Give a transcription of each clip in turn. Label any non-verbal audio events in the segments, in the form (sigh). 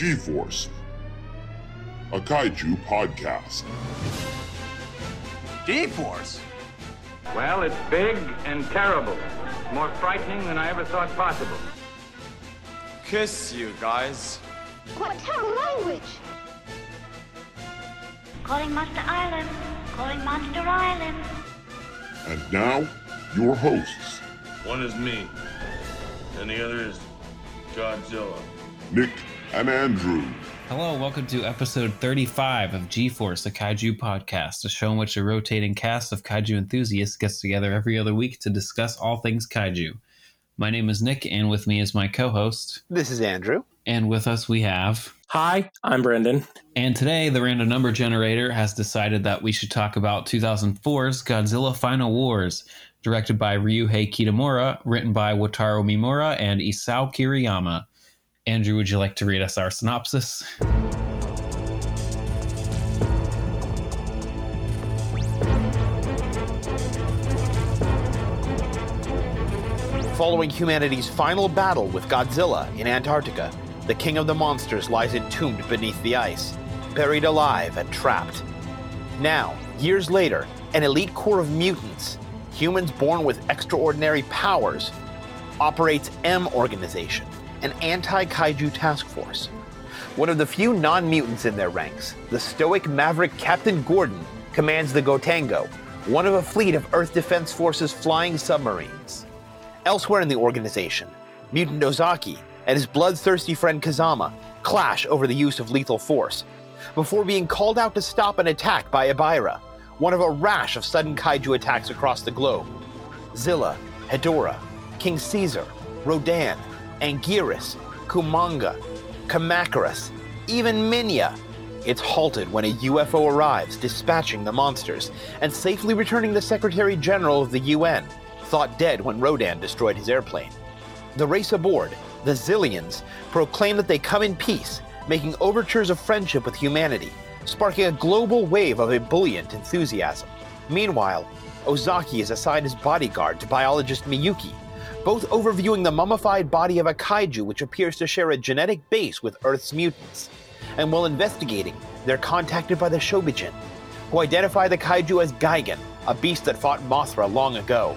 G-Force, a kaiju podcast. G-Force? Well, it's big and terrible. More frightening than I ever thought possible. Kiss you guys. What terrible language! Calling Monster Island. Calling Monster Island. And now, your hosts, One is me, and the other is Godzilla. Nick and Andrew. Hello, welcome to episode 35 of G Force, the Kaiju podcast, a show in which a rotating cast of kaiju enthusiasts gets together every other week to discuss all things kaiju. My name is Nick, and with me is my co host. This is Andrew. And with us we have. Hi, I'm Brendan. And today, the random number generator has decided that we should talk about 2004's Godzilla Final Wars, directed by Ryuhei Kitamura, written by Wataru Mimura and Isao Kiriyama. Andrew, would you like to read us our synopsis? Following humanity's final battle with Godzilla in Antarctica, the king of the monsters lies entombed beneath the ice, buried alive and trapped. Now, years later, an elite corps of mutants, humans born with extraordinary powers, operates M Organization, an anti kaiju task force. One of the few non mutants in their ranks, the stoic maverick Captain Gordon, commands the Gotengo, one of a fleet of Earth Defense Force's flying submarines. Elsewhere in the organization, Mutant Ozaki and his bloodthirsty friend Kazama clash over the use of lethal force, before being called out to stop an attack by Ebira, one of a rash of sudden kaiju attacks across the globe. Zilla, Hedora, King Caesar, Rodan, Anguirus, Kumonga, Kamacuras, even Minya. It's halted when a UFO arrives, dispatching the monsters and safely returning the Secretary General of the UN, thought dead when Rodan destroyed his airplane. The race aboard, the Zillions, proclaim that they come in peace, making overtures of friendship with humanity, sparking a global wave of ebullient enthusiasm. Meanwhile, Ozaki is assigned as bodyguard to biologist Miyuki, both overviewing the mummified body of a kaiju which appears to share a genetic base with Earth's mutants. And while investigating, they're contacted by the Shobijin, who identify the kaiju as Gigan, a beast that fought Mothra long ago.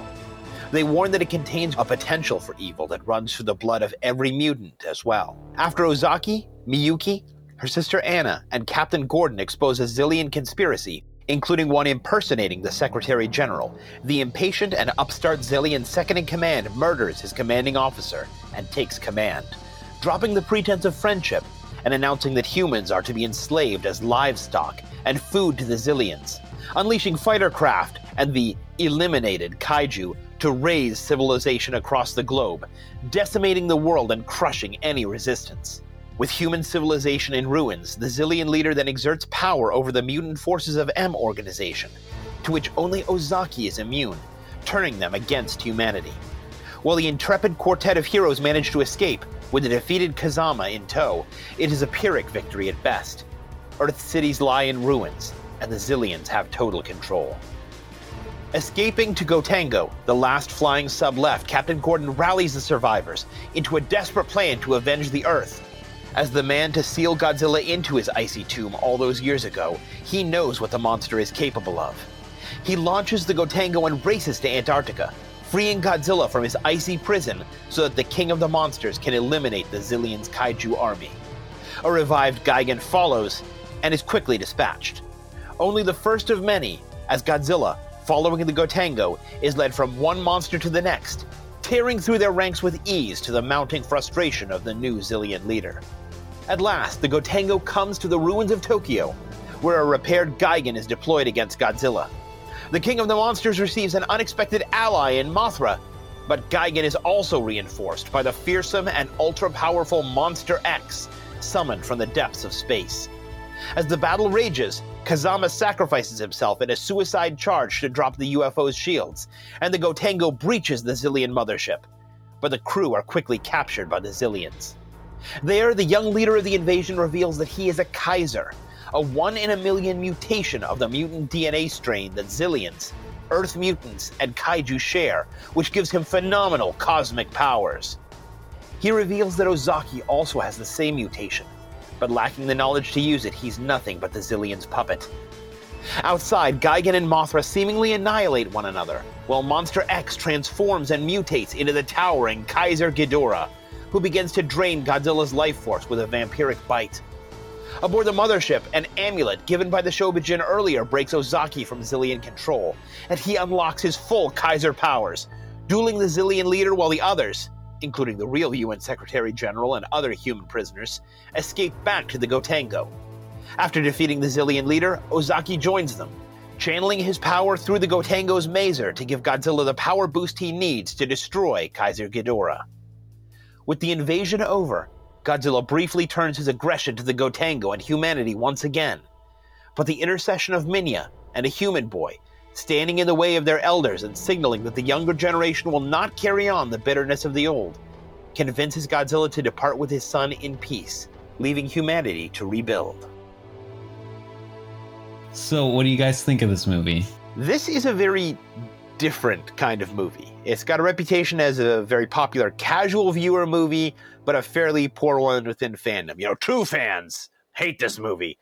They warn that it contains a potential for evil that runs through the blood of every mutant as well. After Ozaki, Miyuki, her sister Anna, and Captain Gordon expose a Zillion conspiracy, including one impersonating the Secretary General, the impatient and upstart Zillion second in command murders his commanding officer and takes command, dropping the pretense of friendship and announcing that humans are to be enslaved as livestock and food to the Zillions, unleashing fighter craft and the eliminated kaiju to raise civilization across the globe, decimating the world and crushing any resistance. With human civilization in ruins, the Zillion leader then exerts power over the mutant forces of M Organization, to which only Ozaki is immune, turning them against humanity. While the intrepid quartet of heroes manage to escape, with the defeated Kazama in tow, it is a Pyrrhic victory at best. Earth cities lie in ruins, and the Zillions have total control. Escaping to Gotengo, the last flying sub left, Captain Gordon rallies the survivors into a desperate plan to avenge the Earth. As the man to seal Godzilla into his icy tomb all those years ago, he knows what the monster is capable of. He launches the Gotengo and races to Antarctica, freeing Godzilla from his icy prison so that the king of the monsters can eliminate the Zillion's kaiju army. A revived Gigan follows and is quickly dispatched. Only the first of many, as Godzilla, following the Gotengo, is led from one monster to the next, tearing through their ranks with ease to the mounting frustration of the new Zillion leader. At last, the Gotengo comes to the ruins of Tokyo, where a repaired Gigan is deployed against Godzilla. The king of the monsters receives an unexpected ally in Mothra, but Gigan is also reinforced by the fearsome and ultra powerful Monster X, summoned from the depths of space. As the battle rages, Kazama sacrifices himself in a suicide charge to drop the UFO's shields, and the Gotengo breaches the Zillion mothership. But the crew are quickly captured by the Zillions. There, the young leader of the invasion reveals that he is a Kaiser, a one in a million mutation of the mutant DNA strain that Zillions, Earth mutants, and Kaiju share, which gives him phenomenal cosmic powers. He reveals that Ozaki also has the same mutation, but lacking the knowledge to use it, he's nothing but the Zillion's puppet. Outside, Gigan and Mothra seemingly annihilate one another, while Monster X transforms and mutates into the towering Kaiser Ghidorah, who begins to drain Godzilla's life force with a vampiric bite. Aboard the mothership, an amulet given by the Shobijin earlier breaks Ozaki from Zillion control, and he unlocks his full Kaiser powers, dueling the Zillion leader while the others, including the real UN Secretary General and other human prisoners, escape back to the Gotengo. After defeating the Zillion leader, Ozaki joins them, channeling his power through the Gotengo's maser to give Godzilla the power boost he needs to destroy Kaiser Ghidorah. With the invasion over, Godzilla briefly turns his aggression to the Gotengo and humanity once again. But the intercession of Minya and a human boy, standing in the way of their elders and signaling that the younger generation will not carry on the bitterness of the old, convinces Godzilla to depart with his son in peace, leaving humanity to rebuild. So, what do you guys think of this movie? This is a very different kind of movie. It's got a reputation as a very popular casual viewer movie, but a fairly poor one within fandom. You know, true fans hate this movie.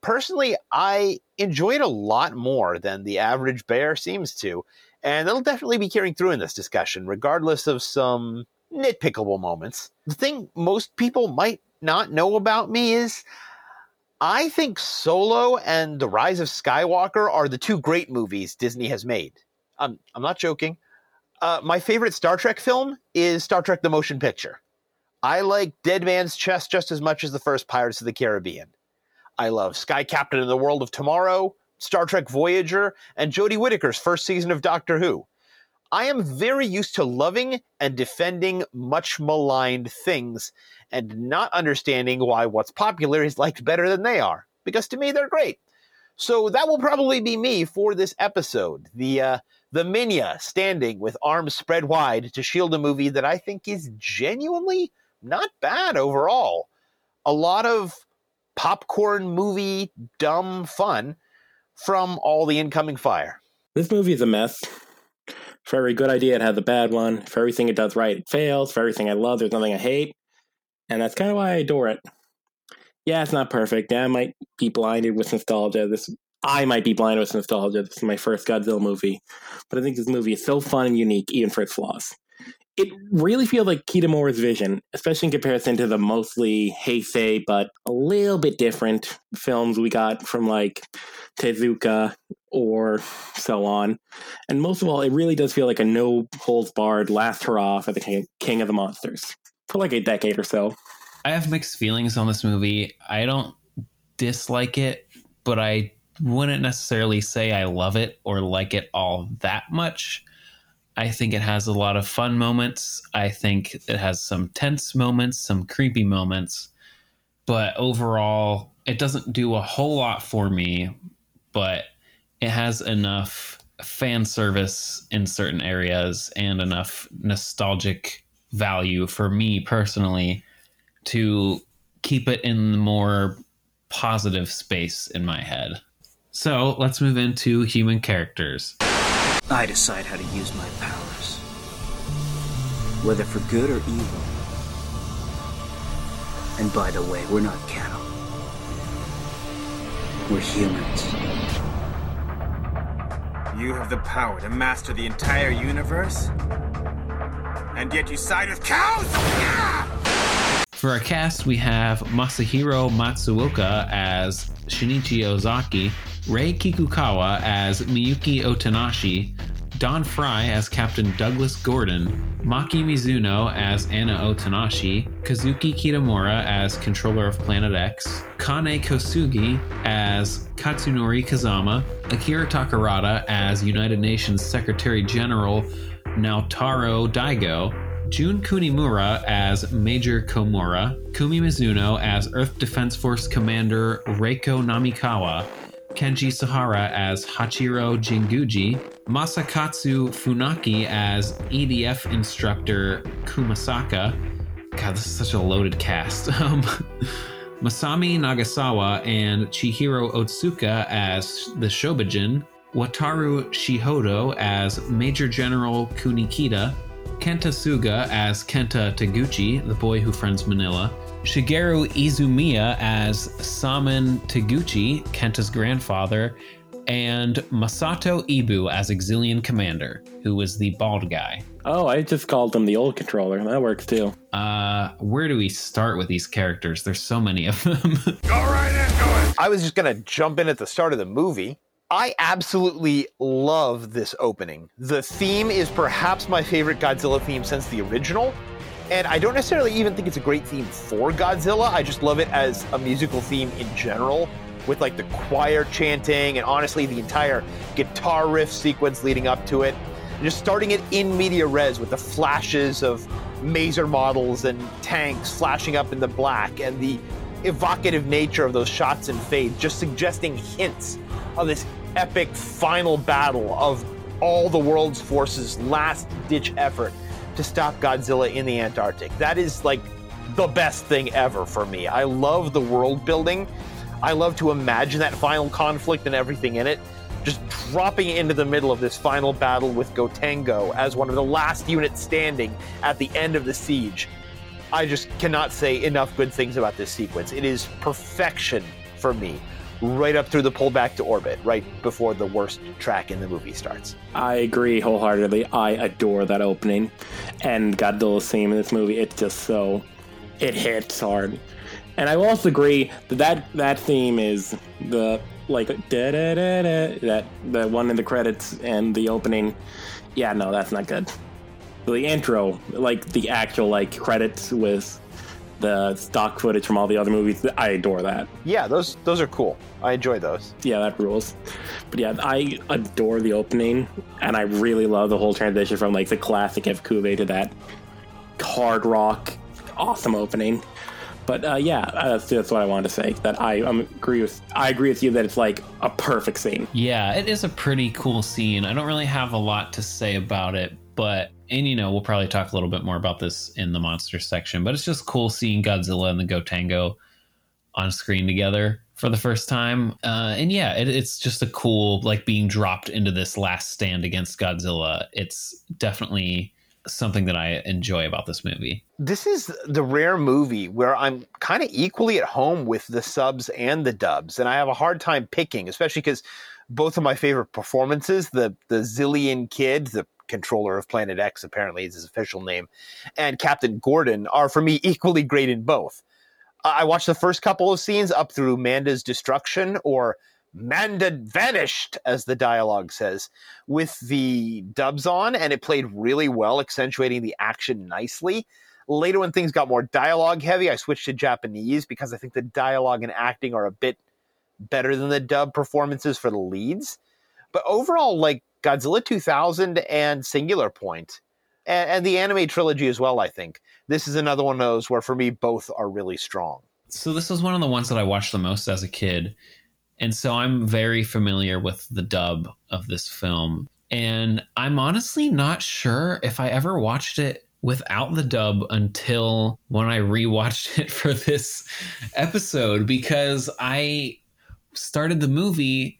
Personally, I enjoy it a lot more than the average bear seems to, and that'll definitely be carrying through in this discussion, regardless of some nitpickable moments. The thing most people might not know about me is I think Solo and The Rise of Skywalker are the two great movies Disney has made. I'm, I'm not joking. Uh, my favorite Star Trek film is Star Trek the Motion Picture. I like Dead Man's Chest just as much as the first Pirates of the Caribbean. I love Sky Captain in the World of Tomorrow, Star Trek Voyager, and Jodie Whittaker's first season of Doctor Who. I am very used to loving and defending much maligned things and not understanding why what's popular is liked better than they are, because to me they're great. So that will probably be me for this episode. The uh, the Minya standing with arms spread wide to shield a movie that I think is genuinely not bad overall. A lot of popcorn movie dumb fun from all the incoming fire. This movie is a mess. For every good idea, it has a bad one. For everything it does right, it fails. For everything I love, there's nothing I hate. And that's kind of why I adore it. Yeah, it's not perfect. I might be blinded with nostalgia. This I might be blind with nostalgia. This is my first Godzilla movie. But I think this movie is so fun and unique, even for its flaws it really feels like Kitamura's vision, especially in comparison to the mostly Heisei but a little bit different films we got from like Tezuka or so on. And most of all, it really does feel like a no holds barred last hurrah for the king, king of the monsters for like a decade or so. I have mixed feelings on this movie. I don't dislike it, but I wouldn't necessarily say I love it or like it all that much. I think it has a lot of fun moments. I think it has some tense moments, some creepy moments. But overall, it doesn't do a whole lot for me, but it has enough fan service in certain areas and enough nostalgic value for me personally to keep it in the more positive space in my head. So let's move into human characters. I decide how to use my powers, whether for good or evil. And by the way, we're not cattle. We're humans. You have the power to master the entire universe? And yet you side with cows? For our cast, we have Masahiro Matsuoka as Shinichi Ozaki, Rei Kikukawa as Miyuki Otonashi, Don Frye as Captain Douglas Gordon, Maki Mizuno as Anna Otonashi, Kazuki Kitamura as Controller of Planet X, Kane Kosugi as Katsunori Kazama, Akira Takarada as United Nations Secretary General Naotaro Daigo, Jun Kunimura as Major Komura, Kumi Mizuno as Earth Defense Force Commander Reiko Namikawa, Kenji Sahara as Hachiro Jinguji, Masakatsu Funaki as EDF instructor Kumasaka. God, this is such a loaded cast. (laughs) Um, Masami Nagasawa and Chihiro Otsuka as the Shobijin, Wataru Shihodo as Major General Kunikida, Kenta Suga as Kenta Taguchi, the boy who friends Minilla, Shigeru Izumiya as Saman Taguchi, Kenta's grandfather, and Masato Ibu as Exilian Commander, who was the bald guy. Oh, I just called him the old controller. That works too. Uh, where do we start with these characters? There's so many of them. (laughs) Alright then, goin'! I was just going to jump in at the start of the movie. I absolutely love this opening. The theme is perhaps my favorite Godzilla theme since the original. And I don't necessarily even think it's a great theme for Godzilla. I just love it as a musical theme in general, with like the choir chanting and honestly the entire guitar riff sequence leading up to it. And just starting it in media res with the flashes of maser models and tanks flashing up in the black and the evocative nature of those shots and fades, just suggesting hints of this epic final battle of all the world's forces' last ditch effort to stop Godzilla in the Antarctic. That is like the best thing ever for me. I love the world building. I love to imagine that final conflict and everything in it. Just dropping into the middle of this final battle with Gotengo as one of the last units standing at the end of the siege. I just cannot say enough good things about this sequence. It is perfection for me, right up through the pullback to orbit, right before the worst track in the movie starts. I agree wholeheartedly. I adore that opening, and Godzilla's theme in this movie. It's just so it hits hard, and I also agree that that, that theme is the like da da da da that the one in the credits and the opening. Yeah, no, that's not good. The intro, like the actual like credits with the stock footage from all the other movies, I adore that. Yeah, those those are cool. I enjoy those. Yeah, that rules. But yeah, I adore the opening, and I really love the whole transition from like the classic Ifukube to that hard rock, awesome opening. But uh, yeah, uh, that's, that's what I wanted to say. That I um, agree with. I agree with you that it's like a perfect scene. yeah, it is a pretty cool scene. I don't really have a lot to say about it, but and you know we'll probably talk a little bit more about this in the monster section. But it's just cool seeing Godzilla and the Gotengo on screen together for the first time. Uh, and yeah, it, it's just a cool like being dropped into this last stand against Godzilla. It's definitely something that I enjoy about this movie. This is the rare movie where I'm kind of equally at home with the subs and the dubs, and I have a hard time picking, especially because both of my favorite performances, the the Zillion Kid, the controller of Planet X, apparently is his official name, and Captain Gordon are for me (laughs) equally great in both. I watched the first couple of scenes up through Manda's destruction, or Manda vanished, as the dialogue says, with the dubs on, and it played really well, accentuating the action nicely. Later, when things got more dialogue heavy, I switched to Japanese because I think the dialogue and acting are a bit better than the dub performances for the leads. But overall, like Godzilla 2000 and Singular Point, and, and the anime trilogy as well, I think this is another one of those where for me both are really strong. So this was one of the ones that I watched the most as a kid. And so I'm very familiar with the dub of this film. And I'm honestly not sure if I ever watched it without the dub until when I rewatched (laughs) it for this episode because I started the movie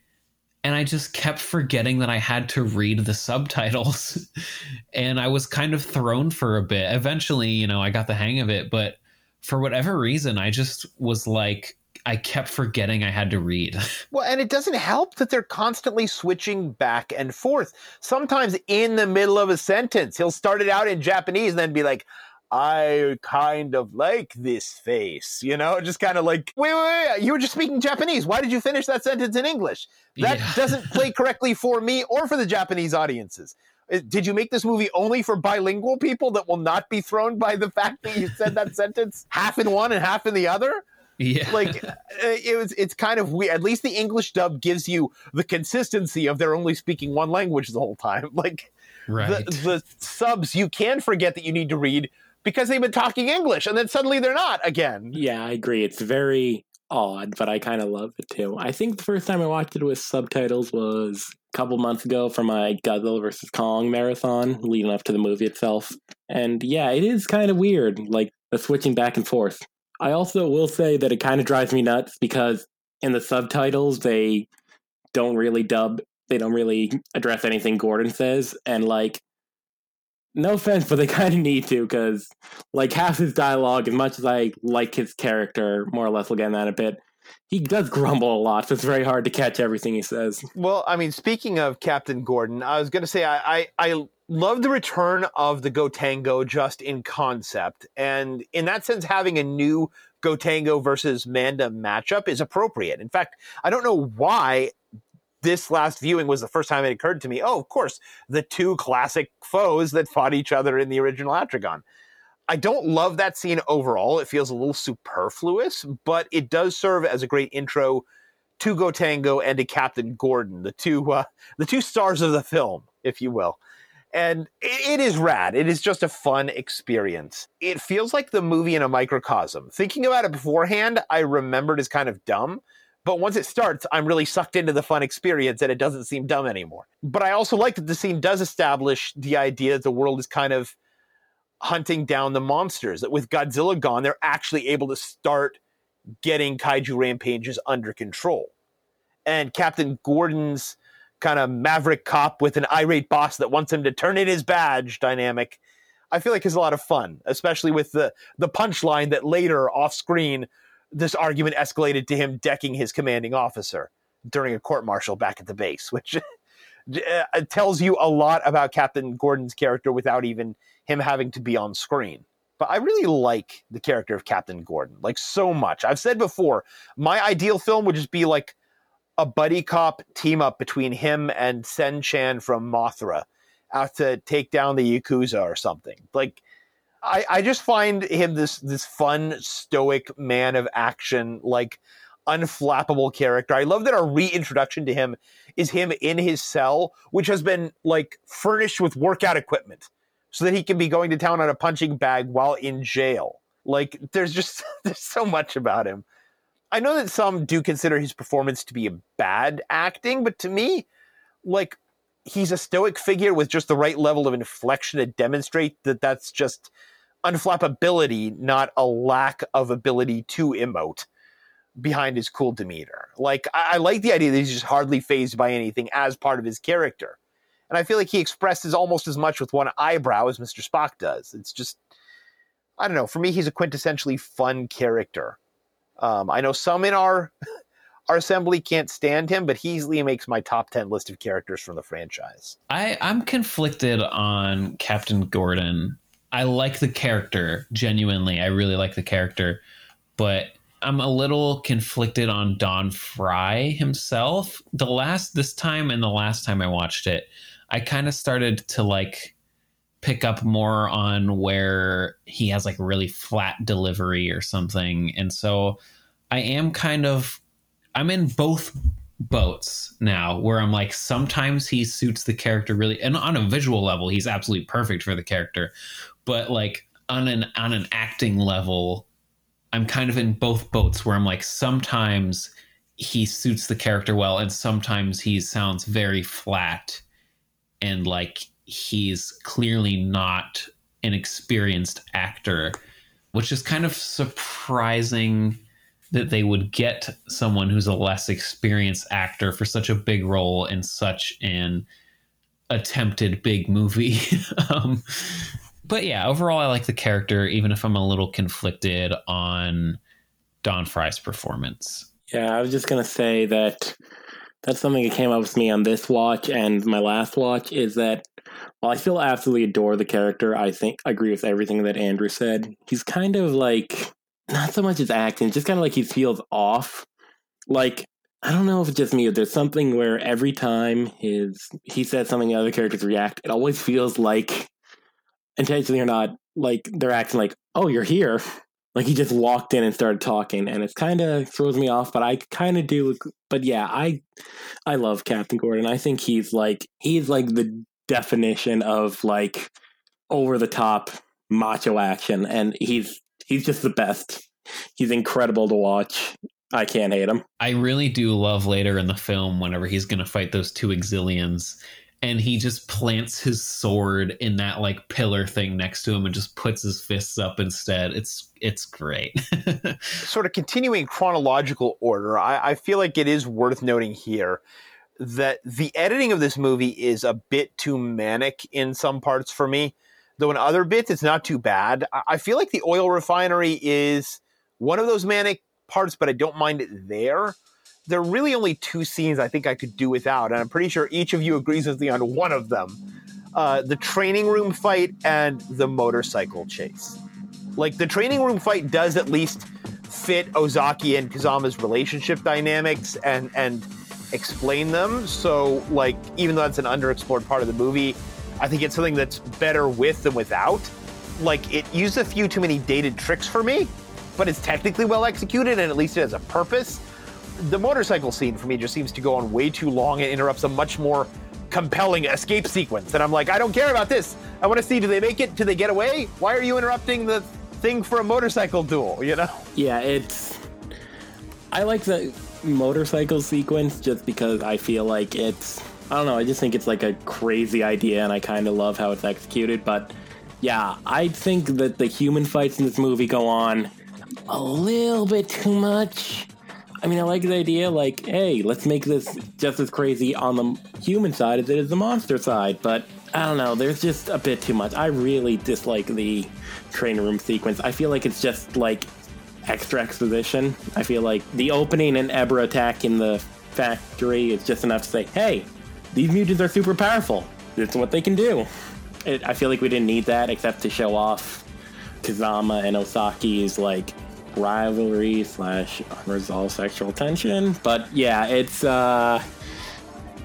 and I just kept forgetting that I had to read the subtitles. (laughs) and I was kind of thrown for a bit. Eventually, you know, I got the hang of it, but for whatever reason, I just was like, I kept forgetting I had to read. (laughs) Well, and it doesn't help that they're constantly switching back and forth. Sometimes in the middle of a sentence, he'll start it out in Japanese and then be like, I kind of like this face, you know, just kind of like, wait, wait, wait, you were just speaking Japanese. Why did you finish that sentence in English? That Yeah. doesn't play (laughs) correctly for me or for the Japanese audiences. Did you make this movie only for bilingual people that will not be thrown by the fact that you said that sentence half in one and half in the other? yeah. like uh, it was it's kind of weird at least the english dub gives you the consistency of they're only speaking one language the whole time (laughs) like right. the, the subs you can forget that you need to read because they've been talking english and then suddenly they're not again Yeah, I agree. It's very odd, but I kind of love it too. I think the first time I watched it with subtitles was a couple months ago for my Godzilla vs. Kong marathon leading up to the movie itself. And yeah, it is kind of weird, like the switching back and forth. I also will say that it kind of drives me nuts because in the subtitles, they don't really dub, they don't really address anything Gordon says. And like, no offense, but they kind of need to because, like, half his dialogue, as much as I like his character, more or less, we'll get in that a bit. He does grumble a lot, so it's very hard to catch everything he says. Well, I mean, speaking of Captain Gordon, I was going to say I, I, I love the return of the Gotengo just in concept, and in that sense, having a new Gotengo versus Manda matchup is appropriate. In fact, I don't know why this last viewing was the first time it occurred to me. Oh, of course, the two classic foes that fought each other in the original Atragon. I don't love that scene overall. It feels a little superfluous, but it does serve as a great intro to Gotengo and to Captain Gordon, the two uh, the two stars of the film, if you will. And it, it is rad. It is just a fun experience. It feels like the movie in a microcosm. Thinking about it beforehand, I remembered as kind of dumb, but once it starts, I'm really sucked into the fun experience and it doesn't seem dumb anymore. But I also like that the scene does establish the idea that the world is kind of hunting down the monsters. That with Godzilla gone, they're actually able to start getting kaiju rampages under control. And Captain Gordon's kind of maverick cop with an irate boss that wants him to turn in his badge dynamic, I feel like is a lot of fun, especially with the the punchline that later off screen this argument escalated to him decking his commanding officer during a court martial back at the base, which (laughs) uh, tells you a lot about Captain Gordon's character without even him having to be on screen. But I really like the character of Captain Gordon, like so much. I've said before, my ideal film would just be like a buddy cop team up between him and Sen Chan from Mothra out to take down the Yakuza or something. Like I, I just find him this this fun, stoic man of action, like unflappable character. I love that our reintroduction to him is him in his cell, which has been like furnished with workout equipment so that he can be going to town on a punching bag while in jail. Like there's just (laughs) there's so much about him. I know that some do consider his performance to be bad acting, but to me, like he's a stoic figure with just the right level of inflection to demonstrate that that's just unflappability, not a lack of ability to emote behind his cool demeanor. Like I, I like the idea that he's just hardly phased by anything as part of his character. And I feel like he expresses almost as much with one eyebrow as Mr. Spock does. It's just, I don't know. For me, he's a quintessentially fun character. Um, I know some in our our assembly can't stand him, but he easily makes my top 10 list of characters from the franchise. I, I'm conflicted on Captain Gordon. I like the character, genuinely. I really like the character, but I'm a little conflicted on Don Frye himself. The last, this time and the last time I watched it, I kind of started to like pick up more on where he has like really flat delivery or something. And so I am kind of I'm in both boats now where I'm like sometimes he suits the character really and on a visual level he's absolutely perfect for the character but like on an on an acting level I'm kind of in both boats where I'm like sometimes he suits the character well and sometimes he sounds very flat and like he's clearly not an experienced actor which is kind of surprising that they would get someone who's a less experienced actor for such a big role in such an attempted big movie. (laughs) um, but yeah, overall, I like the character, even if I'm a little conflicted on Don Frye's performance. Yeah, I was just gonna say that that's something that came up with me on this watch and my last watch is that while I still absolutely adore the character, I think I agree with everything that Andrew said. He's kind of like not so much his acting, just kind of like he feels off. Like I don't know if it's just me, there's something where every time his he says something, the other characters react. It always feels like, intentionally or not, like they're acting like, "Oh, you're here." Like he just walked in and started talking, and it kind of throws me off. But I kind of do. But yeah, I I love Captain Gordon. I think he's like he's like the definition of like over the top macho action, and he's he's just the best. He's incredible to watch. I can't hate him. I really do love later in the film whenever he's going to fight those two exilians and he just plants his sword in that like pillar thing next to him and just puts his fists up instead. It's it's great. (laughs) sort of continuing chronological order, I, I feel like it is worth noting here that the editing of this movie is a bit too manic in some parts for me Though in other bits, it's not too bad. I, feel like the oil refinery is one of those manic parts, but I don't mind it there. There are really only two scenes I think I could do without, and I'm pretty sure each of you agrees with me on one of them uh, the training room fight and the motorcycle chase. Like, the training room fight does at least fit Ozaki and Kazama's relationship dynamics and, and explain them. So, like, even though that's an underexplored part of the movie, I think it's something that's better with than without. Like, it used a few too many dated tricks for me, but it's technically well executed and at least it has a purpose. The motorcycle scene for me just seems to go on way too long and interrupts a much more compelling escape sequence. And I'm like, I don't care about this. I want to see do they make it? Do they get away? Why are you interrupting the thing for a motorcycle duel, you know? Yeah, it's. I like the motorcycle sequence just because I feel like it's. I don't know, I just think it's like a crazy idea and I kind of love how it's executed. But yeah, I think that the human fights in this movie go on a little bit too much. I mean, I like the idea, like, hey, let's make this just as crazy on the human side as it is the monster side, but I don't know, there's just a bit too much. I really dislike the train room sequence. I feel like it's just like extra exposition. I feel like the opening and Ebira attack in the factory is just enough to say, hey, these mutants are super powerful. Is what they can do. It, I feel like we didn't need that except to show off Kazama and Ozaki's like rivalry slash unresolved sexual tension. But yeah, it's uh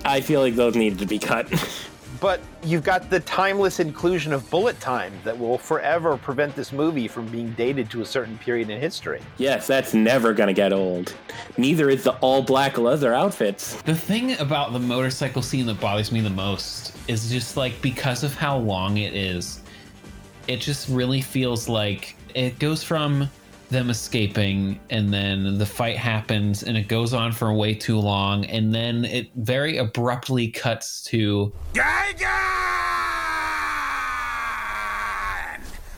I feel like those needed to be cut. (laughs) but you've got the timeless inclusion of bullet time that will forever prevent this movie from being dated to a certain period in history. Yes, that's never gonna get old. Neither is the all black leather outfits. The thing about the motorcycle scene that bothers me the most is just like because of how long it is, it just really feels like it goes from them escaping and then the fight happens and it goes on for way too long and then it very abruptly cuts to Gigan!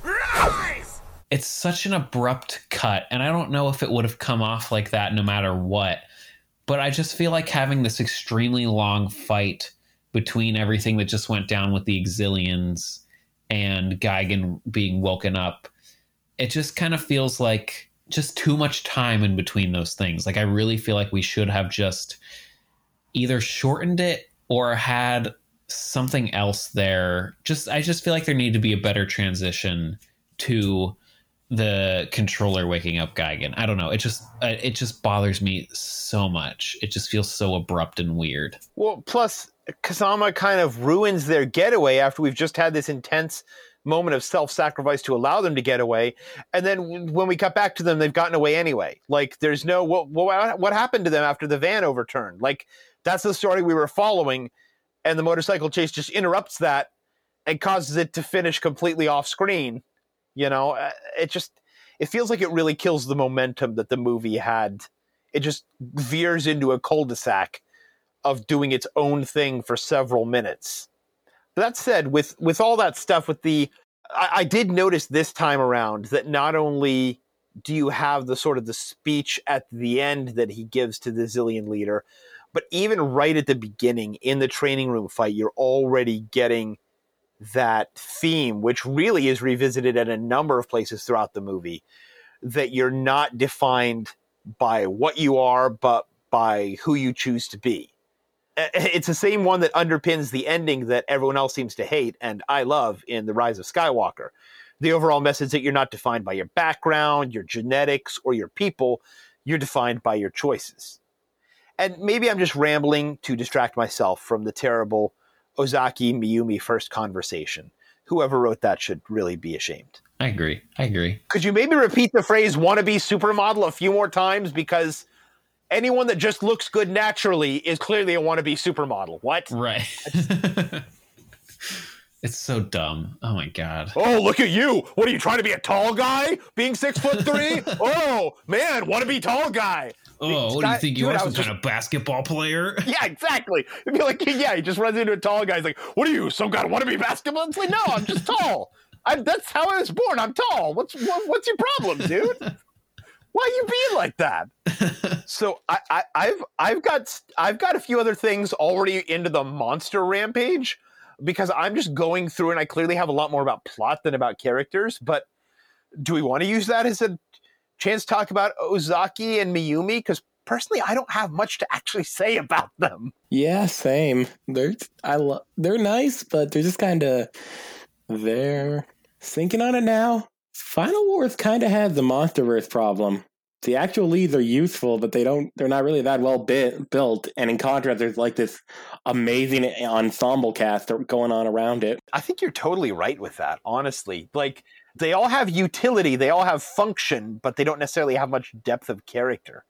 Rise! it's such an abrupt cut and i don't know if it would have come off like that no matter what but i just feel like having this extremely long fight between everything that just went down with the exilians and Gigan being woken up it just kind of feels like just too much time in between those things. Like I really feel like we should have just either shortened it or had something else there. Just I just feel like there needed to be a better transition to the controller waking up Gigan. I don't know. It just uh, it just bothers me so much. It just feels so abrupt and weird. Well, plus Kazama kind of ruins their getaway after we've just had this intense moment of self-sacrifice to allow them to get away. And then when we cut back to them they've gotten away anyway. Like there's no what what, what happened to them after the van overturned? Like that's the story we were following. And the motorcycle chase just interrupts that and causes it to finish completely off screen you know? Uh, it just it feels like it really kills the momentum that the movie had. It just veers into a cul-de-sac of doing its own thing for several minutes that said, with with all that stuff, with the I, I did notice this time around that not only do you have the sort of the speech at the end that he gives to the Zillion leader, but even right at the beginning in the training room fight, you're already getting that theme, which really is revisited at a number of places throughout the movie, that you're not defined by what you are, but by who you choose to be. It's the same one that underpins the ending that everyone else seems to hate and I love in The Rise of Skywalker. The overall message that you're not defined by your background, your genetics, or your people, you're defined by your choices. And maybe I'm just rambling to distract myself from the terrible Ozaki Miyumi first conversation. Whoever wrote that should really be ashamed. I agree. I agree. Could you maybe repeat the phrase wannabe supermodel a few more times? Because anyone that just looks good naturally is clearly a wannabe supermodel. What? Right. (laughs) it's so dumb. Oh my god. Oh, look at you. What are you trying to be a tall guy? Being six foot three? (laughs) oh man, wannabe tall guy. Oh, what do you think you are? Some kind of basketball player? (laughs) Yeah, exactly. It'd be like, yeah, he just runs into a tall guy. He's like, "What are you? Some guy want to be basketball?" It's like, no, I'm just tall. I, that's how I was born. I'm tall. What's what, what's your problem, dude? Why are you being like that? (laughs) so I, I, I've I've got I've got a few other things already into the monster rampage. because I'm just going through and I clearly have a lot more about plot than about characters. But do we want to use that as a chance to talk about Ozaki and Miyumi? Because personally, I don't have much to actually say about them. Yeah, same. They're I love they're nice, but they're just kind of they're thinking on it now. Final Wars kind of has the MonsterVerse problem. The actual leads are useful, but they don't. They're not really that well bit, built. And in contrast, there's like this amazing ensemble cast going on around it. I think you're totally right with that. Honestly, like they all have utility, they all have function, but they don't necessarily have much depth of character.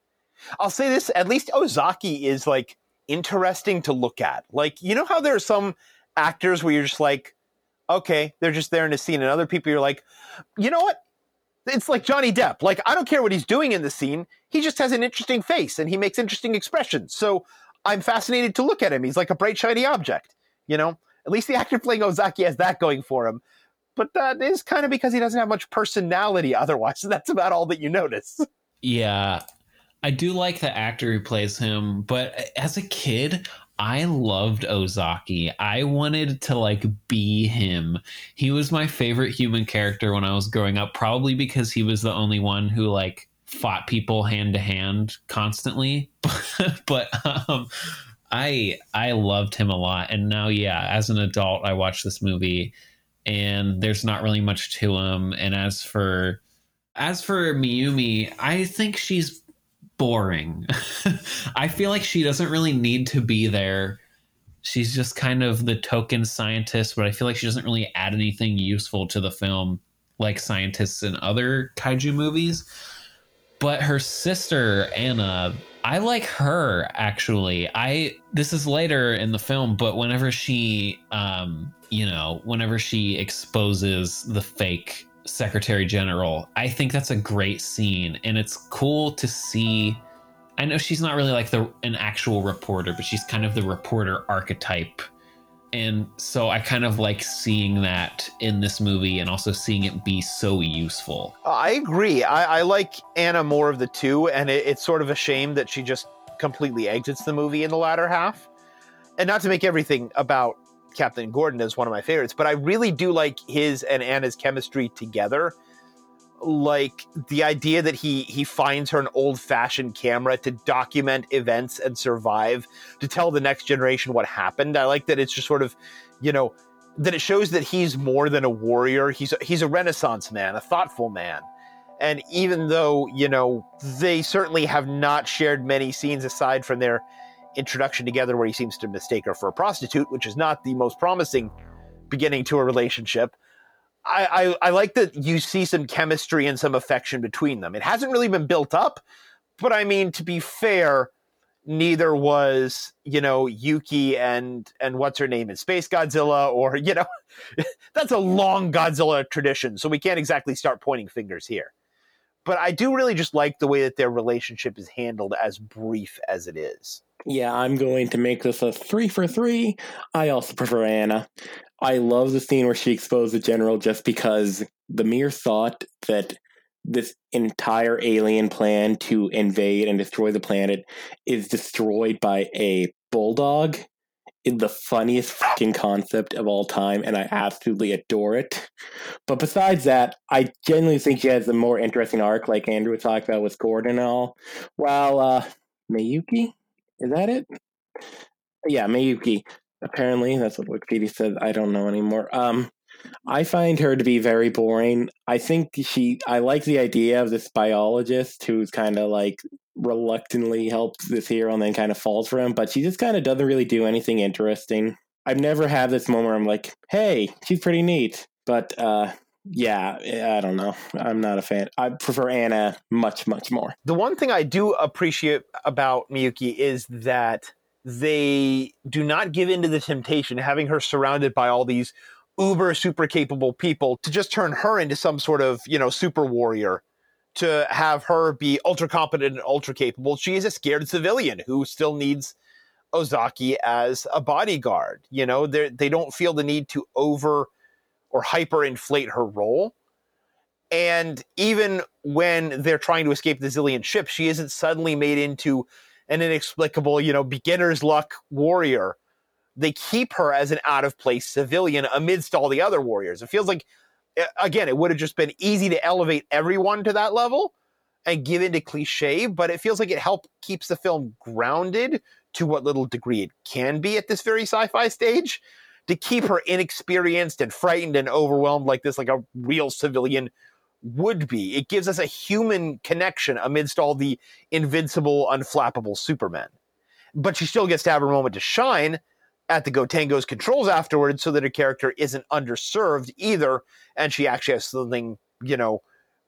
I'll say this: at least Ozaki is like interesting to look at. Like you know how there are some actors where you're just like, okay, they're just there in a scene, and other people you're like, you know what? It's like Johnny Depp. Like, I don't care what he's doing in the scene. He just has an interesting face and he makes interesting expressions. So I'm fascinated to look at him. He's like a bright, shiny object. You know, at least the actor playing Ozaki has that going for him. But that is kind of because he doesn't have much personality otherwise. So that's about all that you notice. Yeah. I do like the actor who plays him, but as a kid, I loved Ozaki. I wanted to like be him. He was my favorite human character when I was growing up, probably because he was the only one who like fought people hand to hand constantly. (laughs) but um I I loved him a lot. And now yeah, as an adult I watch this movie and there's not really much to him. And as for as for Miyumi, I think she's boring. (laughs) I feel like she doesn't really need to be there. She's just kind of the token scientist, but I feel like she doesn't really add anything useful to the film like scientists in other kaiju movies. But her sister, Anna, I like her actually. I this is later in the film, but whenever she um, you know, whenever she exposes the fake secretary general. I think that's a great scene, and it's cool to see. I know she's not really like the an actual reporter, but she's kind of the reporter archetype. And so I kind of like seeing that in this movie and also seeing it be so useful. I agree. I, I like Anna more of the two, and it, it's sort of a shame that she just completely exits the movie in the latter half. And not to make everything about Captain Gordon is one of my favorites, but I really do like his and Anna's chemistry together. Like the idea that he he finds her an old fashioned camera to document events and survive, to tell the next generation what happened. I like that it's just sort of, you know, that it shows that he's more than a warrior. He's a, he's a Renaissance man, a thoughtful man. And even though you know they certainly have not shared many scenes aside from their introduction together where he seems to mistake her for a prostitute, which is not the most promising beginning to a relationship. I, I, I like that you see some chemistry and some affection between them. It hasn't really been built up, but I mean, to be fair, neither was you know Yuki and and what's her name in Space Godzilla or you know (laughs) that's a long Godzilla tradition, so we can't exactly start pointing fingers here. But I do really just like the way that their relationship is handled, as brief as it is. Yeah, I'm going to make this a three for three. I also prefer Anna. I love the scene where she exposed the general just because the mere thought that this entire alien plan to invade and destroy the planet is destroyed by a bulldog is the funniest fucking concept of all time, and I absolutely adore it. But besides that, I genuinely think she has a more interesting arc, like Andrew talking about with Gordon and all. While uh, Miyuki, is that it? Yeah, Miyuki. Apparently, that's what Wikipedia said. I don't know anymore. Um, I find her to be very boring. I think she. I like the idea of this biologist who's kind of like reluctantly helps this hero and then kind of falls for him, but she just kind of doesn't really do anything interesting. I've never had this moment where I'm like, "Hey, she's pretty neat," but uh, yeah, I don't know. I'm not a fan. I prefer Anna much, much more. The one thing I do appreciate about Miyuki is that they do not give in to the temptation, having her surrounded by all these uber super capable people, to just turn her into some sort of, you know, super warrior, to have her be ultra competent and ultra capable. She is a scared civilian who still needs Ozaki as a bodyguard. You know, they they don't feel the need to over or hyperinflate her role. And even when they're trying to escape the Zillion ship, she isn't suddenly made into an inexplicable, you know, beginner's luck warrior they keep her as an out of place civilian amidst all the other warriors. It feels like, uh, again, it would have just been easy to elevate everyone to that level and give into cliche, but it feels like it helps keeps the film grounded to what little degree it can be at this very sci-fi stage. To keep her inexperienced and frightened and overwhelmed like this, like a real civilian would be. It gives us a human connection amidst all the invincible, unflappable Supermen. But she still gets to have her moment to shine at the Gotengo's controls afterwards so that her character isn't underserved either, and she actually has something, you know,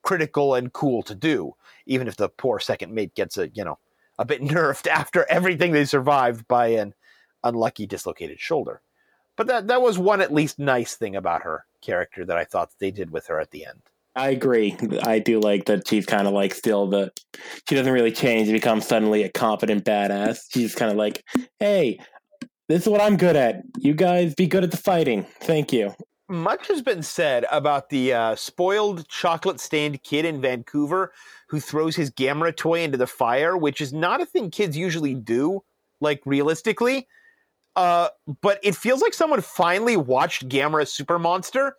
critical and cool to do, even if the poor second mate gets a, you know, a bit (laughs) nerfed after everything they survived by an unlucky dislocated shoulder. But that that was one at least nice thing about her character that I thought they did with her at the end. I agree. I do like that she's kind of like still the. She doesn't really change and become suddenly a competent badass. She's kind of like, hey, this is what I'm good at. You guys be good at the fighting. Thank you. Much has been said about the uh, spoiled chocolate stained kid in Vancouver who throws his Gamera toy into the fire, which is not a thing kids usually do, like realistically. Uh, but it feels like someone finally watched Gamera Super Monster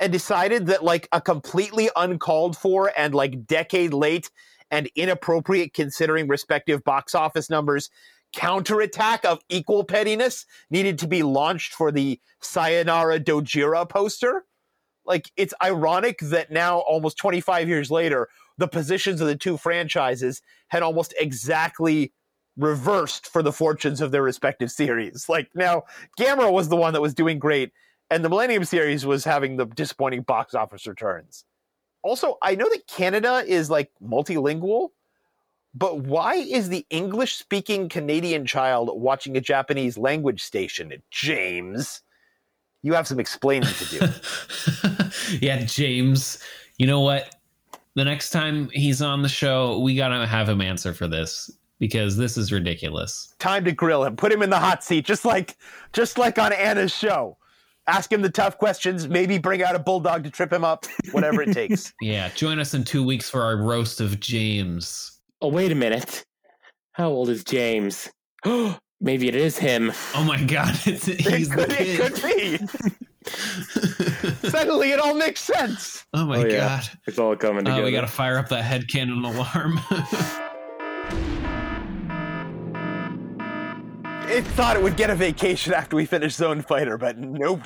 and decided that like a completely uncalled for and like decade late and inappropriate considering respective box office numbers counterattack of equal pettiness needed to be launched for the Sayonara Dojira poster. Like it's ironic that now almost 25 years later the positions of the two franchises had almost exactly reversed for the fortunes of their respective series. Like now Gamera was the one that was doing great and the Millennium series was having the disappointing box office returns. Also, I know that Canada is like multilingual, but why is the English speaking Canadian child watching a Japanese language station? James, you have some explaining to do. (laughs) yeah, James, you know what? The next time he's on the show, we got to have him answer for this because this is ridiculous. Time to grill him. Put him in the hot seat just like just like on Anna's show ask him the tough questions, maybe bring out a bulldog to trip him up, whatever it takes. (laughs) yeah, join us in two weeks for our roast of James. Oh, wait a minute. How old is James? (gasps) maybe it is him. Oh my god, (laughs) it's, he's it could, the kid. It could be. (laughs) Suddenly it all makes sense. Oh my oh, yeah. god. It's all coming together. Oh, we gotta fire up that headcanon alarm. (laughs) it thought it would get a vacation after we finished Zone Fighter, but nope.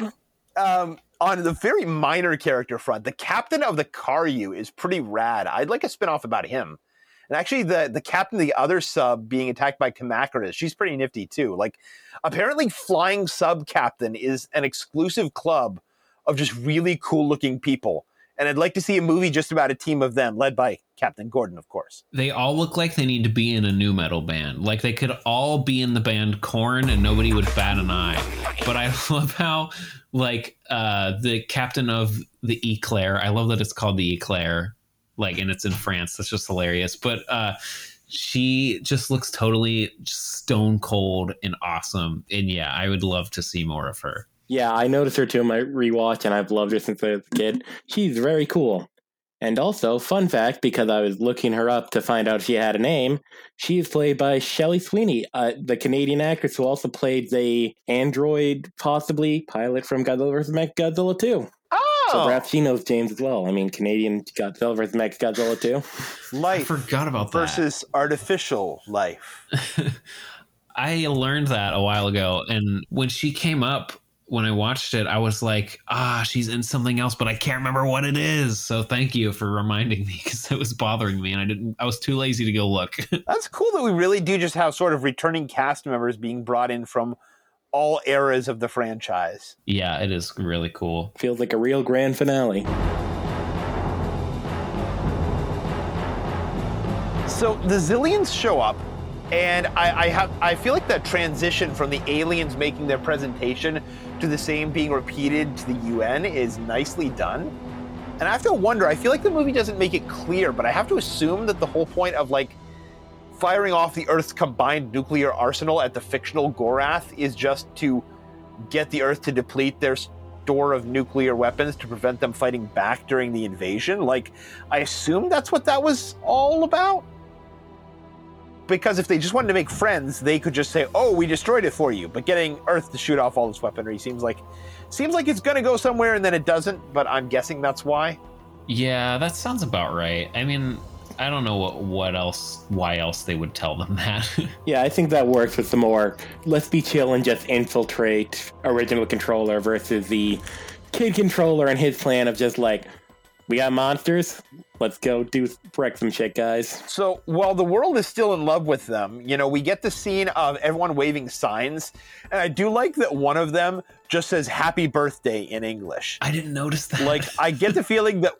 Um, on the very minor character front, the captain of the Karyu is pretty rad. I'd like a spinoff about him. And actually, the the captain of the other sub being attacked by Kamacuras, she's pretty nifty too. Like, apparently, Flying Sub Captain is an exclusive club of just really cool looking people and I'd like to see a movie just about a team of them, led by Captain Gordon, of course. They all look like they need to be in a new metal band. Like they could all be in the band Korn, and nobody would bat an eye. But I (laughs) love how, like, uh, the captain of the Eclair. I love that it's called the Eclair, like, and it's in France. That's just hilarious. But uh, she just looks totally stone cold and awesome. And yeah, I would love to see more of her. Yeah, I noticed her too in my rewatch, and I've loved her since I was a kid. She's very cool. And also, fun fact, because I was looking her up to find out if she had a name, she is played by Shelley Sweeney, uh, the Canadian actress who also played the android, possibly pilot from Godzilla vs. Godzilla 2. Oh! So perhaps she knows James as well. I mean, Canadian Godzilla vs. Godzilla too. Life. I forgot about versus that. Versus artificial life. (laughs) I learned that a while ago, and when she came up, when I watched it, I was like, ah, she's in something else, but I can't remember what it is. So thank you for reminding me because it was bothering me and I didn't, I was too lazy to go look. (laughs) That's cool that we really do just have sort of returning cast members being brought in from all eras of the franchise. Yeah, it is really cool. Feels like a real grand finale. So the Xiliens show up and I, I, have I feel like that transition from the aliens making their presentation to the same being repeated to the UN is nicely done. And I have to wonder, I feel like the movie doesn't make it clear, but I have to assume that the whole point of like firing off the Earth's combined nuclear arsenal at the fictional Gorath is just to get the Earth to deplete their store of nuclear weapons to prevent them fighting back during the invasion. Like, I assume that's what that was all about. because if they just wanted to make friends, they could just say, "Oh, we destroyed it for you." But getting Earth to shoot off all this weaponry seems like seems like it's going to go somewhere and then it doesn't, but I'm guessing that's why. Yeah, that sounds about right. I mean, I don't know what what else why else they would tell them that. (laughs) Yeah, I think that works with the more let's be chill and just infiltrate original controller versus the kid controller and his plan of just like we got monsters, let's go do wreck some shit, guys. So while the world is still in love with them, you know, we get the scene of everyone waving signs, and I do like that one of them just says "Happy Birthday" in English. I didn't notice that. Like, I get the (laughs) feeling that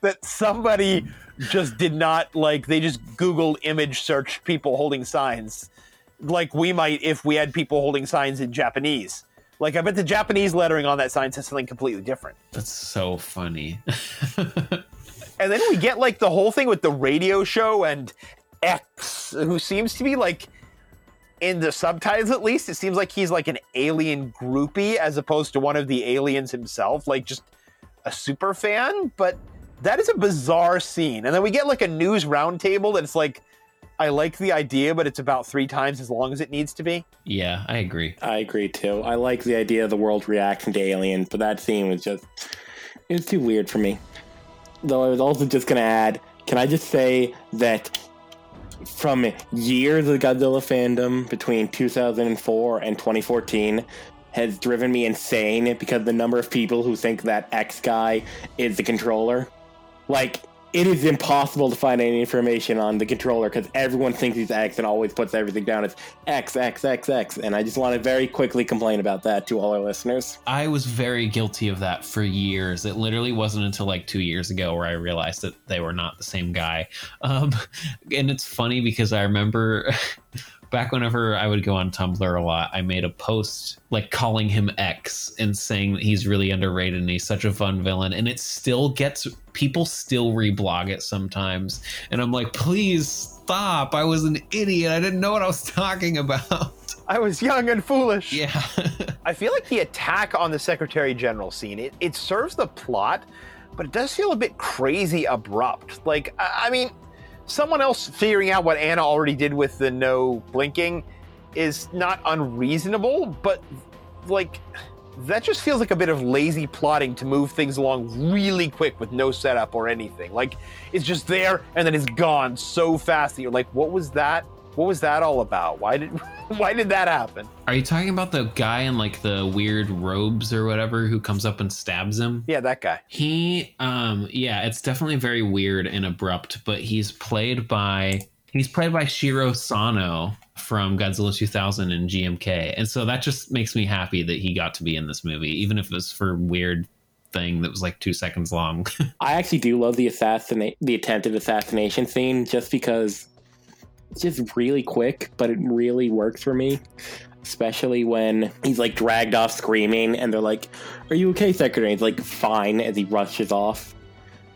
that somebody just did not like they just googled image search people holding signs, like we might if we had people holding signs in Japanese. Like, I bet the Japanese lettering on that sign says something completely different. That's so funny. (laughs) And then we get like the whole thing with the radio show and X, who seems to be like in the subtitles at least, it seems like he's like an alien groupie as opposed to one of the aliens himself, like just a super fan. But that is a bizarre scene. And then we get like a news roundtable that's like, I like the idea, but it's about three times as long as it needs to be. yeah, I agree. I agree too. I like the idea of the world reacting to Alien, but that scene was just it was too weird for me. Though I was also just gonna add, can I just say that from years of Godzilla fandom between 2004 and 2014 has driven me insane because the number of people who think that X guy is the controller. Like, it is impossible to find any information on the controller because everyone thinks he's X and always puts everything down as X, X, X, X. And I just want to very quickly complain about that to all our listeners. I was very guilty of that for years. It literally wasn't until like two years ago where I realized that they were not the same guy. Um, and it's funny because I remember (laughs) back whenever I would go on Tumblr a lot, I made a post like calling him X and saying that he's really underrated and he's such a fun villain. And it still gets people still reblog it sometimes. And I'm like, please stop. I was an idiot. I didn't know what I was (laughs) talking about. I was young and foolish. Yeah. (laughs) I feel like the attack on the Secretary General scene, it, it serves the plot, but it does feel a bit crazy abrupt. Like, I, I mean, someone else figuring out what Anna already did with the no blinking is not unreasonable, but like, that just feels like a bit of lazy plotting to move things along really quick with no setup or anything. Like, it's just there and then it's gone so fast that you're like, what was that? What was that all about? Why did (laughs) why did that happen? Are you talking about the guy in like the weird robes or whatever who comes up and stabs him? Yeah, that guy. He, um, yeah, it's definitely very weird and abrupt, but he's played by he's played by Shiro Sano from Godzilla 2000 and GMK, and so that just makes me happy that he got to be in this movie, even if it was for weird thing that was like two seconds long. (laughs) I actually do love the assassinate the attempted assassination scene just because it's just really quick, but it really works for me. Especially when he's like dragged off screaming and they're like, Are you okay, Secretary? He's like, Fine, as he rushes off.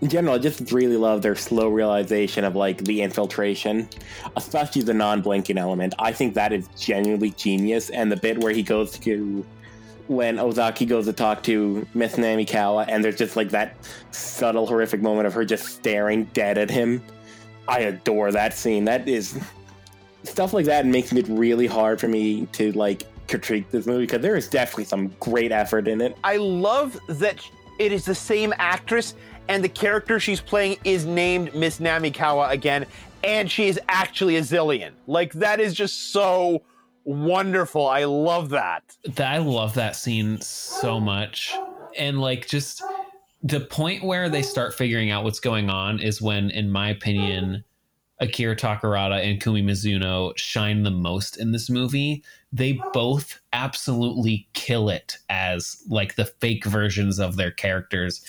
In general, I just really love their slow realization of like the infiltration, especially the non blinking element. I think that is genuinely genius. And the bit where he goes to when Ozaki goes to talk to Miss Namikawa, and there's just like that subtle, horrific moment of her just staring dead at him. I adore that scene. That is stuff like that makes it really hard for me to like critique this movie because there is definitely some great effort in it. I love that it is the same actress and the character she's playing is named Miss Namikawa again, and she is actually a Xilien. Like that is just so wonderful. I love that. that I love that scene so much. And like just the point where they start figuring out what's going on is when, in my opinion, Akira Takarada and Kumi Mizuno shine the most in this movie. They both absolutely kill it as like the fake versions of their characters.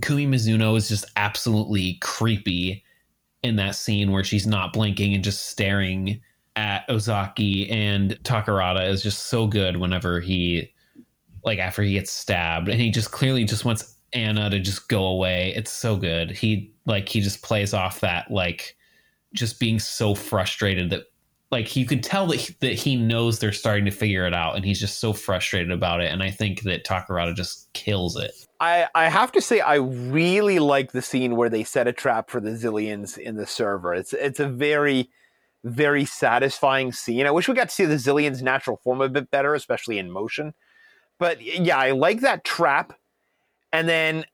Kumi Mizuno is just absolutely creepy in that scene where she's not blinking and just staring at Ozaki and Takarada is just so good whenever he like after he gets stabbed and he just clearly just wants Anna to just go away. It's so good. He like he just plays off that like just being so frustrated that like you could tell that he, that he knows they're starting to figure it out and he's just so frustrated about it and I think that Takarada just kills it. I, I have to say I really like the scene where they set a trap for the Xiliens in the server. It's it's a very very satisfying scene. I wish we got to see the Xilien's natural form a bit better, especially in motion. But yeah, I like that trap. And then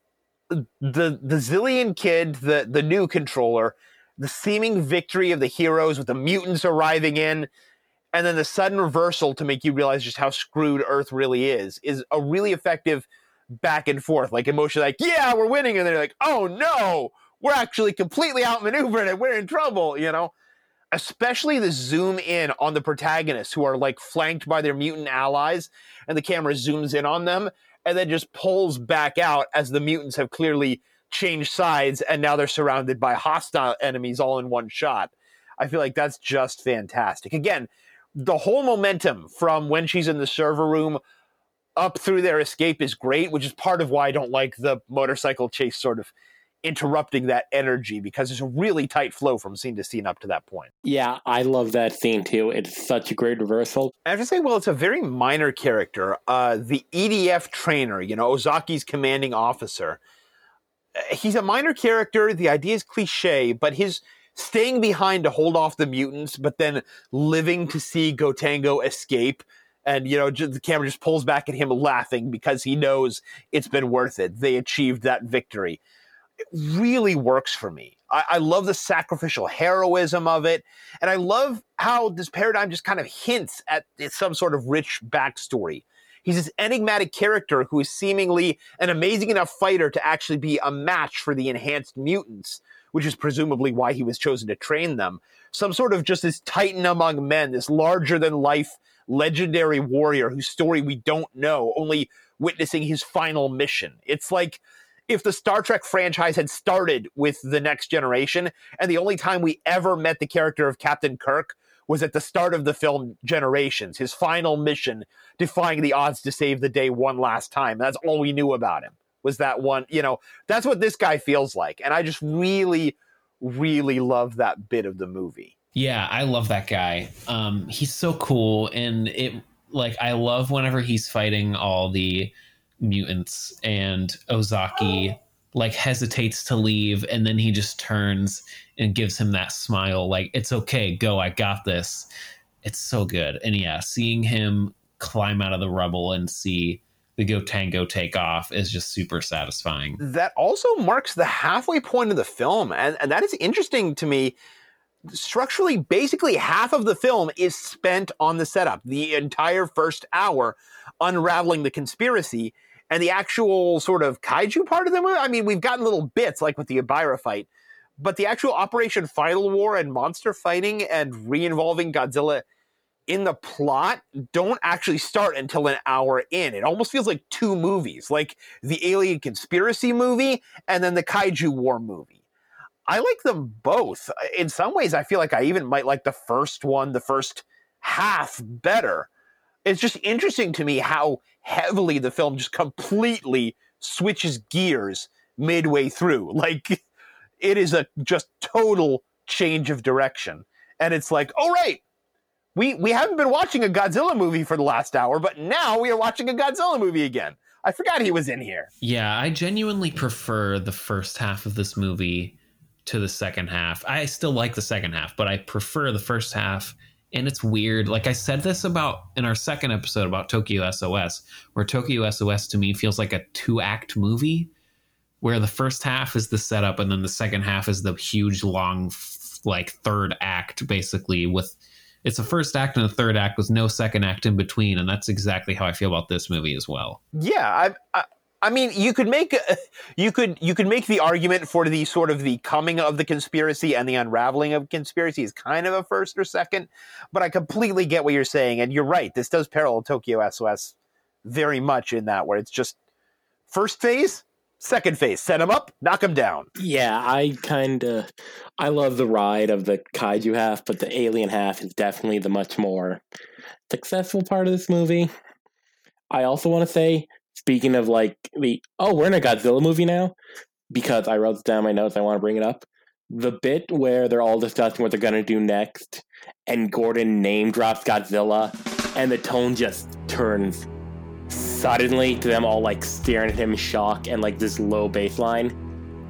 the the Xilien kid, the the new controller, the seeming victory of the heroes with the mutants arriving in, and then the sudden reversal to make you realize just how screwed Earth really is, is a really effective back and forth, like emotion, like, yeah, we're winning, and they're like, oh no, we're actually completely outmaneuvered and we're in trouble, you know? Especially the zoom in on the protagonists who are like flanked by their mutant allies, and the camera zooms in on them and then just pulls back out as the mutants have clearly changed sides and now they're surrounded by hostile enemies all in one shot. I feel like that's just fantastic. Again, the whole momentum from when she's in the server room up through their escape is great, which is part of why I don't like the motorcycle chase sort of interrupting that energy because there's a really tight flow from scene to scene up to that point. Yeah, I love that scene too. It's such a great reversal. I have to say, well, it's a very minor character. Uh, the EDF trainer, you know, Ozaki's commanding officer. Uh, he's a minor character. The idea is cliche, but his staying behind to hold off the mutants, but then living to see Gotengo escape. And, you know, the camera just pulls back at him laughing because he knows it's been worth it. They achieved that victory really works for me. I, I, love the sacrificial heroism of it. And I love how this paradigm just kind of hints at some sort of rich backstory. He's this enigmatic character who is seemingly an amazing enough fighter to actually be a match for the enhanced mutants, which is presumably why he was chosen to train them. Some sort of just this titan among men, this larger than life legendary warrior whose story we don't know, only witnessing his final mission. It's like if the Star Trek franchise had started with the next generation, and the only time we ever met the character of Captain Kirk was at the start of the film Generations, his final mission, defying the odds to save the day one last time. That's all we knew about him was that one. You know, that's what this guy feels like, and I just really, really love that bit of the movie. Yeah, I love that guy. Um, he's so cool, and it like I love whenever he's fighting all the mutants and Ozaki like hesitates to leave and then he just turns and gives him that smile like it's okay go I got this. It's so good. And yeah seeing him climb out of the rubble and see the Gotengo take off is just super satisfying. That also marks the halfway point of the film and, and that is interesting to me. Structurally basically half of the film is spent on the setup the entire first hour unraveling the conspiracy and the actual sort of kaiju part of the movie, I mean, we've gotten little bits like with the Ebira fight, but the actual Operation Final War and monster fighting and re-involving Godzilla in the plot don't actually start until an hour in. It almost feels like two movies, like the Alien Conspiracy movie and then the Kaiju War movie. I like them both. In some ways, I feel like I even might like the first one, the first half better it's just interesting to me how heavily the film just completely switches gears midway through. (laughs) Like it is a just total change of direction. And it's like, oh right, we we haven't been watching a Godzilla movie for the last hour, but now we are watching a Godzilla movie again. I forgot he was in here. Yeah, I genuinely prefer the first half of this movie to the second half. I still like the second half, but I prefer the first half and it's weird. Like I said this about in our second episode about Tokyo SOS, where Tokyo SOS to me feels like a two act movie, where the first half is the setup and then the second half is the huge long like third act basically with it's a first act and a third act with no second act in between and that's exactly how i feel about this movie as well yeah i, I I mean, you could make (laughs) you could you could make the argument for the sort of the coming of the conspiracy and the unraveling of conspiracy is kind of a first or second, but I completely get what you're saying, and you're right. This does parallel Tokyo SOS very much in that where it's just first phase, second phase, set them up, knock them down. Yeah, I kind of I love the ride of the kaiju half, but the alien half is definitely the much more successful part of this movie. I also want to say speaking of like the oh we're in a Godzilla movie now because I wrote down my notes I want to bring it up the bit where they're all discussing what they're gonna do next and Gordon name drops Godzilla and the tone just turns suddenly to them all like staring at him in shock and like this low bass line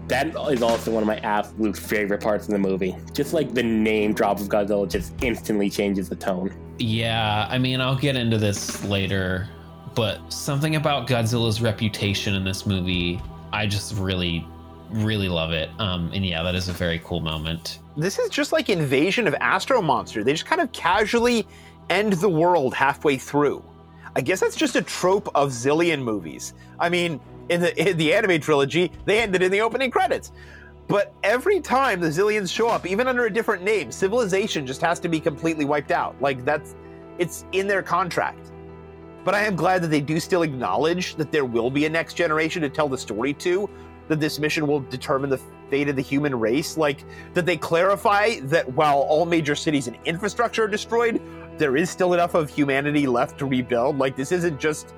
That is also one of my absolute favorite parts of the movie. Just like the name drop of Godzilla just instantly changes the tone. Yeah, I mean, I'll get into this later, but something about Godzilla's reputation in this movie, I just really, really love it. Um, and yeah, that is a very cool moment. This is just like Invasion of Astro Monster. They just kind of casually end the world halfway through. I guess that's just a trope of Xilien movies. I mean, in the in the anime trilogy, they ended in the opening credits. But every time the Xiliens show up, even under a different name, civilization just has to be completely wiped out. Like that's it's in their contract. But I am glad that they do still acknowledge that there will be a next generation to tell the story to, that this mission will determine the fate of the human race. Like that they clarify that while all major cities and infrastructure are destroyed, there is still enough of humanity left to rebuild. Like this isn't just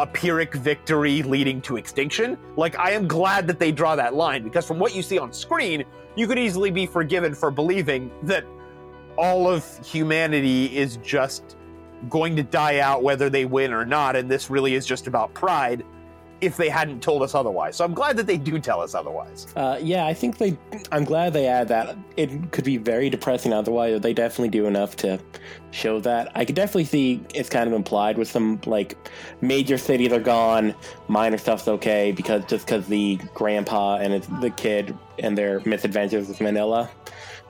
a Pyrrhic victory leading to extinction. Like, I am glad that they draw that line because from what you see on screen, you could easily be forgiven for believing that all of humanity is just going to die out whether they win or not, and this really is just about pride if they hadn't told us otherwise. So I'm glad that they do tell us otherwise. Uh, yeah, I think they. I'm glad they add that. It could be very depressing otherwise. They definitely do enough to show that. I could definitely see it's kind of implied with some like major cities are gone, minor stuff's okay because just because the grandpa and the kid and their misadventures with Minilla.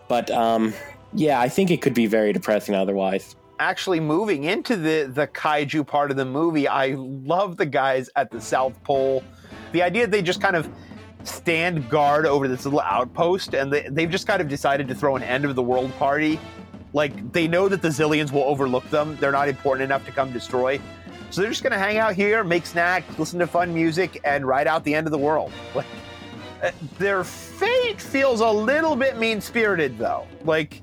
But um, yeah, I think it could be very depressing otherwise actually moving into the the kaiju part of the movie, I love the guys at the South Pole. The idea that they just kind of stand guard over this little outpost, and they, they've just kind of decided to throw an end of the world party. Like they know that the Xiliens will overlook them; they're not important enough to come destroy. So they're just going to hang out here, make snacks, listen to fun music, and ride out the end of the world. (laughs) Like uh, their fate feels a little bit mean spirited, though. Like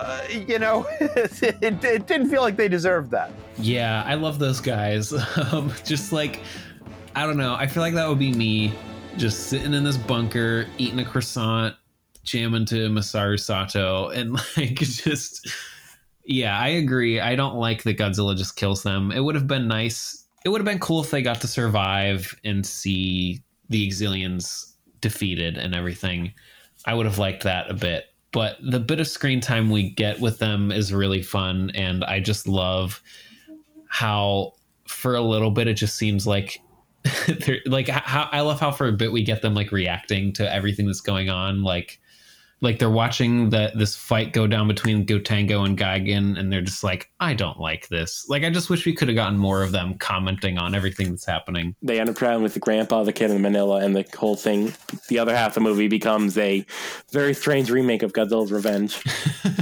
uh, you know, (laughs) it, it, didn't feel like they deserved that. Yeah, I love those guys. (laughs) Um, just like, I don't know. I feel like that would be me just sitting in this bunker, eating a croissant, jamming to Masaru Sato, and (laughs) like just. Yeah, I agree. I don't like that Godzilla just kills them. It would have been nice. It would have been cool if they got to survive and see the Exilians defeated and everything. I would have liked that a bit but the bit of screen time we get with them is really fun and i just love how for a little bit it just seems like (laughs) like how i love how for a bit we get them like reacting to everything that's going on like like they're watching the this fight go down between Gotengo and Gigan, and they're just like, I don't like this. Like, I just wish we could have gotten more of them commenting on everything that's happening. They end up traveling with the grandpa, the kid in Minilla, and the whole thing. The other half of the movie becomes a very strange remake of Godzilla's Revenge.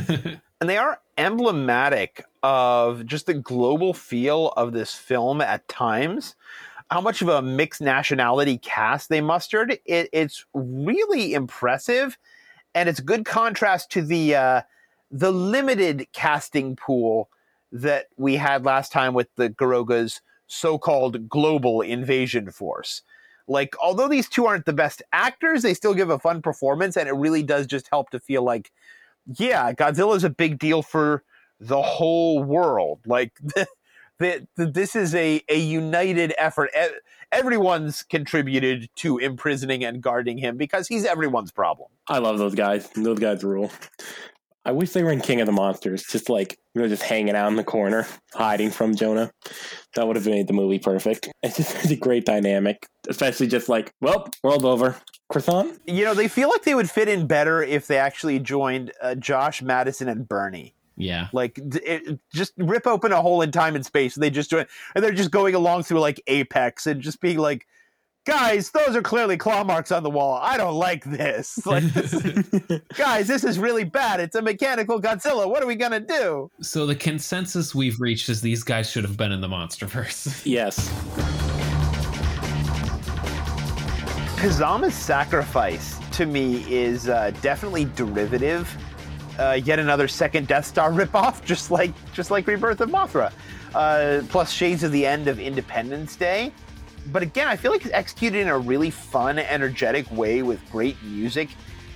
(laughs) and they are emblematic of just the global feel of this film at times how much of a mixed nationality cast they mustered. It, it's really impressive and it's good contrast to the uh, the limited casting pool that we had last time with the Garoga's so-called global invasion force. Like, although these two aren't the best actors, they still give a fun performance, and it really does just help to feel like, yeah, Godzilla's a big deal for the whole world. Like, (laughs) that this is a, a united effort everyone's contributed to imprisoning and guarding him because he's everyone's problem. I love those guys. Those guys rule. I wish they were in King of the Monsters, just like you know, just hanging out in the corner, hiding from Jonah. That would have made the movie perfect. It's just (laughs) a great dynamic, especially just like, well, world over. Croissant. You know, they feel like they would fit in better if they actually joined uh, Josh Madison and Bernie. Yeah. Like it, just rip open a hole in time and space and they just do it and they're just going along through like Apex and just being like guys, those are clearly claw marks on the wall. I don't like this. (laughs) Like this guys, this is really bad. It's a mechanical Godzilla. What are we going to do? So the consensus we've reached is these guys should have been in the MonsterVerse. (laughs) yes. Kazama's sacrifice to me is uh, definitely derivative uh, yet another second Death Star (laughs) ripoff, just like just like Rebirth of Mothra, uh, plus shades of the end of Independence Day. But again, I feel like it's executed in a really fun, energetic way with great music,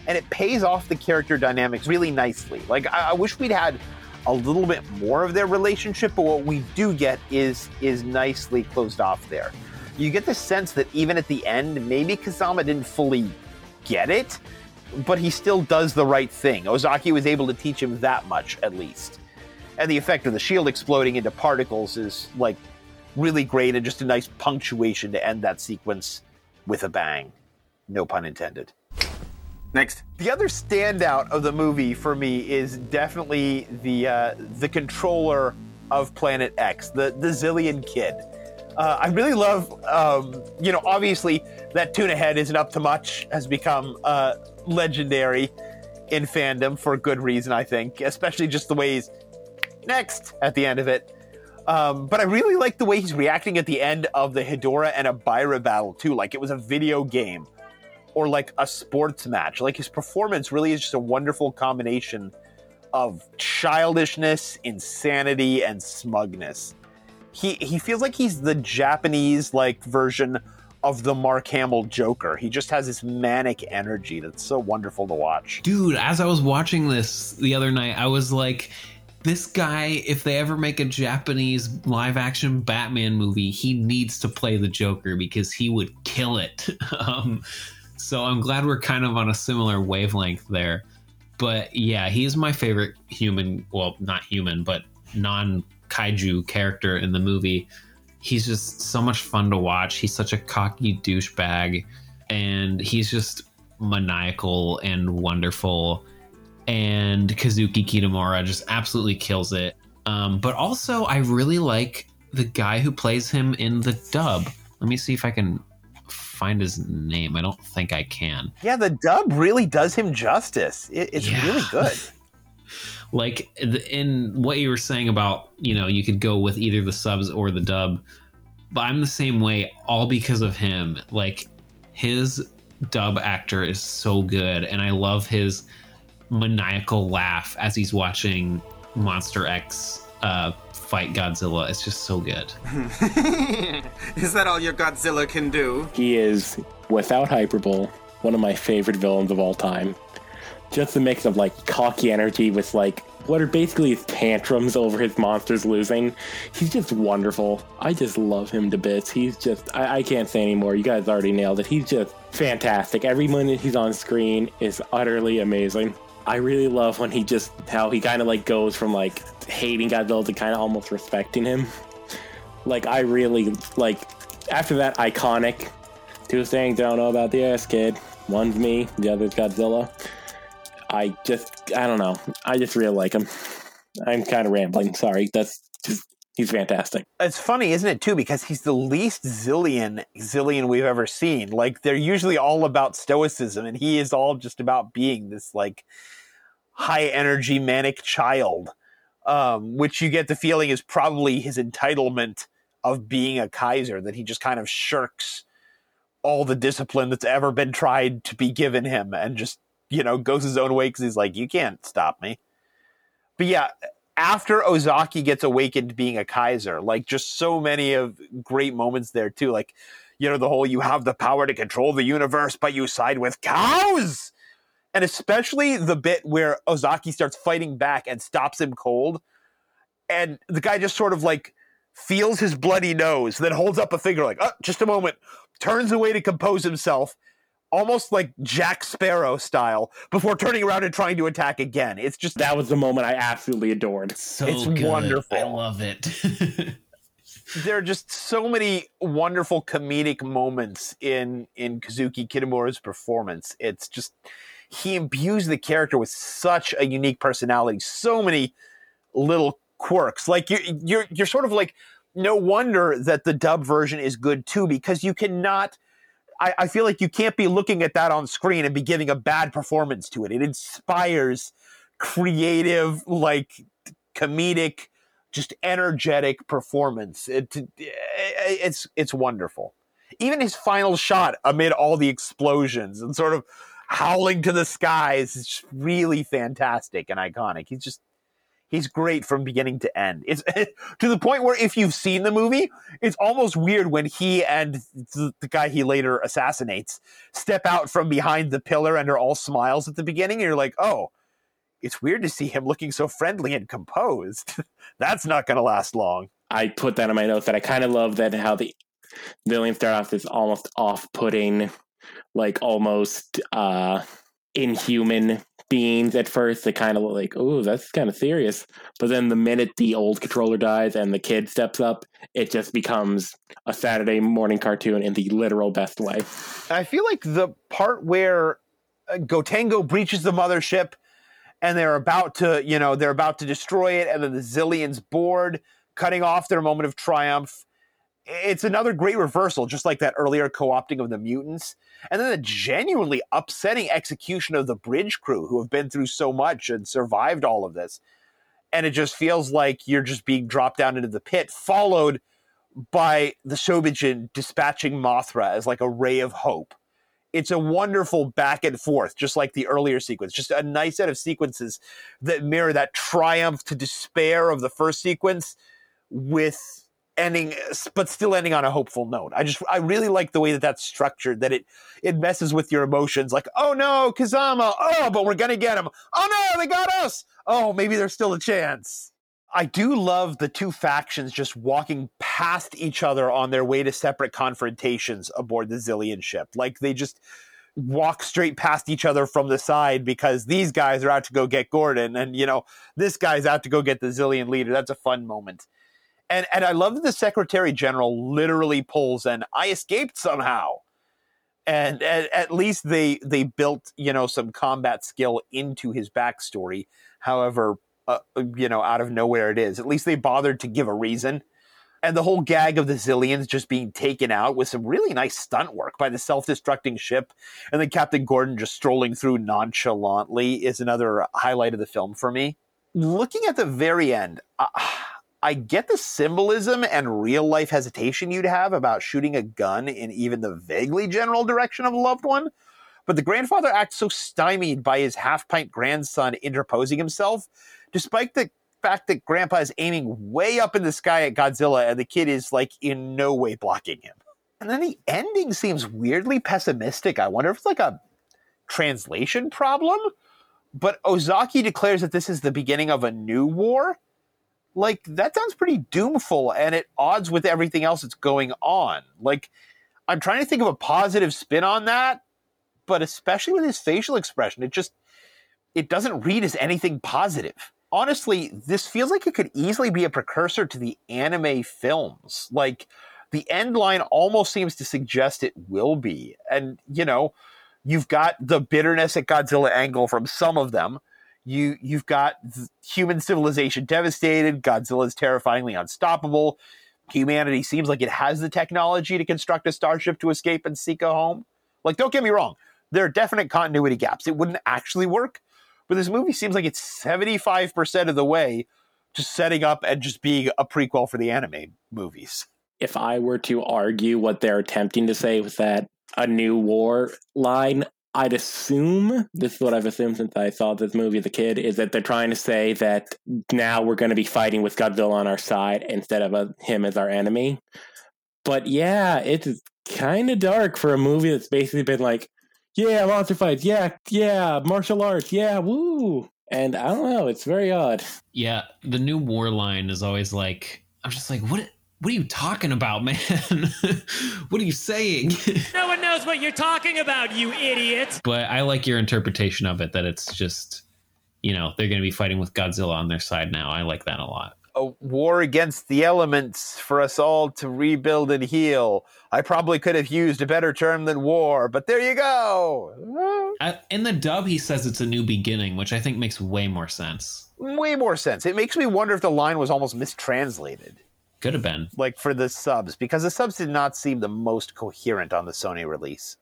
and it pays off the character dynamics really nicely. Like I, I wish we'd had a little bit more of their relationship, but what we do get is is nicely closed off there. You get the sense that even at the end, maybe Kazama didn't fully get it, but he still does the right thing. Ozaki was able to teach him that much, at least. And the effect of the shield exploding into particles is like really great and just a nice punctuation to end that sequence with a bang. No pun intended. Next. The other standout of the movie for me is definitely the uh, the controller of Planet X, the the Xilien kid. Uh, I really love, um, you know, obviously that tuna head isn't up to much, has become uh, legendary in fandom for good reason, I think, especially just the way he's next at the end of it. Um, but I really like the way he's reacting at the end of the Hedorah and Ebira battle too, like it was a video game or like a sports match. Like his performance really is just a wonderful combination of childishness, insanity, and smugness. He he feels like he's the Japanese like version of the Mark Hamill Joker. He just has this manic energy that's so wonderful to watch. Dude, as I was watching this the other night, I was like, this guy, if they ever make a Japanese live action Batman movie, he needs to play the Joker because he would kill it. (laughs) um, so I'm glad we're kind of on a similar wavelength there. But yeah, he's my favorite human, well, not human, but non kaiju character in the movie. He's just so much fun to watch. He's such a cocky douchebag, and he's just maniacal and wonderful. And Kazuki Kitamura just absolutely kills it. Um, but also, I really like the guy who plays him in the dub. Let me see if I can find his name. I don't think I can. Yeah, the dub really does him justice. It, it's Yeah. really good. (laughs) like in what you were saying about you know you could go with either the subs or the dub but i'm the same way all because of him like his dub actor is so good and i love his maniacal laugh as he's watching monster x uh, fight godzilla it's just so good (laughs) Is that all your Godzilla can do? He is, without hyperbole, one of my favorite villains of all time. Just a mix of like cocky energy with like what are basically his tantrums (laughs) over his monsters losing. He's just wonderful. I just love him to bits. He's just I, I can't say anymore. You guys already nailed it. He's just fantastic. Every minute he's on screen is utterly amazing. I really love when he just how he kind of like goes from like hating Godzilla to kind of almost respecting him. Like I really like after that iconic two things I don't know about the ass kid. One's me, the other's Godzilla. I just I don't know. I just really like him. I'm kind of rambling. Sorry. That's just he's fantastic. It's funny, isn't it, too? Because he's the least Xilien Xilien we've ever seen. Like they're usually all about stoicism, and he is all just about being this like high energy manic child, um, which you get the feeling is probably his entitlement of being a Kaiser that he just kind of shirks all the discipline that's ever been tried to be given him, and just you know goes his own way because he's like, you can't stop me. But yeah, after Ozaki gets awakened being a Kaiser, like just so many of great moments there too. Like, you know, the whole you have the power to control the universe, but you side with cows. And especially the bit where Ozaki starts fighting back and stops him cold. And the guy just sort of like feels his bloody nose, then holds up a finger like, oh, just a moment, turns away to compose himself, almost like Jack Sparrow style, before turning around and trying to attack again. It's just That was the moment I absolutely adored. so It's good. wonderful. i love it (laughs) there are just so many wonderful comedic moments in in Kazuki Kitamura's performance. It's just he imbues the character with such a unique personality, so many little quirks. Like you you're you're sort of like no wonder that the dub version is good too, because you cannot I, I feel like you can't be looking at that on screen and be giving a bad performance to it. It inspires creative, like comedic, just energetic performance. It, eh, eh, it's it's wonderful. Even his final shot amid all the explosions and sort of howling to the skies is really fantastic and iconic. He's just he's great from beginning to end. It's (laughs) to the point where if you've seen the movie, it's almost weird when he and the, guy he later assassinates step out from behind the pillar and are all smiles at the beginning. And you're like, oh, it's weird to see him looking so friendly and composed. (laughs) That's not going to last long. I put that in my notes that I kind of love that how the villain start off as almost off-putting, like almost uh inhuman beings at first they kind of look like oh that's kind of serious but then the minute the old controller dies and the kid steps up it just becomes a saturday morning cartoon in the literal best way I feel like the part where uh, Gotengo breaches the mothership and they're about to, you know, they're about to destroy it, and then the Xiliens board, cutting off their moment of triumph. It's another great reversal, just like that earlier co opting of the mutants. And then the genuinely upsetting execution of the bridge crew who have been through so much and survived all of this. And it just feels like you're just being dropped down into the pit, followed by the Shobijin dispatching Mothra as like a ray of hope. It's a wonderful back and forth, just like the earlier sequence. Just a nice set of sequences that mirror that triumph to despair of the first sequence with ending, but still ending on a hopeful note. I just, I really like the way that that's structured, that it, it messes with your emotions. Like, oh no, Kazama. Oh, but we're to get him. Oh no, they got us. Oh, maybe there's still a chance. I do love the two factions just walking past each other on their way to separate confrontations aboard the Xilien ship. Like they just walk straight past each other from the side because these guys are out to go get Gordon and you know this guy's out to go get the Xilien leader. That's a fun moment. And and I love that the Secretary General literally pulls and I escaped somehow. And at, at least they they built, you know, some combat skill into his backstory. However, uh, you know, out of nowhere it is. At least they bothered to give a reason. And the whole gag of the Xiliens just being taken out with some really nice stunt work by the self destructing ship, and then Captain Gordon just strolling through nonchalantly is another highlight of the film for me. Looking at the very end, uh, I get the symbolism and real life hesitation you'd have about shooting a gun in even the vaguely general direction of a loved one. But the grandfather acts so stymied by his half pint grandson interposing himself despite the fact that grandpa is aiming way up in the sky at Godzilla and the kid is like in no way blocking him. And then the ending seems weirdly pessimistic. I wonder if it's like a translation problem. But Ozaki declares that this is the beginning of a new war. Like, that sounds pretty doomful and at odds with everything else that's going on. Like, I'm trying to think of a positive spin on that, but especially with his facial expression, it just it doesn't read as anything positive honestly, this feels like it could easily be a precursor to the anime films. Like the end line almost seems to suggest it will be. And, you know, you've got the bitterness at Godzilla angle from some of them. You you've got human civilization devastated, Godzilla's terrifyingly unstoppable. Humanity seems like it has the technology to construct a starship to escape and seek a home. Like don't get me wrong, there are definite continuity gaps. It wouldn't actually work, but this movie seems like it's 75% of the way to setting up and just being a prequel for the anime movies. If I were to argue what they're attempting to say with that a new war line, I'd assume this is what I've assumed since I saw this movie as a kid is that they're trying to say that now we're going to be fighting with Godzilla on our side instead of a, him as our enemy. But yeah, it's kind of dark for a movie that's basically been like, yeah, monster fights, yeah, yeah, martial arts, yeah, woo. And I don't know, it's very odd. Yeah, the new war line is always like, I'm just like, what? What are you talking about, man? (laughs) what are you saying? (laughs) no one knows what you're talking about, you idiot. But I like your interpretation of it that it's just, you know, they're going to be fighting with Godzilla on their side now. I like that a lot a war against the elements for us all to rebuild and heal. I probably could have used a better term than war, but there you go. in the dub, he says it's a new beginning, which I think makes way more sense. Way more sense. It makes me wonder if the line was almost mistranslated. Could have been. Like for the subs, because the subs did not seem the most coherent on the Sony release.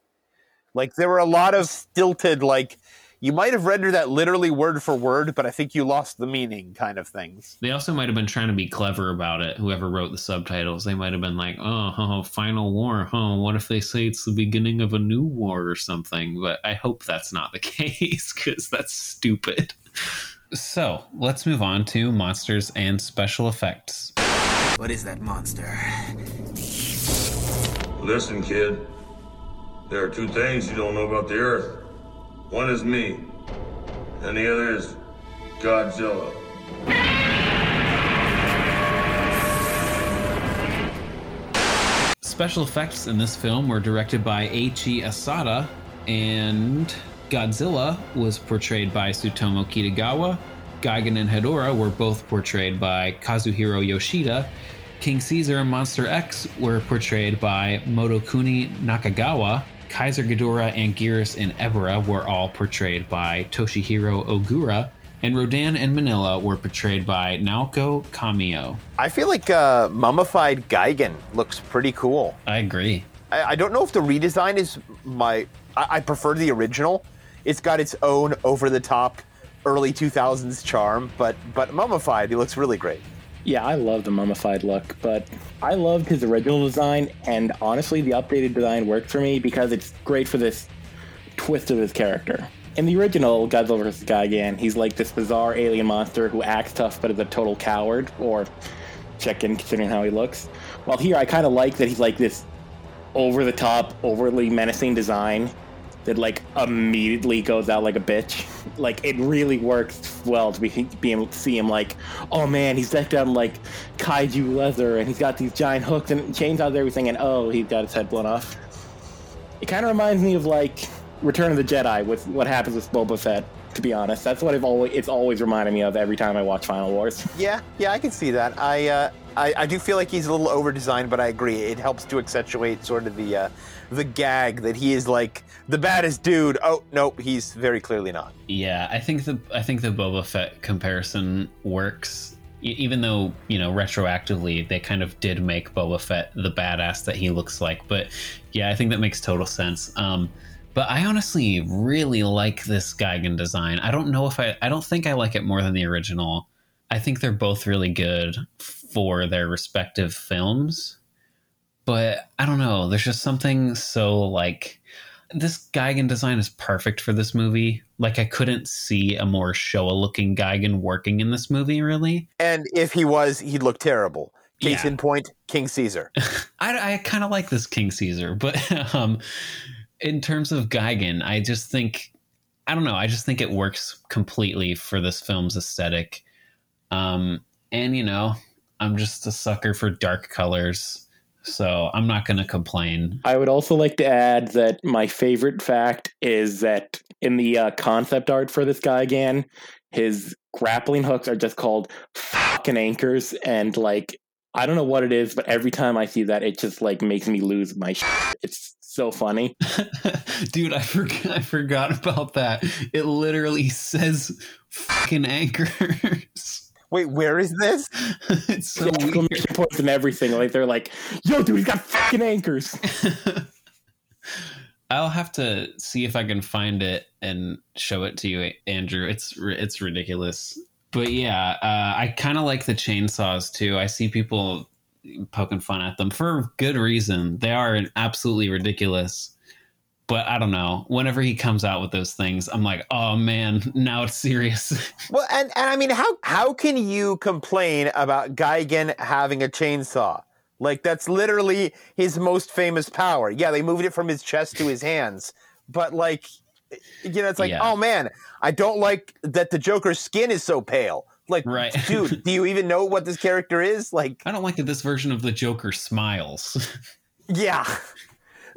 Like there were a lot of stilted, like, you might have rendered that literally word for word, but I think you lost the meaning kind of things. They also might have been trying to be clever about it. Whoever wrote the subtitles, they might have been like, oh, (laughs) oh, final war, huh? What if they say it's the beginning of a new war or something? But I hope that's not the (laughs) case because that's stupid. So let's move on to monsters and special effects. What is that monster? Listen, kid. There are two things you don't know about the Earth. One is me, and the other is Godzilla. special effects in this film were directed by Eiichi Asada, and Godzilla was portrayed by Tsutomu Kitagawa. Gigan and Hedorah were both portrayed by Kazuhiro Yoshida. King Caesar and Monster X were portrayed by Motokuni Nakagawa. Kaiser Ghidorah, Anguirus, and Ebira were all portrayed by Toshihiro Ogura. And Rodan and Minilla were portrayed by Naoko Kamio. I feel like uh, mummified Gigan looks pretty cool. I agree. I, I don't know if the redesign is my. I, I prefer the original. It's got its own over the top early 2000s charm, but but mummified, he looks really great. Yeah, I love the mummified look, but I loved his original design, and honestly, the updated design worked for me because it's great for this twist of his character. In the original Godzilla vs. Gigan, he's like this bizarre alien monster who acts tough but is a total coward, or check in considering how he looks. While here, I kind of like that he's like this over the top, overly menacing design that like immediately goes out like a bitch. Like it really works well to be, be able to see him like, oh man, he's decked out in like kaiju leather and he's got these giant hooks and chains chainsaws and everything, and oh, he's got his head blown off. It kind of reminds me of like Return of the Jedi with what happens with Boba Fett. To be honest, that's what I've always it's always reminded me of every time I watch Final Wars. Yeah, yeah, I can see that. I uh, I, I do feel like he's a little over designed, but I agree. It helps to accentuate sort of the uh, the gag that he is like the baddest dude. Oh nope, he's very clearly not. Yeah, I think the I think the Boba Fett comparison works. Even though you know retroactively they kind of did make Boba Fett the badass that he looks like, but yeah, I think that makes total sense. Um, but I honestly really like this Gigan design. I don't know if I I don't think I like it more than the original. I think they're both really good for their respective films. But I don't know, there's just something so like this Gigan design is perfect for this movie. Like I couldn't see a more Showa looking Gigan working in this movie really. And if he was, he'd look terrible. Case Yeah. in point, King Caesar. (laughs) I, I kind of like this King Caesar, but (laughs) um, in terms of Gigan, I just think I don't know. I just think it works completely for this film's aesthetic. Um, and you know, I'm just a sucker for dark colors, so I'm not going to complain. I would also like to add that my favorite fact is that in the uh, concept art for this guy again, his grappling hooks are just called fucking anchors, and like I don't know what it is, but every time I see that, it just like makes me lose my. Shit. It's so funny. (laughs) Dude, I forgot. I forgot about that. It literally says "fucking anchors." Wait, where is this? (laughs) it's so exclamation points and everything. Like they're like, "Yo, dude, he's got fucking anchors." (laughs) I'll have to see if I can find it and show it to you, Andrew. It's it's ridiculous. But yeah, uh, I kind of like the chainsaws too. I see people poking fun at them for good reason. They are absolutely ridiculous. But I don't know. Whenever he comes out with those things, I'm like, oh man, now it's serious. (laughs) Well, and, and I mean, how how can you complain about Gigan having a chainsaw? Like that's literally his most famous power. Yeah, they moved it from his chest to his hands, but like, you know, it's like, Yeah. oh man, I don't like that the Joker's skin is so pale. Like, Right. dude, (laughs) do you even know what this character is? Like, I don't like that this version of the Joker smiles. (laughs) yeah.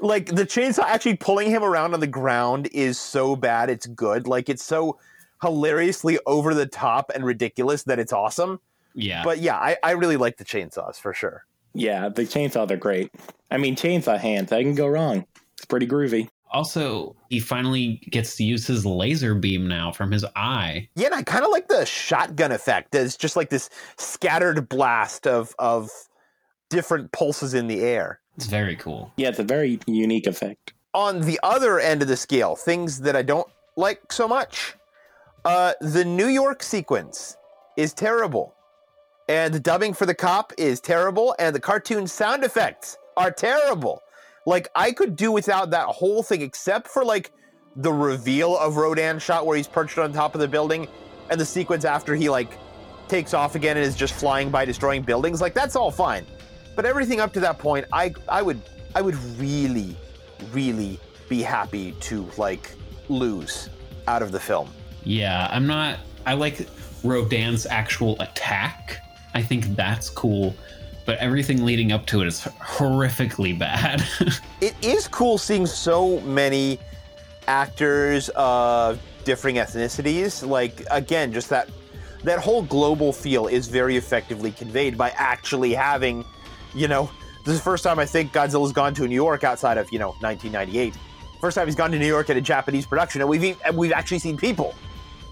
Like the chainsaw actually pulling him around on the ground is so bad it's good. Like it's so hilariously over the top and ridiculous that it's awesome. yeah. But yeah, I, I really like the chainsaws for sure. yeah, the chainsaws are great. I mean, chainsaw hands. I can go wrong. It's pretty groovy. also, he finally gets to use his laser beam now from his eye. Yeah, and I kind of like the shotgun effect. It's just like this scattered blast of of different pulses in the air. It's very cool. Yeah, it's a very unique effect. On the other end of the scale, things that I don't like so much. Uh, the New York sequence is terrible, and the dubbing for the cop is terrible, and the cartoon sound effects are terrible. Like I could do without that whole thing, except for like the reveal of Rodan shot where he's perched on top of the building, and the sequence after he like takes off again and is just flying by destroying buildings. Like that's all fine, but everything up to that point, I I would I would really really be happy to like lose out of the film. Yeah, I'm not. I like Rodan's actual attack. I think that's cool. but everything leading up to it is horrifically bad. (laughs) it is cool seeing so many actors of differing ethnicities. Like again, just that that whole global feel is very effectively conveyed by actually having, you know, this is the first time I think Godzilla's gone to New York outside of you know 1998. First time he's gone to New York at a Japanese production, and we've and we've actually seen people,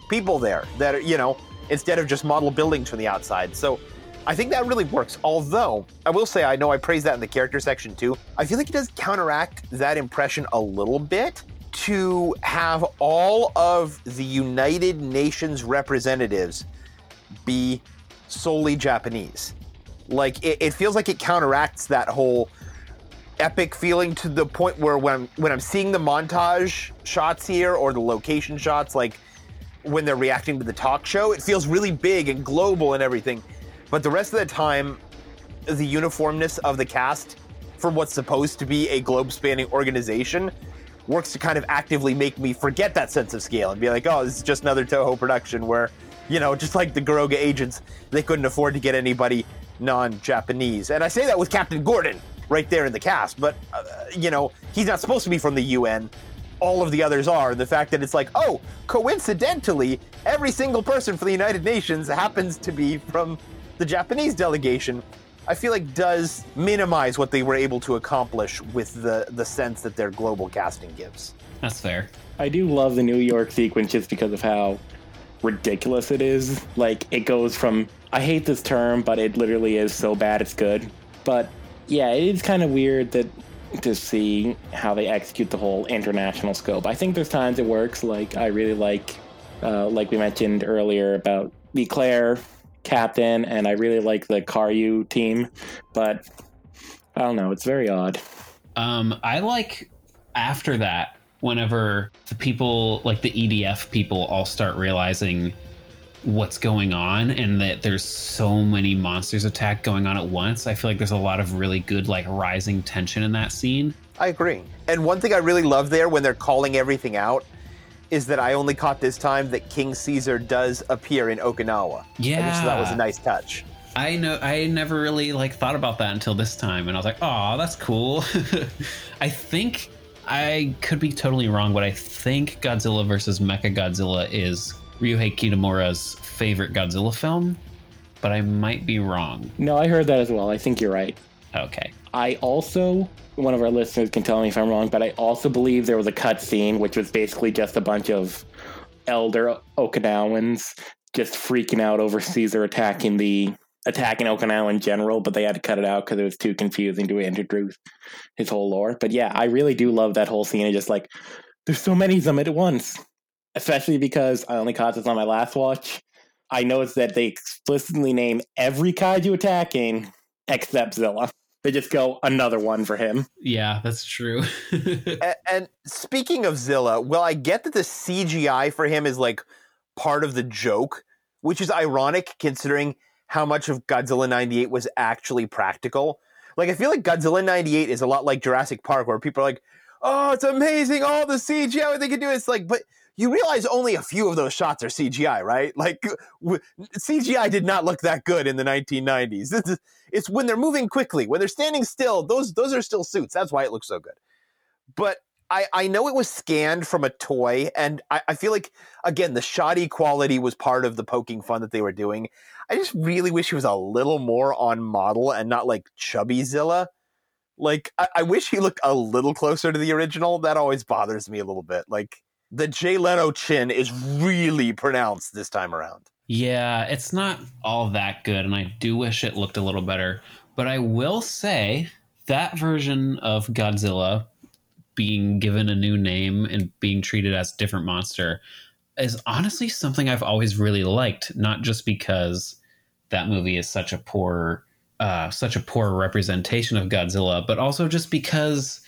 people there that are, you know instead of just model buildings from the outside. So. I think that really works. Although I will say, I know I praise that in the character section too. I feel like it does counteract that impression a little bit to have all of the United Nations representatives be solely Japanese. Like it, it, feels like it counteracts that whole epic feeling to the point where when I'm, when I'm seeing the montage shots here or the location shots, like when they're reacting to the talk show, it feels really big and global and everything. But the rest of the time, the uniformness of the cast from what's supposed to be a globe spanning organization works to kind of actively make me forget that sense of scale and be like, oh, this is just another Toho production where, you know, just like the Garoga agents, they couldn't afford to get anybody non Japanese. And I say that with Captain Gordon right there in the cast, but, uh, you know, he's not supposed to be from the UN. All of the others are. And the fact that it's like, oh, coincidentally, every single person for the United Nations happens to be from the Japanese delegation. I feel like does minimize what they were able to accomplish with the the sense that their global casting gives. That's fair. I do love the New York sequence just because of how ridiculous it is. Like it goes from I hate this term, but it literally is so bad it's good. But yeah, it is kind of weird that to see how they execute the whole international scope. I think there's times it works. Like I really like, uh, like we mentioned earlier about Claire captain, and I really like the Karyu team, but I don't know. It's very odd. Um, I like after that whenever the people like the EDF people all start realizing what's going on and that there's so many monsters attack going on at once. I feel like there's a lot of really good like rising tension in that scene. I agree. And one thing I really love there when they're calling everything out is that I only caught this time that King Caesar does appear in Okinawa. Yeah, so that was a nice touch. I know. I never really like thought about that until this time, and I was like, "Oh, that's cool." (laughs) I think I could be totally wrong, but I think Godzilla versus Mecha Godzilla is Ryuhei Kitamura's favorite Godzilla film, but I might be wrong. No, I heard that as well. I think you're right. Okay. I also one of our listeners can tell me if I'm wrong, but I also believe there was a cut scene which was basically just a bunch of elder Okinawans just freaking out over Caesar attacking the attacking Okinawa in general, but they had to cut it out because it was too confusing to introduce his whole lore. But yeah, I really do love that whole scene. It's just like there's so many of them at once, especially because I only caught this on my last watch. I noticed that they explicitly name every kaiju attacking except Zilla they just go another one for him. Yeah, that's true. (laughs) and, and, speaking of Zilla, well, I get that the CGI for him is like part of the joke, which is ironic considering how much of Godzilla 98 was actually practical. Like, I feel like Godzilla 98 is a lot like Jurassic Park, where people are like, oh, it's amazing, all the CGI they can do. It's like, but you realize only a few of those shots are CGI, right? Like w- CGI did not look that good in the 1990s. It's when they're moving quickly, when they're standing still, those those are still suits. That's why it looks so good. But I, I know it was scanned from a toy, and I, I feel like again the shoddy quality was part of the poking fun that they were doing. I just really wish he was a little more on model and not like chubby Zilla. Like I, I wish he looked a little closer to the original. That always bothers me a little bit. Like the Jay Leno chin is really pronounced this time around. Yeah, it's not all that good, and I do wish it looked a little better. But I will say that version of Godzilla being given a new name and being treated as a different monster is honestly something I've always really liked, not just because that movie is such a poor uh, such a poor representation of Godzilla, but also just because,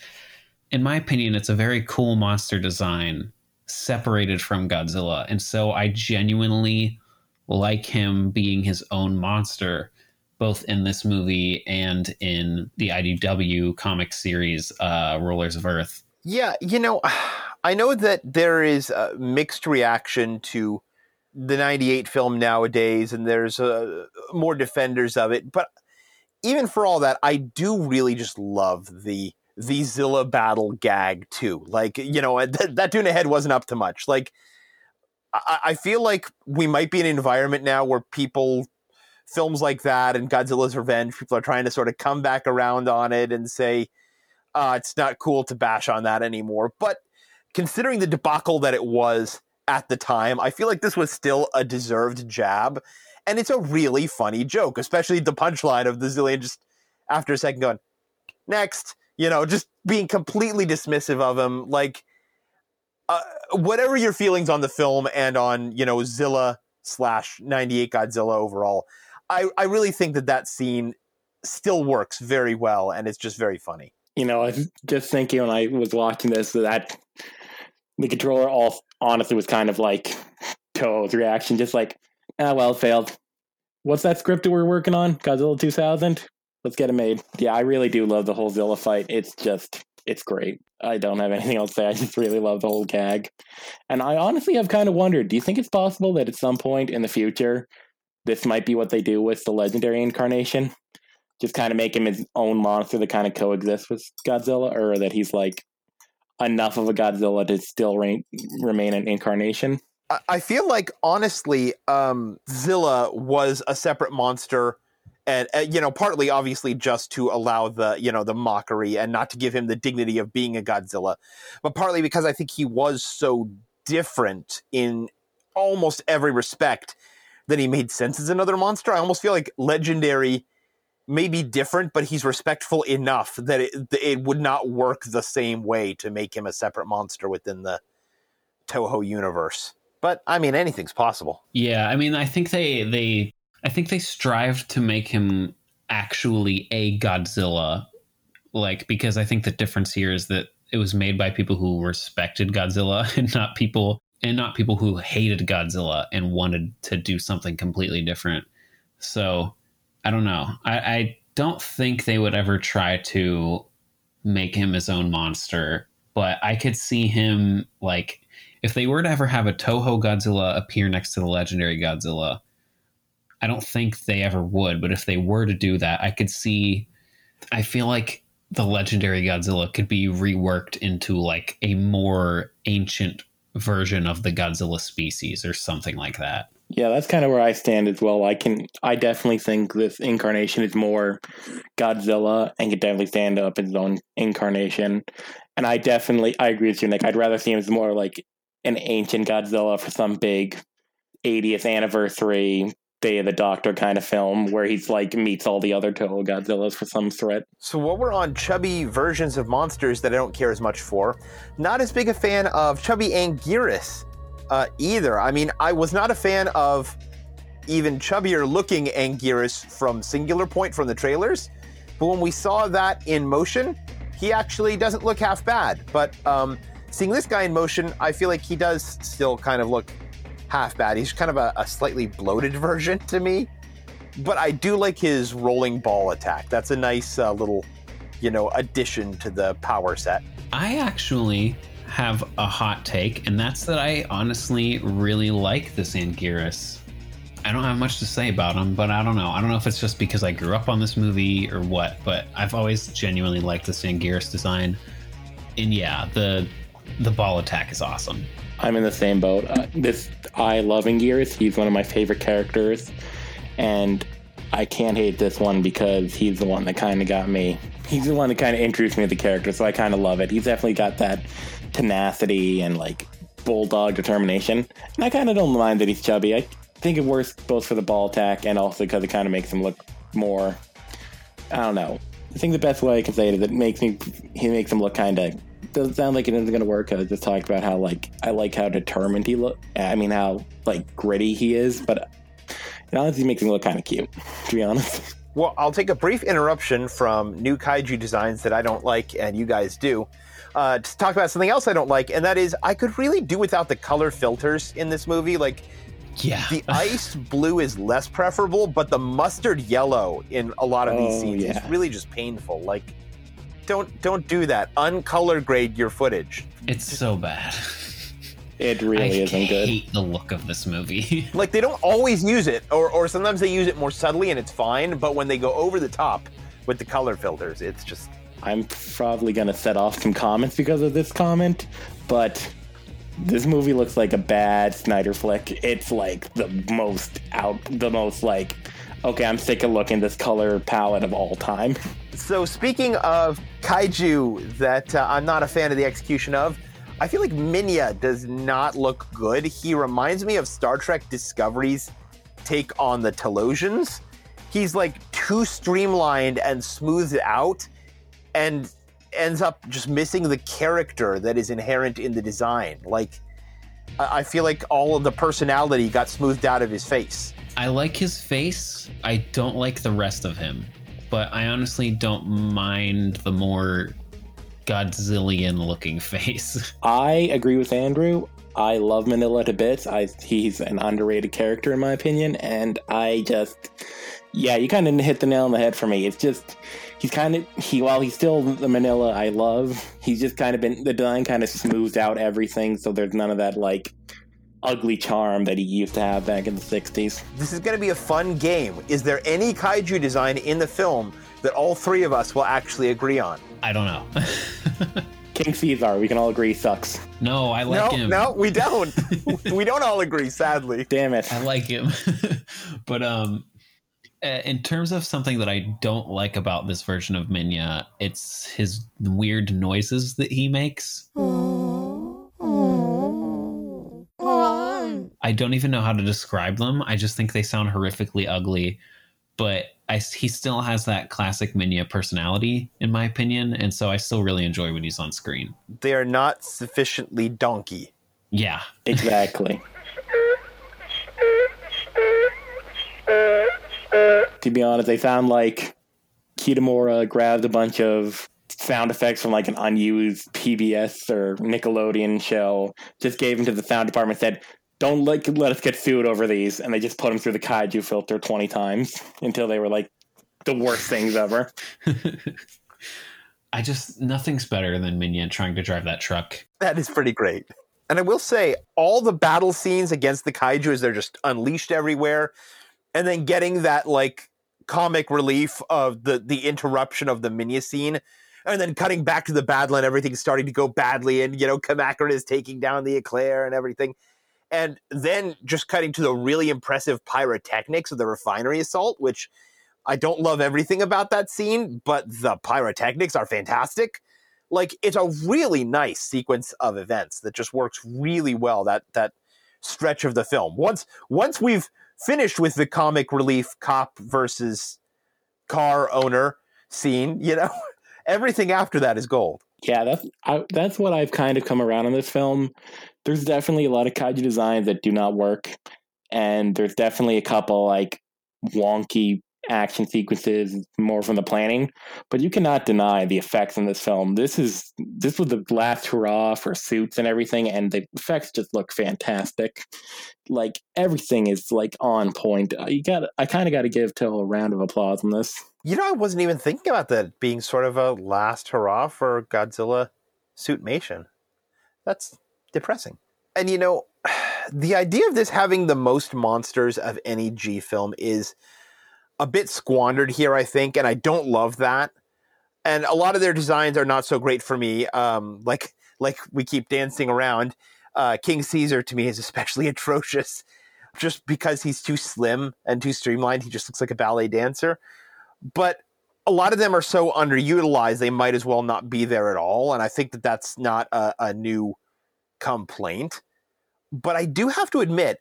in my opinion, it's a very cool monster design separated from Godzilla. And so I genuinely like him being his own monster, both in this movie and in the IDW comic series, uh, Rulers of Earth. Yeah, you know, (sighs) I know that there is a mixed reaction to the 98 film nowadays, and there's uh, more defenders of it, but even for all that, I do really just love the the Zilla battle gag too. Like, you know, that, that tuna head wasn't up to much. Like, I, I feel like we might be in an environment now where people films like that and Godzilla's Revenge, people are trying to sort of come back around on it and say, uh, it's not cool to bash on that anymore. But considering the debacle that it was at the time, I feel like this was still a deserved jab. And it's a really funny joke, especially the punchline of the Xilien just after a second going, next, you know, just being completely dismissive of him. Like, uh, whatever your feelings on the film and on, you know, Zilla slash 98 Godzilla overall, I, I really think that that scene still works very well and it's just very funny. You know, I was just thinking when I was watching this that the controller all honestly was kind of like Toho's reaction, just like, ah, well, failed. What's that script that we're working on? Godzilla 2000? Let's get it made. Yeah, I really do love the whole Zilla fight. It's just, it's great. I don't have anything else to say. I just really love the whole gag. And I honestly have kind of wondered do you think it's possible that at some point in the future, this might be what they do with the legendary incarnation? Just kind of make him his own monster that kind of coexists with Godzilla, or that he's like enough of a Godzilla to still re- remain an incarnation? I feel like honestly, um, Zilla was a separate monster, and uh, you know, partly obviously just to allow the you know the mockery and not to give him the dignity of being a Godzilla, but partly because I think he was so different in almost every respect that he made sense as another monster. I almost feel like Legendary may be different, but he's respectful enough that it, it would not work the same way to make him a separate monster within the Toho universe. But I mean, anything's possible. Yeah, I mean, I think they they I think they strive to make him actually a Godzilla, like because I think the difference here is that it was made by people who respected Godzilla (laughs) and not people and not people who hated Godzilla and wanted to do something completely different. So I don't know. I, I don't think they would ever try to make him his own monster, but I could see him like if they were to ever have a Toho Godzilla appear next to the legendary Godzilla, I don't think they ever would, but if they were to do that, I could see I feel like the legendary Godzilla could be reworked into like a more ancient version of the Godzilla species or something like that. Yeah, that's kind of where I stand as well. I can, I definitely think this incarnation is more Godzilla and can definitely stand up as its own incarnation. And I definitely, I agree with you, Nick. I'd rather see him as more like an ancient Godzilla for some big 80th anniversary Day of the Doctor kind of film where he's like meets all the other Toho Godzillas for some threat. So while we're on chubby versions of monsters that I don't care as much for, not as big a fan of chubby Anguirus uh, either. I mean, I was not a fan of even chubbier looking Anguirus from Singular Point from the trailers, but when we saw that in motion, he actually doesn't look half bad. But um, seeing this guy in motion, I feel like he does still kind of look half bad. He's kind of a, a slightly bloated version to me, but I do like his rolling ball attack. That's a nice uh, little, you know, addition to the power set. I actually have a hot take, and that's that I honestly really like this Anguirus. I don't have much to say about him, but I don't know. I don't know if it's just because I grew up on this movie or what, but I've always genuinely liked this Anguirus design. And yeah, the the ball attack is awesome. I'm in the same boat. Uh, this I love Anguirus. He's one of my favorite characters, and I can't hate this one because he's the one that kind of got me. He's the one that kind of introduced me to the character, so I kind of love it. He's definitely got that tenacity and like bulldog determination, and I kind of don't mind that he's chubby. I think it works both for the ball attack and also because it kind of makes him look more. I don't know. I think the best way I can say it is it makes me he makes him look kind of doesn't sound like it isn't going to work. I just talked about how like I like how determined he look. I mean how like gritty he is, but it honestly makes him look kind of cute. To be honest. (laughs) Well, I'll take a brief interruption from new kaiju designs that I don't like and you guys do. Uh, to talk about something else I don't like, and that is I could really do without the color filters in this movie. Like, yeah, the (laughs) ice blue is less preferable, but the mustard yellow in a lot of these Oh, scenes yeah. is really just painful. Like, don't don't do that. Uncolor grade your footage. It's so bad. (laughs) It really I isn't good. hate the look of this movie. (laughs) Like they don't always use it, or or sometimes they use it more subtly and it's fine. But when they go over the top with the color filters, it's just I'm probably gonna set off some comments because of this comment, but this movie looks like a bad Snyder flick. It's like the most out, the most like, okay, I'm sick of looking this color palette of all time. So speaking of kaiju that uh, I'm not a fan of the execution of, I feel like Minya does not look good. He reminds me of Star Trek Discovery's take on the Talosians. He's like too streamlined and smoothed out and ends up just missing the character that is inherent in the design. Like I I feel like all of the personality got smoothed out of his face. I like his face. I don't like the rest of him, but I honestly don't mind the more Godzillian looking (laughs) face. I agree with Andrew. I love Minilla to bits. I he's an underrated character in my opinion, and I just yeah, you kind of hit the nail on the head for me. It's just he's kind of he while he's still the Minilla I love, he's just kind of been the design kind of smoothed out everything, so there's none of that like ugly charm that he used to have back in the '60s. This is going to be a fun game. Is there any kaiju design in the film that all three of us will actually agree on? I don't know. (laughs) King Caesar, we can all agree sucks. no, I like no, him. no, we don't. (laughs) we don't all agree, sadly. Damn it. I like him. (laughs) but um uh, in terms of something that I don't like about this version of Minya, it's his weird noises that he makes. I don't even know how to describe them. I just think they sound horrifically ugly. But I, he still has that classic Minya personality, in my opinion, and so I still really enjoy when he's on screen. They are not sufficiently donkey. Yeah, Exactly. (laughs) to be honest, they sound like Kitamura grabbed a bunch of sound effects from like an unused PBS or Nickelodeon show, just gave them to the sound department, said, "Don't let let us get sued over these," and they just put them through the kaiju filter twenty times (laughs) until they were like the worst things ever. (laughs) I just nothing's better than Minya trying to drive that truck. That is pretty great. And I will say, all the battle scenes against the kaiju as they're just unleashed everywhere, and then getting that like comic relief of the the interruption of the Minya scene, and then cutting back to the battle and everything's starting to go badly, and you know Kamacuras is taking down the Eclair and everything, and then just cutting to the really impressive pyrotechnics of the refinery assault, which I don't love everything about that scene, but the pyrotechnics are fantastic. Like it's a really nice sequence of events that just works really well. That that stretch of the film. Once once we've finished with the comic relief cop versus car owner scene, you know, (laughs) everything after that is gold. Yeah, that's I, that's what I've kind of come around on this film. There's definitely a lot of kaiju designs that do not work, and there's definitely a couple like wonky action sequences more from the planning. But you cannot deny the effects in this film. This is this was the last hurrah for suits and everything, and the effects just look fantastic. Like everything is like on point. Uh, You got I kind of got to give Till a round of applause on this. You know, I wasn't even thinking about that being sort of a last hurrah for Godzilla Suitmation. That's depressing. And you know, (sighs) the idea of this having the most monsters of any G film is a bit squandered here, I think, and I don't love that. And a lot of their designs are not so great for me. Um, like like we keep dancing around. Uh, King Caesar to me is especially (laughs) atrocious, just because he's too slim and too streamlined. He just looks like a ballet dancer. But a lot of them are so underutilized; they might as well not be there at all. And I think that that's not a, a new complaint. But I do have to admit,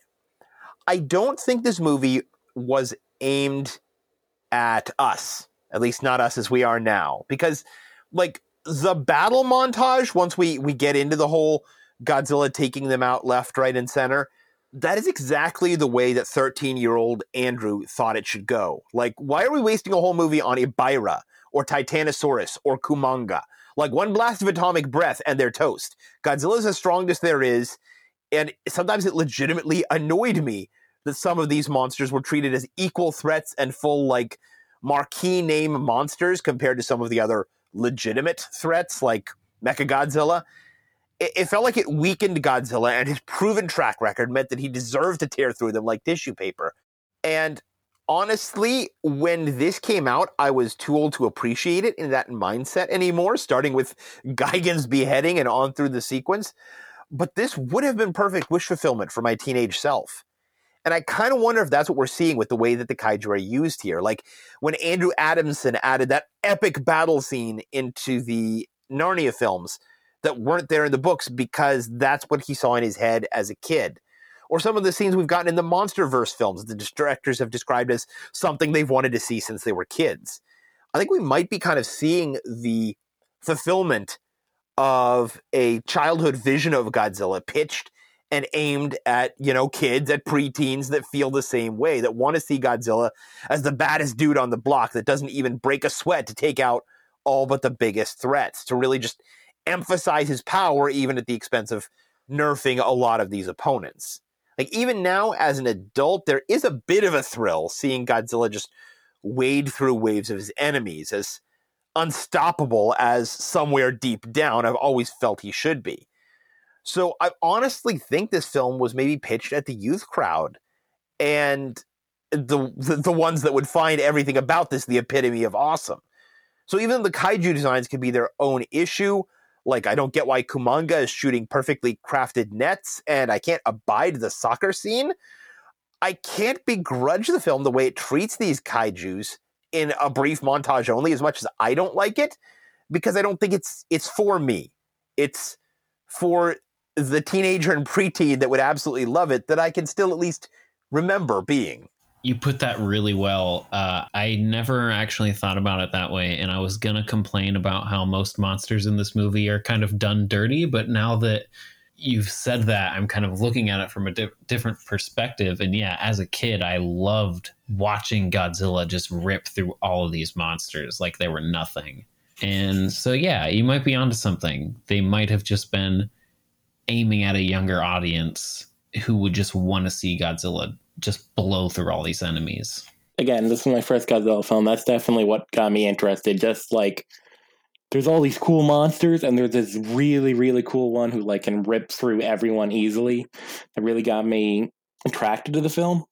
I don't think this movie was aimed at us, at least not us as we are now, because like the battle montage, once we we get into the whole Godzilla taking them out left, right, and center, that is exactly the way that 13 year old Andrew thought it should go. Like, why are we wasting a whole movie on Ebirah or Titanosaurus or Kumonga? Like, one blast of atomic breath and they're toast. Godzilla's the strongest there is. And sometimes it legitimately annoyed me that some of these monsters were treated as equal threats and full, like, marquee name monsters compared to some of the other legitimate threats, like Mechagodzilla. it, it felt like it weakened Godzilla, and his proven track record meant that he deserved to tear through them like tissue paper. And honestly, when this came out, I was too old to appreciate it in that mindset anymore, starting with (laughs) Gigan's beheading and on through the sequence. But this would have been perfect wish fulfillment for my teenage self. And I kind of wonder if that's what we're seeing with the way that the kaiju are used here. Like when Andrew Adamson added that epic battle scene into the Narnia films that weren't there in the books because that's what he saw in his head as a kid. Or some of the scenes we've gotten in the MonsterVerse films that the directors have described as something they've wanted to see since they were kids. I think we might be kind of seeing the fulfillment of a childhood vision of Godzilla pitched and aimed at, you know, kids, at preteens that feel the same way, that want to see Godzilla as the baddest dude on the block that doesn't even break a sweat to take out all but the biggest threats, to really just emphasize his power even at the expense of nerfing a lot of these opponents. Like even now as an adult, there is a bit of a thrill seeing Godzilla just wade through waves of his enemies as unstoppable as somewhere deep down I've always felt he should be. So I honestly think this film was maybe pitched at the youth crowd and the, the, the ones that would find everything about this the epitome of awesome. So even the kaiju designs could be their own issue. Like I don't get why Kumonga is shooting perfectly crafted nets, and I can't abide the soccer scene. I can't begrudge the film the way it treats these kaiju's in a brief montage only, as much as I don't like it, because I don't think it's it's for me. It's for the teenager and preteen that would absolutely love it that I can still at least remember being. You put that really well. Uh, I never actually thought about it that way, and I was gonna complain about how most monsters in this movie are kind of done dirty. But now that you've said that, I'm kind of looking at it from a di- different perspective. And yeah, as a kid, I loved watching Godzilla just rip through all of these monsters like they were nothing. And so, yeah, you might be onto something. They might have just been aiming at a younger audience who would just want to see Godzilla just blow through all these enemies. Again, this was my first Godzilla film. That's definitely what got me interested. Just like there's all these cool monsters, and there's this really, really cool one who like can rip through everyone easily. That really got me attracted to the film.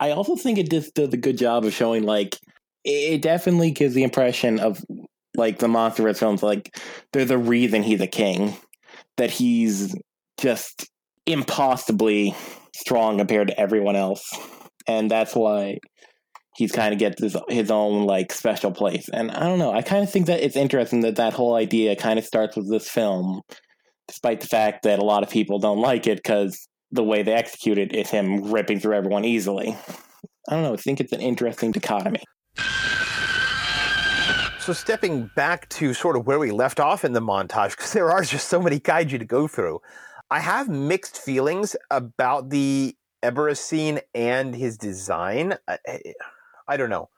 I also think it just does a good job of showing like it definitely gives the impression of like the MonsterVerse films, like there's a reason he's a king, that he's just impossibly strong compared to everyone else, and that's why he's kind of gets his, his own like special place. And I don't know, I kind of think that it's interesting that that whole idea kind of starts with this film, despite the fact that a lot of people don't like it because the way they execute it is him ripping through everyone easily. I don't know. I think it's an interesting dichotomy. So stepping back to sort of where we left off in the montage, because there are just so many kaiju to go through, I have mixed feelings about the Ebirah scene and his design. I, I don't know.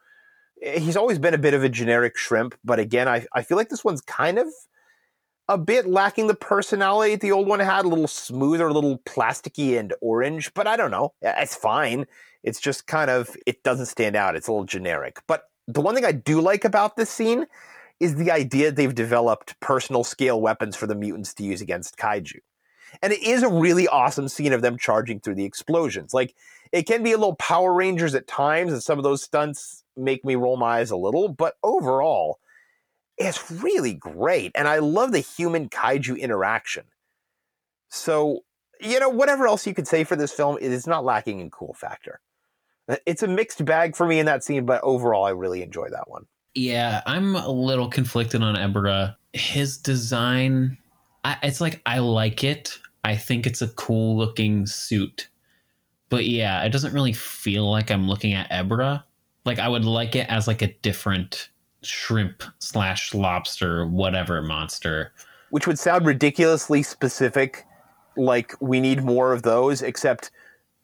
He's always been a bit of a generic shrimp, but again, I, I feel like this one's kind of a bit lacking the personality the old one had, a little smoother, a little plasticky and orange, but I don't know. It's fine. It's just kind of, it doesn't stand out. It's a little generic. But the one thing I do like about this scene is the idea they've developed personal scale weapons for the mutants to use against kaiju. And it is a really awesome scene of them charging through the explosions. Like, it can be a little Power Rangers at times, and some of those stunts make me roll my eyes a little, but overall, it's really great. And I love the human kaiju interaction. So, you know, whatever else you could say for this film, it is not lacking in cool factor. Uh, it's a mixed bag for me in that scene, but overall, I really enjoy that one. Yeah, I'm a little conflicted on Ebirah. His design, I, it's like I like it. I think it's a cool looking suit. But yeah, it doesn't really feel like I'm looking at Ebirah. Like I would like it as like a different shrimp slash lobster, whatever monster. Which would sound ridiculously specific, like we need more of those, except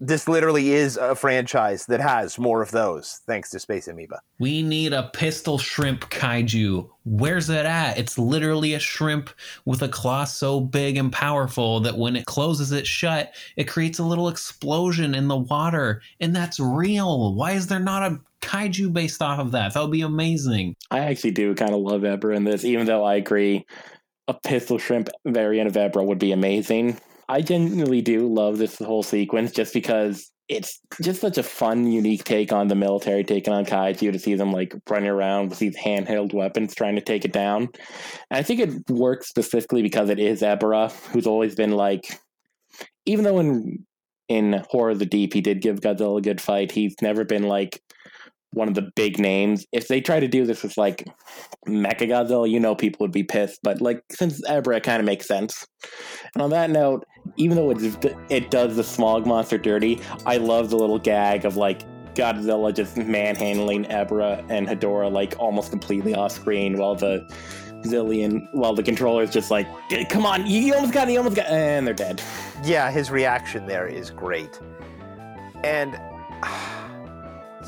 this literally is a franchise that has more of those, thanks to Space Amoeba. We need a pistol shrimp kaiju. Where's it at? It's literally a shrimp with a claw so big and powerful that when it closes it shut, it creates a little explosion in the water. And that's real. Why is there not a kaiju based off of that? That would be amazing. I actually do kind of love Ebirah in this, even though I agree a pistol shrimp variant of Ebirah would be amazing. I genuinely do love this whole sequence just because it's just such a fun, unique take on the military taking on kaiju to see them like running around with these handheld weapons trying to take it down. And I think it works specifically because it is Ebirah, who's always been like, even though in in Horror of the Deep he did give Godzilla a good fight, he's never been like one of the big names. If they try to do this with like Mecha Godzilla, you know people would be pissed. But like since Ebirah, it kind of makes sense. And on that note, even though it it does the smog monster dirty, I love the little gag of like Godzilla just manhandling Ebirah and Hedorah like almost completely off screen while the Xilien, while the controller's just like, "Come on, you almost got you almost got," and they're dead. Yeah, his reaction there is great, and.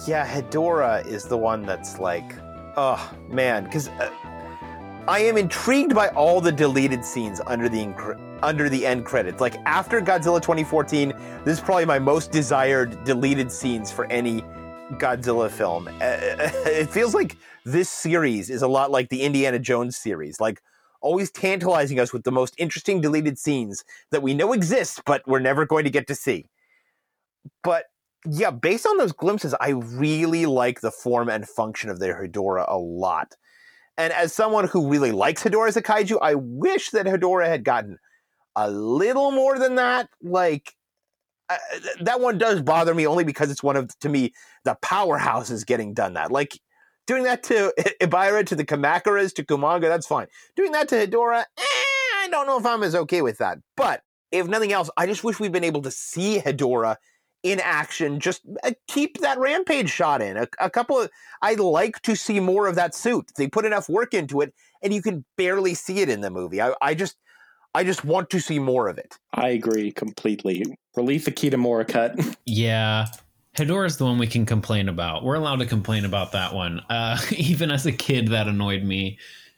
Yeah, Hedorah is the one that's like, oh man, because uh, I am intrigued by all the deleted scenes under the inc- under the end credits. Like after Godzilla 2014, this is probably my most desired deleted scenes for any Godzilla film. Uh, (laughs) it feels like this series is a lot like the Indiana Jones series, like always tantalizing us with the most interesting deleted scenes that we know exist, but we're never going to get to see. But yeah, based on those glimpses, I really like the form and function of their Hedorah a lot. And as someone who really likes Hedorah as a kaiju, I wish that Hedorah had gotten a little more than that. Like, uh, that one does bother me only because it's one of, to me, the powerhouses getting done that. Like, doing that to (laughs) Ebirah, to the Kamacuras, to Kumonga, that's fine. Doing that to Hedorah, eh, I don't know if I'm as okay with that. But if nothing else, I just wish we'd been able to see Hedorah in action. Just uh, keep that rampage shot in. A, a, couple of, I'd like to see more of that suit. They put enough work into it, and you can barely see it in the movie. I, I just, I just want to see more of it. I agree completely. Release the Kitamura cut. (laughs) Yeah. Hedorah is the one we can complain about. We're allowed to complain about that one. Uh, (laughs) even as a kid, that annoyed me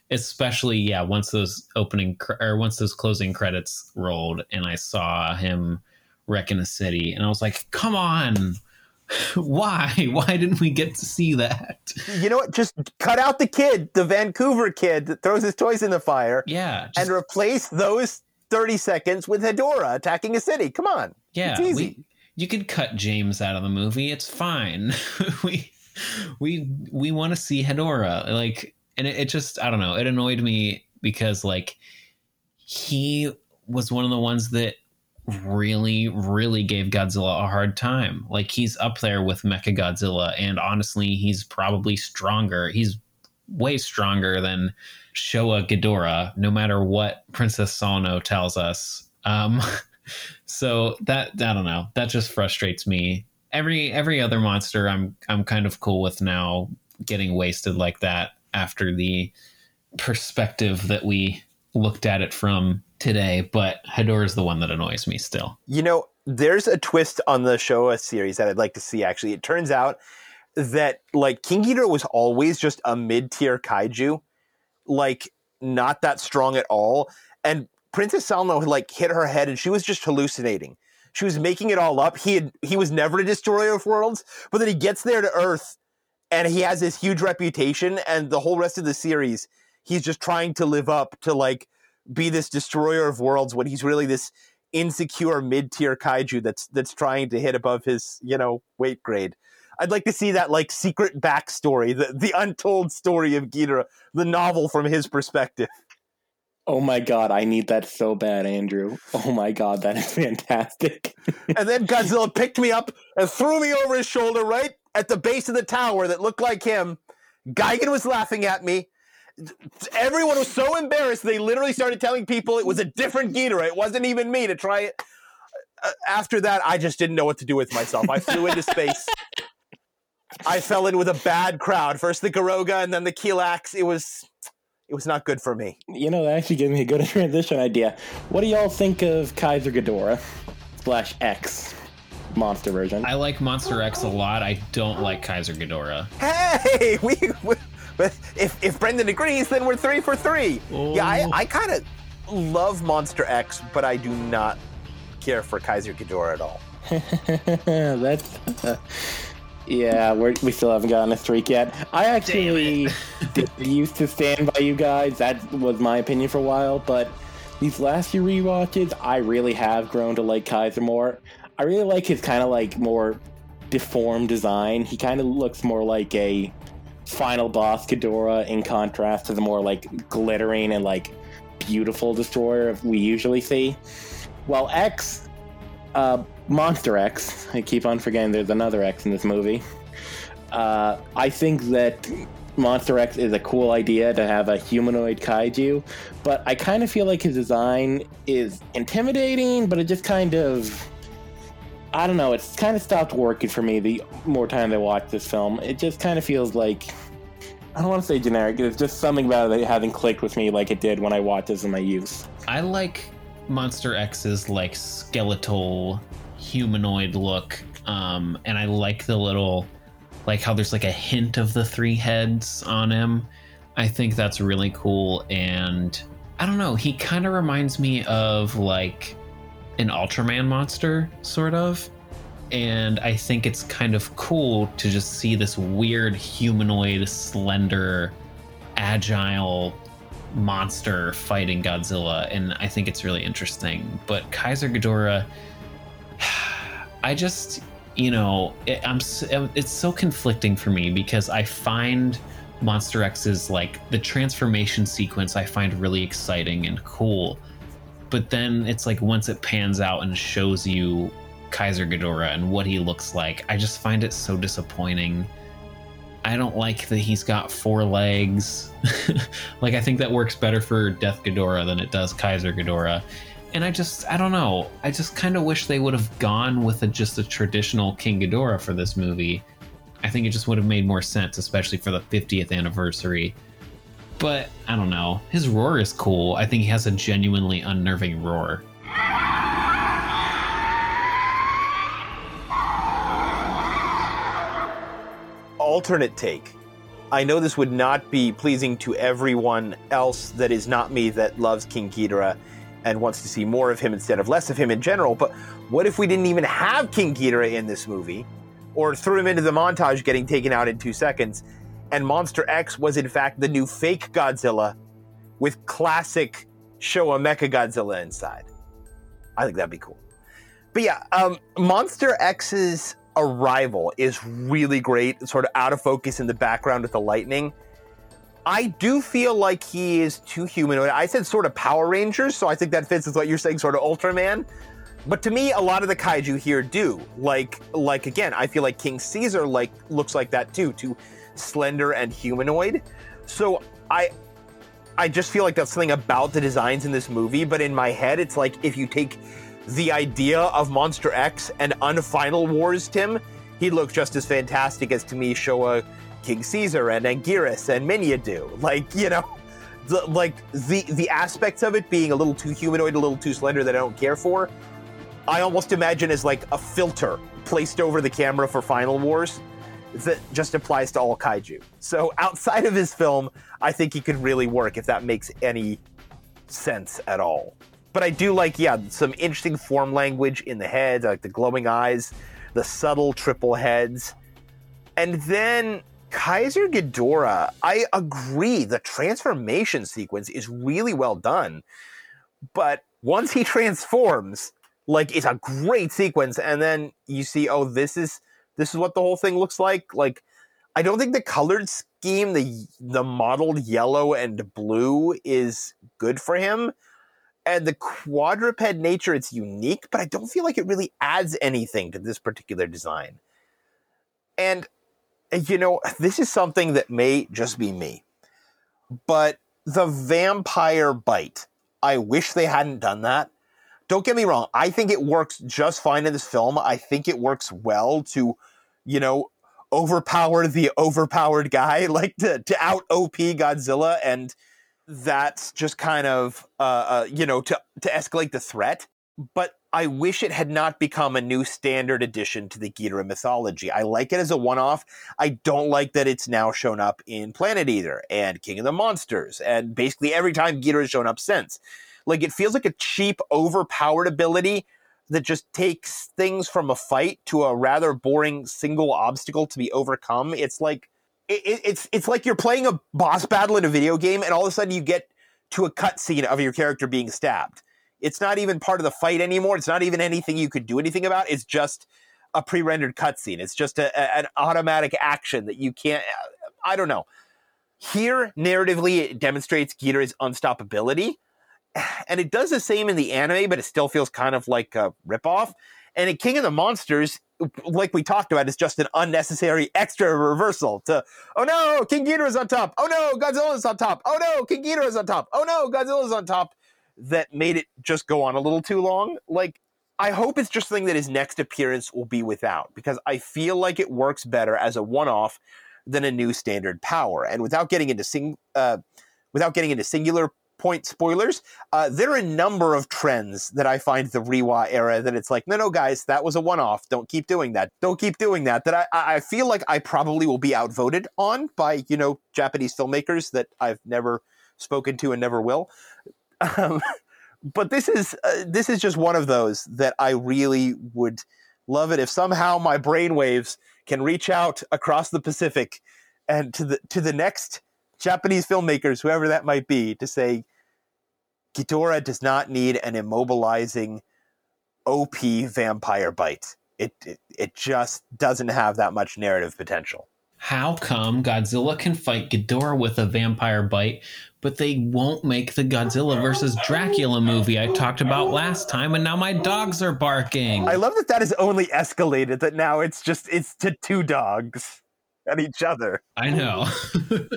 especially yeah once those opening cr- or once those closing credits rolled and i saw him wrecking a city. And I was like, come on. (laughs) Why? Why didn't we get to see that? You know what? Just cut out the kid, the Vancouver kid that throws his toys in the fire. Yeah. Just... And replace those 30 seconds with Hedorah attacking a city. Come on. Yeah. It's easy. We, you could cut James out of the movie. It's fine. (laughs) we we we want to see Hedorah. Like and it, it just I don't know. It annoyed me because like he was one of the ones that really, really gave Godzilla a hard time. Like he's up there with Mecha Godzilla, and honestly, he's probably stronger. He's way stronger than Showa Ghidorah, no matter what Princess Salno tells us. Um, (laughs) so that I don't know. That just frustrates me. Every every other monster, I'm I'm kind of cool with now getting wasted like that after the perspective that we looked at it from today, but Hedorah is the one that annoys me still. You know, there's a twist on the Showa series that I'd like to see actually. It turns out that like King Ghidorah was always just a mid-tier kaiju, like not that strong at all. And Princess Salno like hit her head and she was just hallucinating. She was making it all up. He had he was never a destroyer of worlds, but then he gets there to Earth and he has this huge reputation and the whole rest of the series he's just trying to live up to like be this destroyer of worlds when he's really this insecure mid-tier kaiju that's that's trying to hit above his you know weight grade. I'd like to see that like secret backstory, the the untold story of Ghidorah, the novel from his perspective. Oh my god, I need that so bad, Andrew. Oh my god, that is (laughs) fantastic. and then Godzilla picked me up and threw me over his shoulder right at the base of the tower that looked like him. Gigan was laughing at me everyone was so embarrassed they literally started telling people it was a different Ghidorah. It wasn't even me to try it. Uh, after that, I just didn't know what to do with myself. I flew into space. I fell in with a bad crowd. First the Garoga and then the Kilaaks. It was it was not good for me. You know, that actually gave me a good (laughs) transition idea. What do y'all think of Kaiser Ghidorah slash X monster version? I like Monster X a lot. I don't like Kaiser Ghidorah. Hey, (laughs) we, we but if, if Brendan agrees, then we're three for three. Oh. Yeah, I, I kind of love Monster X, but I do not care for Kaiser Ghidorah at all. (laughs) That's uh, (laughs) Yeah, we're, we still haven't gotten a streak yet. I actually (laughs) used to stand by you guys. That was my opinion for a while, but these last few rewatches, I really have grown to like Kaiser more. I really like his kind of like more deformed design. He kind of looks more like a final boss Ghidorah in contrast to the more like glittering and like beautiful destroyer we usually see. While X, uh, Monster X, I keep on forgetting there's another X in this movie. Uh, I think that Monster X is a cool idea to have a humanoid kaiju, but I kind of feel like his design is intimidating, but it just kind of. I don't know, it's kind of stopped working for me the more time I watch this film. It just kind of feels like. I don't want to say generic, it's just something about it having clicked with me like it did when I watched this in my youth. I like Monster X's like skeletal humanoid look, um, and I like the little like how there's like a hint of the three heads on him. I think that's really cool, and I don't know. He kind of reminds me of like an Ultraman monster, sort of. And I think it's kind of cool to just see this weird humanoid, slender, agile monster fighting Godzilla, and I think it's really interesting. But Kaiser Ghidorah, (sighs) I just, you know, it, I'm it's so conflicting for me because I find Monster X's like the transformation sequence I find really exciting and cool, but then it's like once it pans out and shows you Kaiser Ghidorah and what he looks like, I just find it so disappointing. I don't like that he's got four legs. (laughs) like I think that works better for Death Ghidorah than it does Kaiser Ghidorah. And I just I don't know. I just kind of wish they would have gone with a, just a traditional King Ghidorah for this movie. I think it just would have made more sense, especially for the 50th anniversary. But I don't know. His roar is cool. I think he has a genuinely unnerving roar. alternate take. I know this would not be pleasing to everyone else that is not me that loves King Ghidorah and wants to see more of him instead of less of him in general, but what if we didn't even have King Ghidorah in this movie? Or threw him into the montage getting taken out in two seconds, and Monster X was in fact the new fake Godzilla with classic Showa Mecha Godzilla inside. I think that'd be cool. But yeah, um, Monster X's arrival is really great, sort of out of focus in the background with the lightning. I do feel like he is too humanoid. I said sort of Power Rangers, so I think that fits with what you're saying, sort of Ultraman. But to me, a lot of the kaiju here do. Like, like again, I feel like King Caesar like looks like that too, too slender and humanoid. So I, I just feel like that's something about the designs in this movie. But in my head, it's like if you take the idea of Monster X and unfinal wars Tim, he looked just as fantastic as to me Showa King Caesar and Anguirus and Minya do. Like, you know, (laughs) the, like the the aspects of it being a little too humanoid, a little too slender that I don't care for, I almost imagine as like a filter placed over the camera for Final Wars that just applies to all kaiju. So outside of his film, I think he could really work if that makes any sense at all. But I do like, yeah, some interesting form language in the head, like the glowing eyes, the subtle triple heads. And then Kaiser Ghidorah, I agree, the transformation sequence is really well done. But once he transforms, like it's a great sequence, and then you see, oh, this is this is what the whole thing looks like. Like, I don't think the colored scheme, the the mottled yellow and blue, is good for him. And the quadruped nature it's unique but i don't feel like it really adds anything to this particular design. And you know this is something that may just be me but the vampire bite i wish they hadn't done that. Don't get me wrong i think it works just fine in this film. I think it works well to you know overpower the overpowered guy (laughs) like to, to out op godzilla and that's just kind of uh, uh, you know to to escalate the threat. But I wish it had not become a new standard addition to the Ghidorah mythology. I like it as a one-off. I don't like that it's now shown up in Planet Eater and King of the Monsters, and basically every time Ghidorah has shown up since. Like it feels like a cheap, overpowered ability that just takes things from a fight to a rather boring single obstacle to be overcome. It's like it, it's it's like you're playing a boss battle in a video game, and all of a sudden you get to a cutscene of your character being stabbed. It's not even part of the fight anymore. It's not even anything you could do anything about. It's just a pre-rendered cutscene. It's just a, a, an automatic action that you can't. I don't know. Here, narratively, it demonstrates Ghidorah's unstoppability, (sighs) and it does the same in the anime, but it still feels kind of like a ripoff. And in King of the Monsters, like we talked about, is just an unnecessary extra reversal to, oh no, King Ghidorah's on top. Oh no, Godzilla's on top. Oh no, King Ghidorah's on top. Oh no, Godzilla's on top. That made it just go on a little too long. Like, I hope it's just something that his next appearance will be without, because I feel like it works better as a one-off than a new standard power. And without getting into sing, uh, without getting into singular point spoilers, uh, there are a number of trends that I find the Reiwa era that it's like, no, no, guys, that was a one off. Don't keep doing that. Don't keep doing that. That I, I feel like I probably will be outvoted on by, you know, Japanese filmmakers that I've never spoken to and never will. Um, (laughs) but this is uh, this is just one of those that I really would love it if somehow my brainwaves can reach out across the Pacific and to the to the next Japanese filmmakers, whoever that might be, to say Ghidorah does not need an immobilizing OP vampire bite. It, it it just doesn't have that much narrative potential. How come Godzilla can fight Ghidorah with a vampire bite, but they won't make the Godzilla versus Dracula movie I talked about last time, and now my dogs are barking? I love that that has only escalated. That now it's just it's to two dogs at each other. I know. (laughs)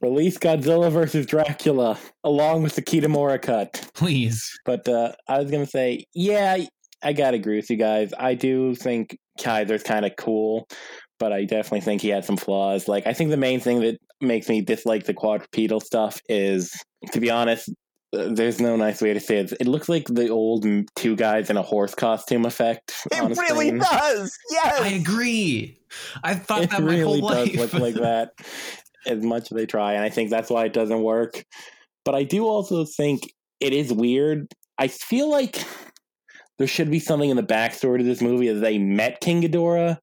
Release Godzilla versus Dracula along with the Kitamura cut. Please. But uh, I was going to say, yeah, I got to agree with you guys. I do think Kaiser's kind of cool, but I definitely think he had some flaws. Like, I think the main thing that makes me dislike the quadrupedal stuff is, to be honest, uh, there's no nice way to say it. It looks like the old two guys in a horse costume effect. It really screen. does. Yes, I agree. I thought it that my really whole does life. look like that (laughs) as much as they try, and I think that's why it doesn't work. But I do also think it is weird. I feel like there should be something in the backstory to this movie as they met King Ghidorah,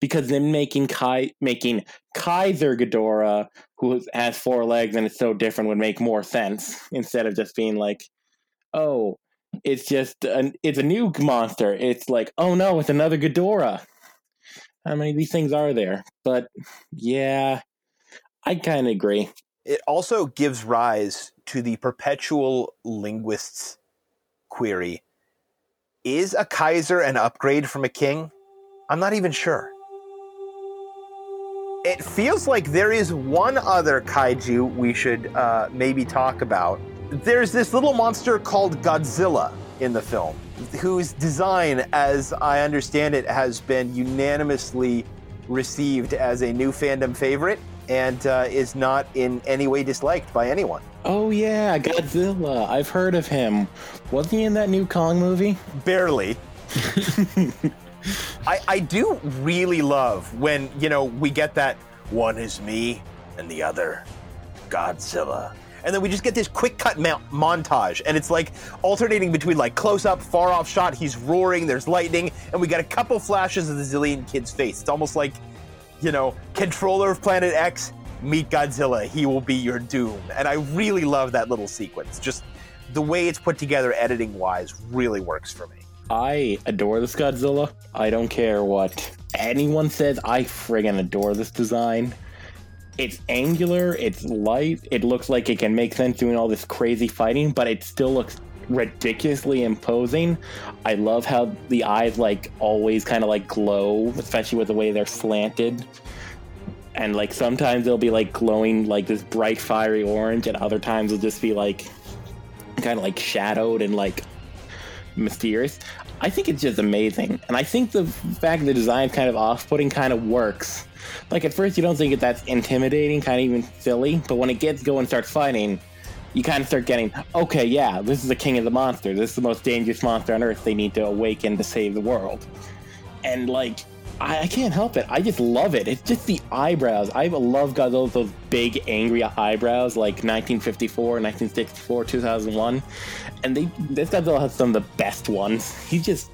because then making Kai making Kaiser Ghidorah, who has four legs and is so different, would make more sense instead of just being like, oh, it's just an, it's a new monster. It's like, oh no, it's another Ghidorah. How many of these things are there? But yeah, I kind of agree. It also gives rise to the perpetual linguist's query Is a Kaiser an upgrade from a king? I'm not even sure. It feels like there is one other kaiju we should uh, maybe talk about. There's this little monster called Godzilla in the film, whose design, as I understand it, has been unanimously received as a new fandom favorite and uh, is not in any way disliked by anyone. Oh yeah, Godzilla. I've heard of him. Wasn't he in that new Kong movie? Barely. (laughs) I, I do really love when, you know, we get that one is me and the other Godzilla. And then we just get this quick cut ma- montage, and it's like alternating between like close up, far off shot. He's roaring, there's lightning, and we got a couple flashes of the Xilien kid's face. It's almost like, you know, controller of Planet X, meet Godzilla. He will be your doom. And I really love that little sequence. Just the way it's put together, editing wise, really works for me. I adore this Godzilla. I don't care what anyone says. I friggin' adore this design. It's angular, it's light, it looks like it can make sense doing all this crazy fighting, but it still looks ridiculously imposing. I love how the eyes like always kind of like glow, especially with the way they're slanted. And like sometimes they'll be like glowing like this bright fiery orange, and other times they'll just be like kind of like shadowed and like mysterious. I think it's just amazing. And I think the fact the design's kind of off putting kind of works. Like at first you don't think that that's intimidating, kind of even silly, but when it gets going and starts fighting, you kind of start getting, okay, yeah, this is the king of the monsters. This is the most dangerous monster on earth. They need to awaken to save the world. And like, I, I can't help it. I just love it. It's just the eyebrows. I love Godzilla's those big, angry eyebrows, like 1954, 1964, 2001. And they this Godzilla has some of the best ones. He just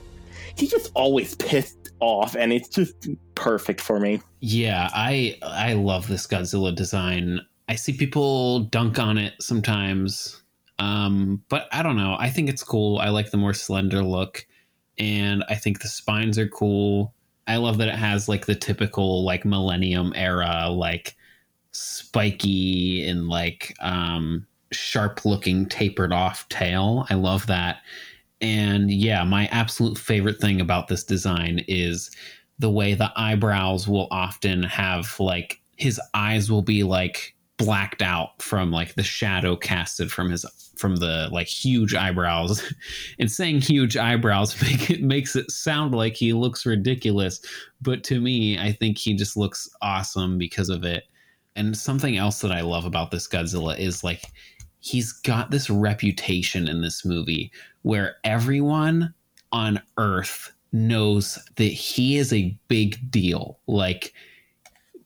he just always pissed off, and it's just perfect for me. Yeah, I I love this Godzilla design. I see people dunk on it sometimes, um, but I don't know. I think it's cool. I like the more slender look, and I think the spines are cool. I love that it has like the typical like Millennium era like spiky and like um, sharp looking tapered off tail. I love that. And yeah, my absolute favorite thing about this design is the way the eyebrows will often have like his eyes will be like blacked out from like the shadow casted from his from the like huge eyebrows. (laughs) And saying huge eyebrows (laughs) make it makes it sound like he looks ridiculous but to me i think he just looks awesome because of it. And something else that i love about this godzilla is like he's got this reputation in this movie where everyone on earth knows that he is a big deal. Like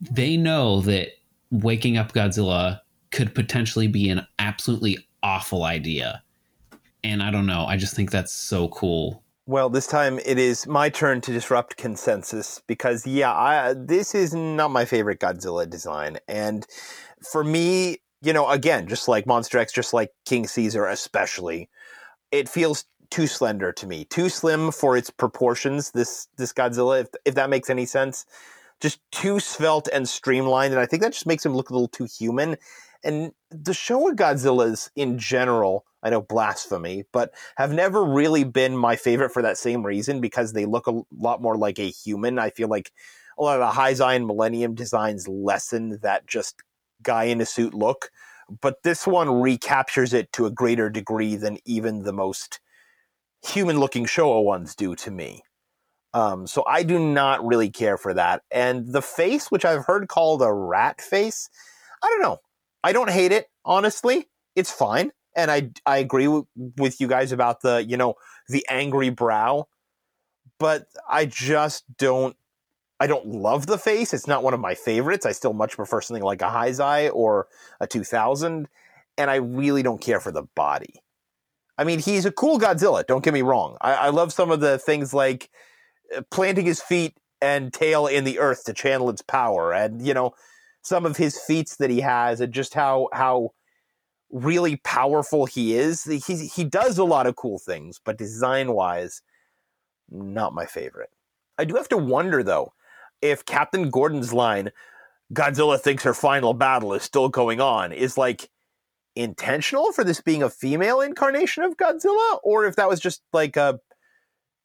they know that waking up Godzilla could potentially be an absolutely awful idea. And I don't know. I just think that's so cool. Well, this time it is my turn to disrupt consensus because, yeah, I, this is not my favorite Godzilla design. And for me, you know, again, just like Monster X, just like King Caesar, especially, it feels too slender to me, too slim for its proportions. This this Godzilla, if if that makes any sense, just too svelte and streamlined, and I think that just makes him look a little too human. And the Showa Godzillas in general, I know blasphemy, but have never really been my favorite for that same reason because they look a lot more like a human. I feel like a lot of the Heisei and Millennium designs lessen that just guy in a suit look, but this one recaptures it to a greater degree than even the most human looking Showa ones do to me. Um, so I do not really care for that. And the face, which I've heard called a rat face, I don't know. I don't hate it, honestly. It's fine. And I, I agree w- with you guys about the, you know, the angry brow. But I just don't, I don't love the face. It's not one of my favorites. I still much prefer something like a Heisei or a 2000. And I really don't care for the body. I mean, he's a cool Godzilla. Don't get me wrong. I, I love some of the things like planting his feet and tail in the earth to channel its power, and you know some of his feats that he has, and just how how really powerful he is. He he does a lot of cool things, but design wise, not my favorite. I do have to wonder though if Captain Gordon's line, "Godzilla thinks her final battle is still going on," is like intentional for this being a female incarnation of Godzilla, or if that was just like a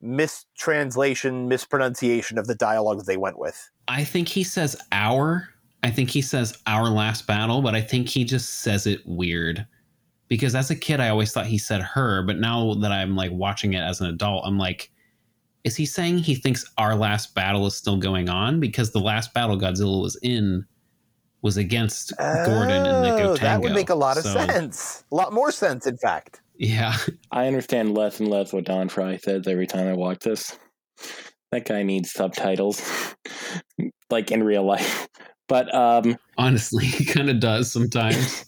mistranslation, mispronunciation of the dialogue that they went with. I think he says our. I think he says our last battle, but I think he just says it weird. Because as a kid, I always thought he said her, but now that I'm like watching it as an adult, I'm like, is he saying he thinks our last battle is still going on? Because the last battle Godzilla was in was against oh, Gordon and the Gotengo. That would make a lot of so, sense. A lot more sense, in fact. Yeah. (laughs) I understand less and less what Don Frye says every time I watch this. That guy needs subtitles, (laughs) like in real life. (laughs) But um honestly, he kind of does sometimes.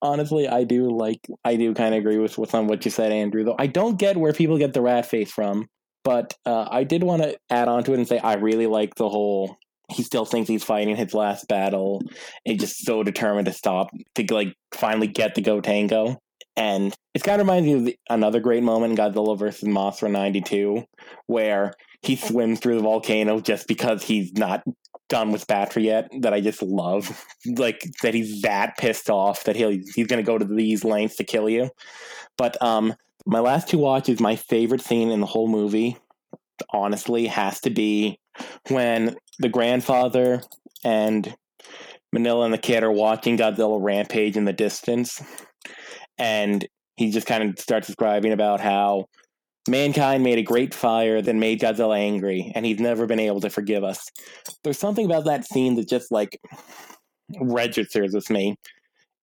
honestly, I do like I do kind of agree with with on what you said, Andrew. Though I don't get where people get the rat face from, but uh, I did want to add on to it and say I really like the whole. He still thinks he's fighting his last battle, and just so determined to stop to like finally get the Gotengo. And it kind of reminds me of the, another great moment in Godzilla versus Mothra 92, where he swims through the volcano just because he's not done with Battra yet that I just love. Like that he's that pissed off that he'll he's gonna go to these lengths to kill you. But um my last two watches, my favorite scene in the whole movie, honestly, has to be when the grandfather and Minilla and the kid are watching Godzilla rampage in the distance and he just kind of starts describing about how mankind made a great fire that made Godzilla angry, and he's never been able to forgive us. There's something about that scene that just like registers with me.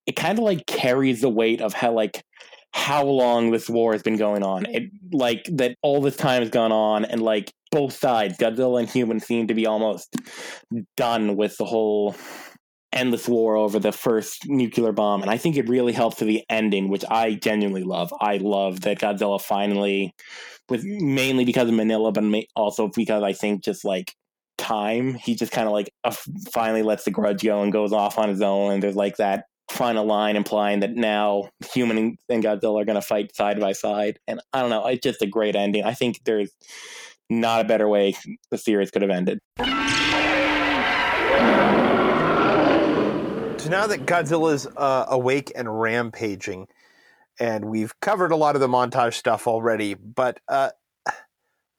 It kind of like carries the weight of how like how long this war has been going on. It like that all this time has gone on, and like both sides, Godzilla and humans, seem to be almost done with the whole endless war over the first nuclear bomb. And I think it really helps for the ending, which I genuinely love. I love that Godzilla finally, with mainly because of Minilla, but also because I think just like time, he just kind of like uh, finally lets the grudge go and goes off on his own. And there's like that final line implying that now human and Godzilla are going to fight side by side. And I don't know, it's just a great ending. I think there's not a better way the series could have ended. Now that Godzilla's uh, awake and rampaging, and we've covered a lot of the montage stuff already, but uh,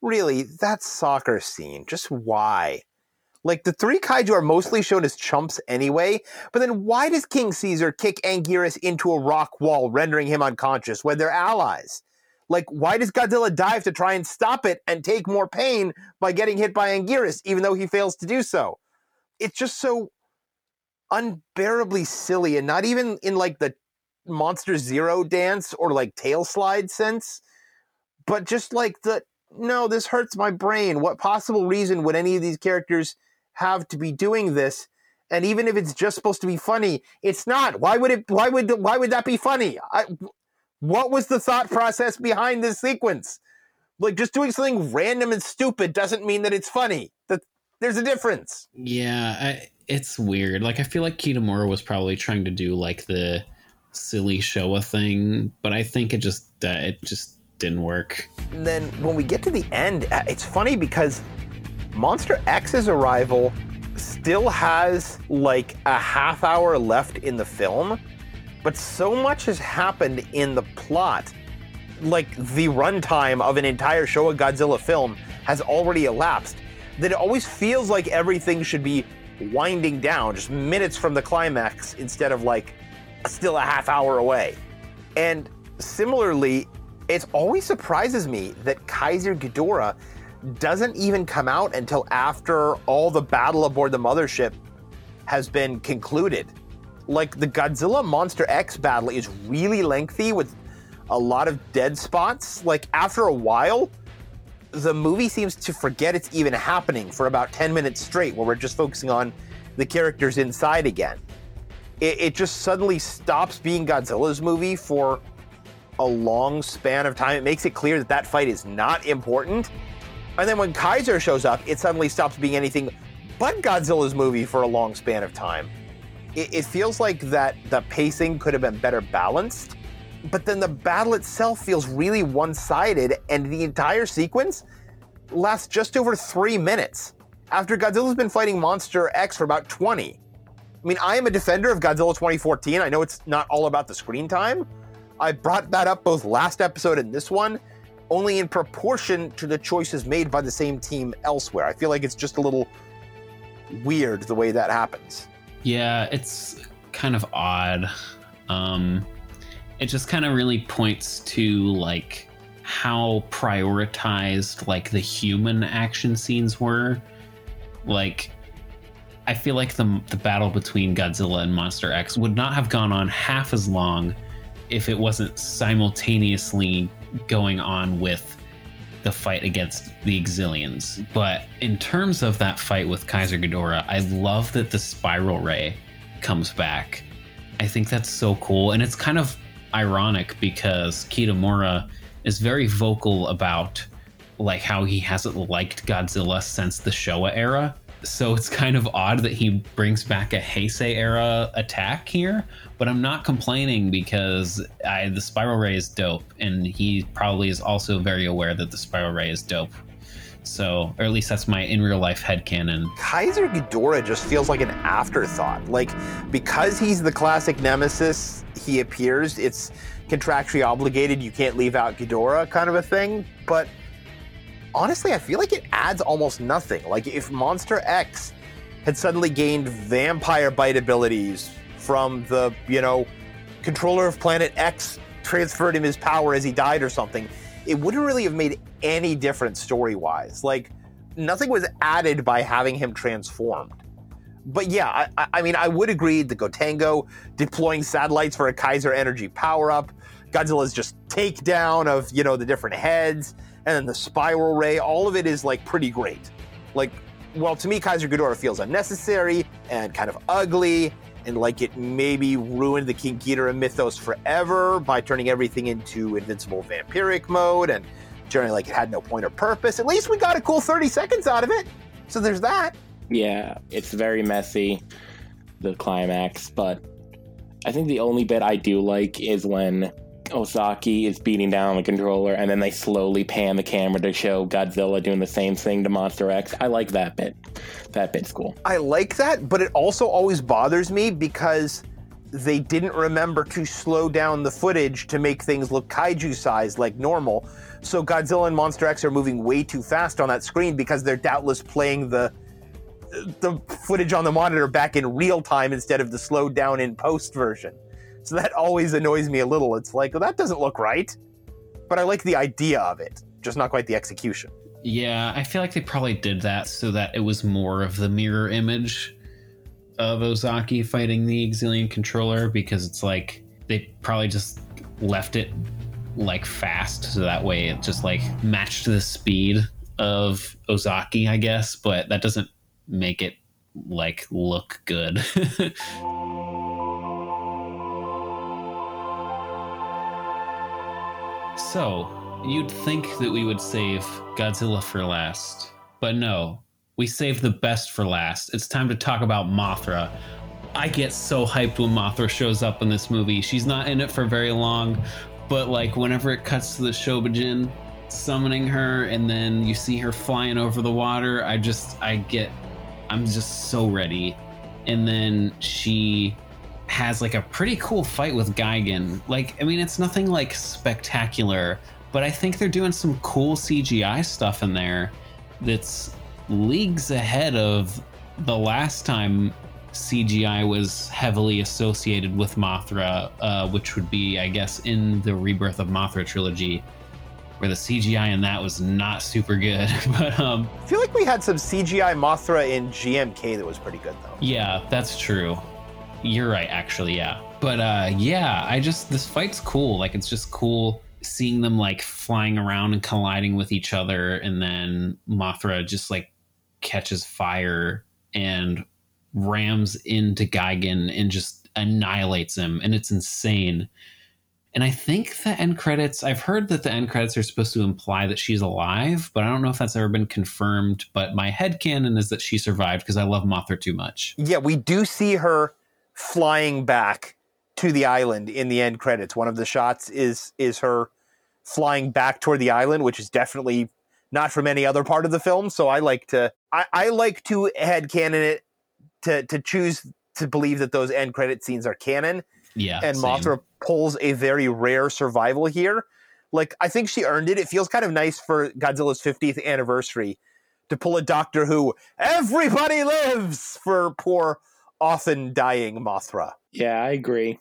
really, that soccer scene, just why? Like the three kaiju are mostly shown as chumps anyway, but then why does King Caesar kick Anguirus into a rock wall, rendering him unconscious when they're allies? Like, why does Godzilla dive to try and stop it and take more pain by getting hit by Anguirus, even though he fails to do so? It's just so unbearably silly, and not even in like the Monster Zero dance or like tail slide sense, but just like the no, this hurts my brain. What possible reason would any of these characters have to be doing this? And even if it's just supposed to be funny, it's not. Why would it? Why would? Why would that be funny? I, what was the thought process behind this sequence? Like just doing something random and stupid doesn't mean that it's funny. That there's a difference. Yeah, I, it's weird. Like I feel like Kitamura was probably trying to do like the silly Showa thing, but I think it just uh, it just didn't work. And then when we get to the end, uh, it's funny because Monster X's arrival still has like a half hour left in the film, but so much has happened in the plot. Like the runtime of an entire Showa Godzilla film has already elapsed, that it always feels like everything should be winding down just minutes from the climax instead of like still a half hour away. And similarly, it always surprises me that Kaiser Ghidorah doesn't even come out until after all the battle aboard the mothership has been concluded. Like the Godzilla Monster X battle is really lengthy with a lot of dead spots. Like after a while, the movie seems to forget it's even happening for about 10 minutes straight, where we're just focusing on the characters inside again. It, it just suddenly stops being Godzilla's movie for a long span of time. It makes it clear that that fight is not important. And then when Kaiser shows up, it suddenly stops being anything but Godzilla's movie for a long span of time. It, it feels like that the pacing could have been better balanced, but then the battle itself feels really one sided, and the entire sequence lasts just over three minutes after Godzilla's been fighting Monster X for about 20. I mean, I am a defender of Godzilla 2014. I know it's not all about the screen time, I brought that up both last episode and this one, only in proportion to the choices made by the same team elsewhere. I feel like it's just a little weird the way that happens. Yeah, it's kind of odd. Um, it just kind of really points to like how prioritized like the human action scenes were. Like, I feel like the the battle between Godzilla and Monster X would not have gone on half as long if it wasn't simultaneously going on with the fight against the Xiliens. But in terms of that fight with Kaiser Ghidorah, I love that the spiral ray comes back. I think that's so cool. And it's kind of ironic because Kitamura is very vocal about like how he hasn't liked Godzilla since the Showa era. So it's kind of odd that he brings back a Heisei era attack here, but I'm not complaining because I, the spiral ray is dope, and he probably is also very aware that the spiral ray is dope. So, or at least that's my in real life head headcanon. Kaiser Ghidorah just feels like an afterthought. Like, because he's the classic nemesis, he appears, it's contractually obligated, you can't leave out Ghidorah kind of a thing. But honestly, I feel like it adds almost nothing. Like, if Monster X had suddenly gained vampire bite abilities, from the, you know, controller of Planet X transferred him his power as he died or something, it wouldn't really have made any difference story wise. Like, nothing was added by having him transformed. But yeah, I, I mean, I would agree the Gotengo deploying satellites for a Kaiser energy power up, Godzilla's just takedown of, you know, the different heads, and then the spiral ray, all of it is like pretty great. Like, well, to me, Kaiser Ghidorah feels unnecessary and kind of ugly, and like it maybe ruined the King Ghidorah mythos forever by turning everything into invincible vampiric mode and generally like it had no point or purpose. At least we got a cool 30 seconds out of it. So there's that. Yeah, it's very messy, the climax, but I think the only bit I do like is when Ozaki is beating down the controller and then they slowly pan the camera to show Godzilla doing the same thing to Monster X. I like that bit. That bit's cool. I like that, but it also always bothers me because they didn't remember to slow down the footage to make things look kaiju sized like normal. So Godzilla and Monster X are moving way too fast on that screen because they're doubtless playing the the footage on the monitor back in real time instead of the slowed down in post version. So that always annoys me a little. It's like, well, that doesn't look right. But I like the idea of it, just not quite the execution. Yeah, I feel like they probably did that so that it was more of the mirror image of Ozaki fighting the Xilien controller because it's like they probably just left it like fast so that way it just like matched the speed of Ozaki, I guess, but that doesn't make it like look good. (laughs) so, you'd think that we would save Godzilla for last, but no. We saved the best for last. It's time to talk about Mothra. I get so hyped when Mothra shows up in this movie. She's not in it for very long, but like whenever it cuts to the Shobijin summoning her and then you see her flying over the water, I just I get I'm just so ready. And then she has like a pretty cool fight with Gigan. Like, I mean, it's nothing like spectacular, but I think they're doing some cool CGI stuff in there that's leagues ahead of the last time CGI was heavily associated with Mothra, uh, which would be, I guess, in the Rebirth of Mothra trilogy where the CGI in that was not super good. (laughs) but um, I feel like we had some CGI Mothra in GMK that was pretty good though. Yeah, that's true. You're right, actually. Yeah, but uh, yeah, I just this fight's cool. Like it's just cool seeing them like flying around and colliding with each other, and then Mothra just like catches fire and rams into Gigan and just annihilates him, and it's insane. And I think the end credits, I've heard that the end credits are supposed to imply that she's alive, but I don't know if that's ever been confirmed. But my head canon is that she survived because I love Mothra too much. Yeah, we do see her flying back to the island in the end credits. One of the shots is is her flying back toward the island, which is definitely not from any other part of the film. So I like to I, I like to head canon it to to choose to believe that those end credit scenes are canon. Yeah. And same. Mothra pulls a very rare survival here. Like I think she earned it. It feels kind of nice for Godzilla's 50th anniversary to pull a Doctor Who everybody lives for poor often dying Mothra. Yeah, I agree.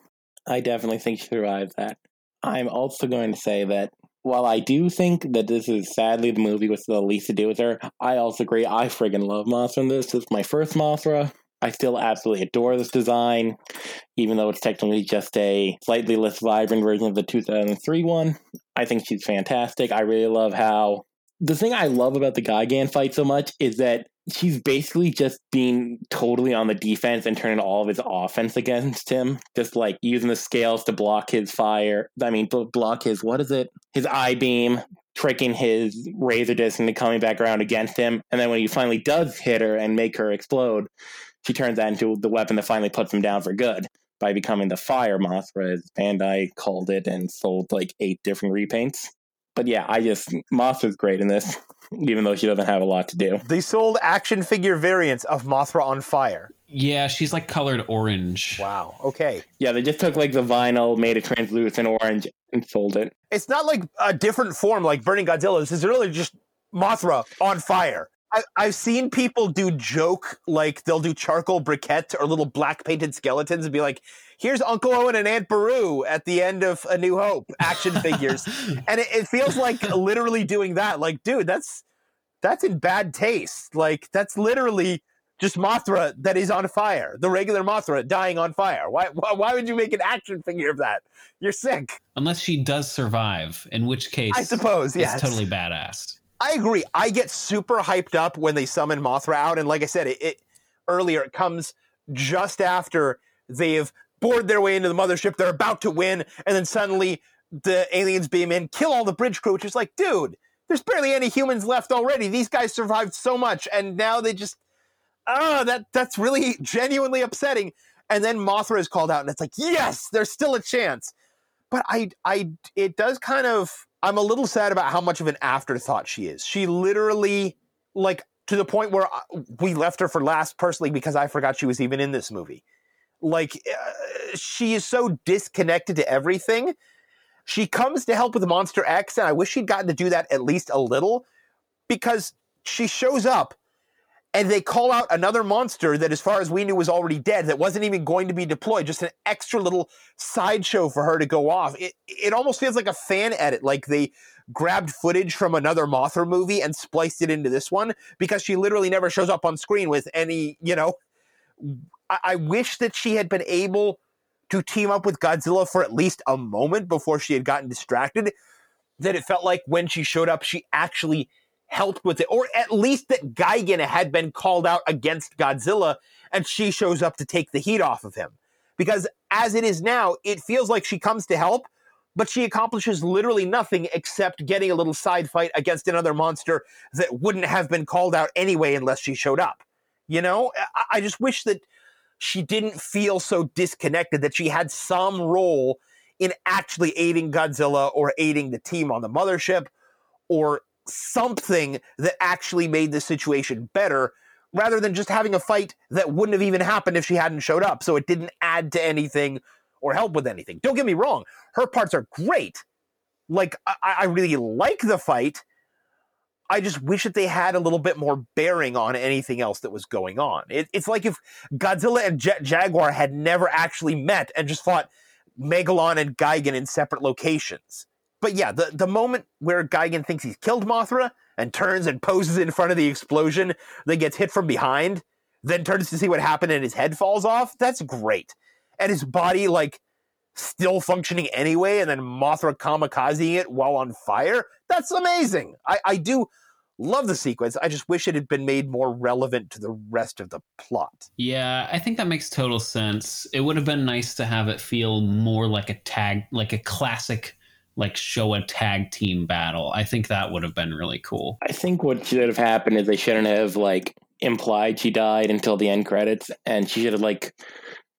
I definitely think she survived that. I'm also going to say that while I do think that this is sadly the movie with the least to do with her, I also agree. I friggin' love Mothra in this. This is my first Mothra. I still absolutely adore this design, even though it's technically just a slightly less vibrant version of the 2003 one. I think she's fantastic. I really love how. The thing I love about the Gigan fight so much is that she's basically just being totally on the defense and turning all of his offense against him. Just like using the scales to block his fire. I mean, block his, what is it? His eye beam, tricking his razor disc into coming back around against him. And then when he finally does hit her and make her explode, she turns that into the weapon that finally puts him down for good by becoming the Fire Mothra, as Bandai called it and sold like eight different repaints. But yeah, I just Mothra's great in this, (laughs) even though she doesn't have a lot to do. They sold action figure variants of Mothra on fire. Yeah, she's like colored orange. Wow. Okay. Yeah, they just took like the vinyl, made it translucent orange, and sold it. It's not like a different form like Burning Godzilla. This is really just Mothra on fire. I, I've seen people do joke like they'll do charcoal briquettes or little black painted skeletons and be like, "Here's Uncle Owen and Aunt Beru at the end of A New Hope action figures," (laughs) and it, it feels like literally doing that. Like, dude, that's that's in bad taste. Like, that's literally just Mothra that is on fire, the regular Mothra dying on fire. Why, why, why would you make an action figure of that? You're sick. Unless she does survive, in which case I suppose, it's totally badass. I agree. I get super hyped up when they summon Mothra out, and like I said, it, it earlier it comes just after they've bored their way into the mothership. They're about to win, and then suddenly the aliens beam in, kill all the bridge crew, which is like, dude, there's barely any humans left already. These guys survived so much, and now they just ah, that that's really genuinely upsetting. And then Mothra is called out, and it's like, yes, there's still a chance. But I, I, it does kind of. I'm a little sad about how much of an afterthought she is. She literally, like, to the point where I- we left her for last personally because I forgot she was even in this movie. Like, uh, she is so disconnected to everything. She comes to help with Monster X, and I wish she'd gotten to do that at least a little because she shows up and they call out another monster that, as far as we knew, was already dead, that wasn't even going to be deployed, just an extra little sideshow for her to go off. It, it almost feels like a fan edit, like they grabbed footage from another Mothra movie and spliced it into this one because she literally never shows up on screen with any, you know. I, I wish that she had been able to team up with Godzilla for at least a moment before she had gotten distracted. That it felt like when she showed up, she actually helped with it, or at least that Gigan had been called out against Godzilla and she shows up to take the heat off of him. Because as it is now, it feels like she comes to help, but she accomplishes literally nothing except getting a little side fight against another monster that wouldn't have been called out anyway unless she showed up. You know, I, I just wish that she didn't feel so disconnected, that she had some role in actually aiding Godzilla or aiding the team on the mothership or something that actually made the situation better rather than just having a fight that wouldn't have even happened if she hadn't showed up. So it didn't add to anything or help with anything. Don't get me wrong, her parts are great. Like, I, I really like the fight. I just wish that they had a little bit more bearing on anything else that was going on. It, it's like if Godzilla and Jet Jaguar had never actually met and just fought Megalon and Gigan in separate locations. But yeah, the, the moment where Gigan thinks he's killed Mothra and turns and poses in front of the explosion, then gets hit from behind, then turns to see what happened and his head falls off, that's great. And his body, like, still functioning anyway, and then Mothra kamikazing it while on fire, that's amazing. I, I do love the sequence. I just wish it had been made more relevant to the rest of the plot. Yeah, I think that makes total sense. It would have been nice to have it feel more like a tag, like a classic, like Showa tag team battle. I think that would have been really cool. I think what should have happened is they shouldn't have like implied she died until the end credits, and she should have like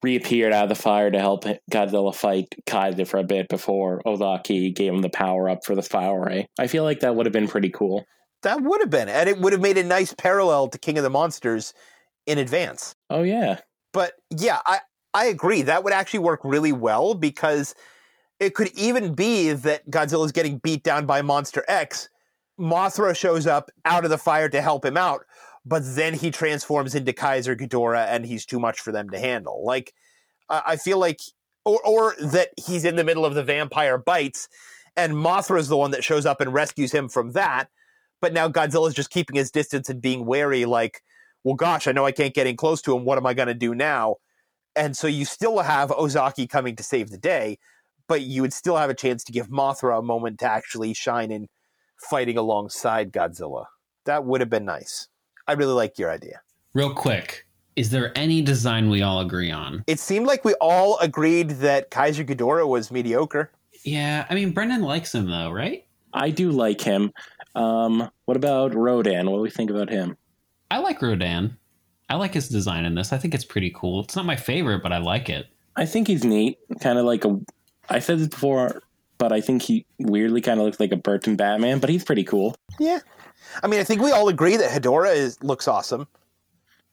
reappeared out of the fire to help Godzilla fight Kaiser for a bit before Ozaki gave him the power up for the fire ray. I feel like that would have been pretty cool. That would have been, and it would have made a nice parallel to King of the Monsters in advance. Oh yeah, But yeah, I I agree. That would actually work really well because it could even be that Godzilla is getting beat down by Monster X. Mothra shows up out of the fire to help him out, but then he transforms into Kaiser Ghidorah and he's too much for them to handle. Like, I feel like, or, or that he's in the middle of the vampire bites and Mothra is the one that shows up and rescues him from that. But now Godzilla's just keeping his distance and being wary, like, well, gosh, I know I can't get in close to him. What am I going to do now? And so you still have Ozaki coming to save the day, but you would still have a chance to give Mothra a moment to actually shine in fighting alongside Godzilla. That would have been nice. I really like your idea. Real quick, is there any design we all agree on? It seemed like we all agreed that Kaiser Ghidorah was mediocre. Yeah, I mean, Brendan likes him though, right? I do like him. Um, what about Rodan? What do we think about him? I like Rodan. I like his design in this. I think it's pretty cool. It's not my favorite, but I like it. I think he's neat. Kind of like a. I said this before, but I think he weirdly kind of looks like a Burton Batman. But he's pretty cool. Yeah. I mean, I think we all agree that Hedorah is looks awesome.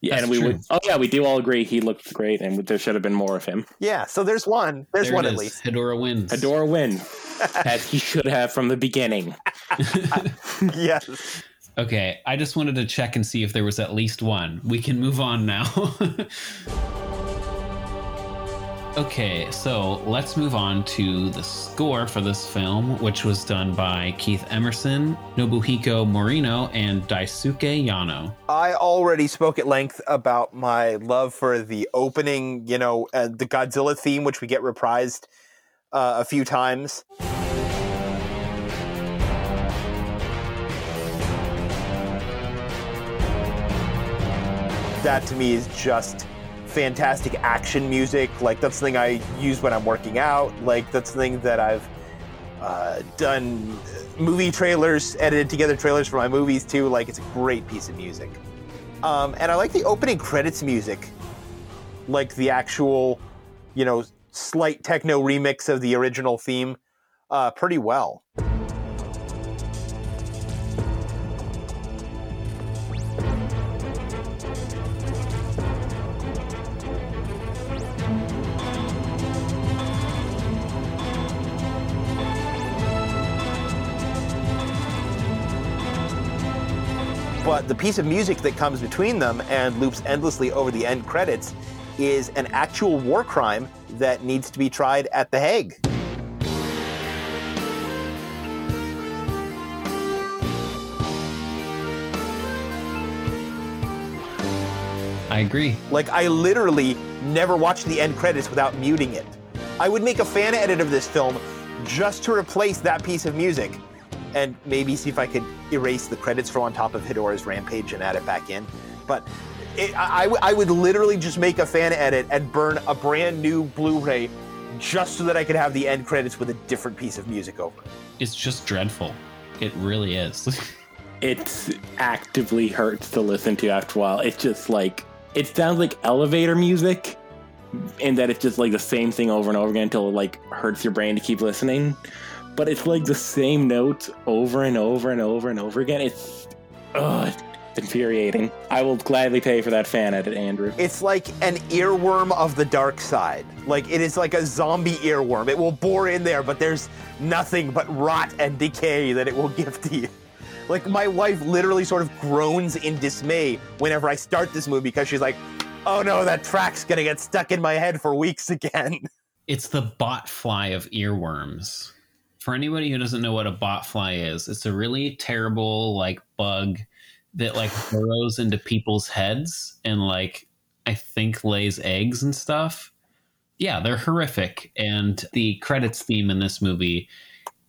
Yeah, That's and we true. would. Oh yeah, we do all agree he looked great, and there should have been more of him. Yeah, so there's one. There's There one it at is. least. Hedorah wins. Hedorah win, (laughs) as he should have from the beginning. (laughs) yes. Okay, I just wanted to check and see if there was at least one. We can move on now. (laughs) Okay, so let's move on to the score for this film, which was done by Keith Emerson, Nobuhiko Morino, and Daisuke Yano. I already spoke at length about my love for the opening, you know, uh, the Godzilla theme, which we get reprised uh, a few times. That to me is just fantastic action music. Like that's something I use when I'm working out. Like that's something that I've uh, done movie trailers, edited together trailers for my movies too. Like it's a great piece of music. Um, and I like the opening credits music, like the actual, you know, slight techno remix of the original theme, uh, pretty well. But the piece of music that comes between them and loops endlessly over the end credits is an actual war crime that needs to be tried at The Hague. I agree. Like, I literally never watched the end credits without muting it. I would make a fan edit of this film just to replace that piece of music and maybe see if I could erase the credits from on top of Hedorah's Rampage and add it back in. But it, I, I would literally just make a fan edit and burn a brand new Blu ray just so that I could have the end credits with a different piece of music over it. It's just dreadful. It really is. (laughs) it actively hurts to listen to after a while. It's just like, it sounds like elevator music, and that it's just like the same thing over and over again until it like hurts your brain to keep listening. But it's like the same notes over and over and over and over again. It's, ugh, it's infuriating. I will gladly pay for that fan edit, Andrew. It's like an earworm of the dark side. Like it is like a zombie earworm. It will bore in there, but there's nothing but rot and decay that it will (laughs) give to you. Like my wife literally sort of groans in dismay whenever I start this movie because she's like, "Oh no, that track's gonna get stuck in my head for weeks again." (laughs) It's the botfly of earworms. For anybody who doesn't know what a botfly is, it's a really terrible like bug that like (laughs) burrows into people's heads and like I think lays eggs and stuff. Yeah, they're horrific. And the credits theme in this movie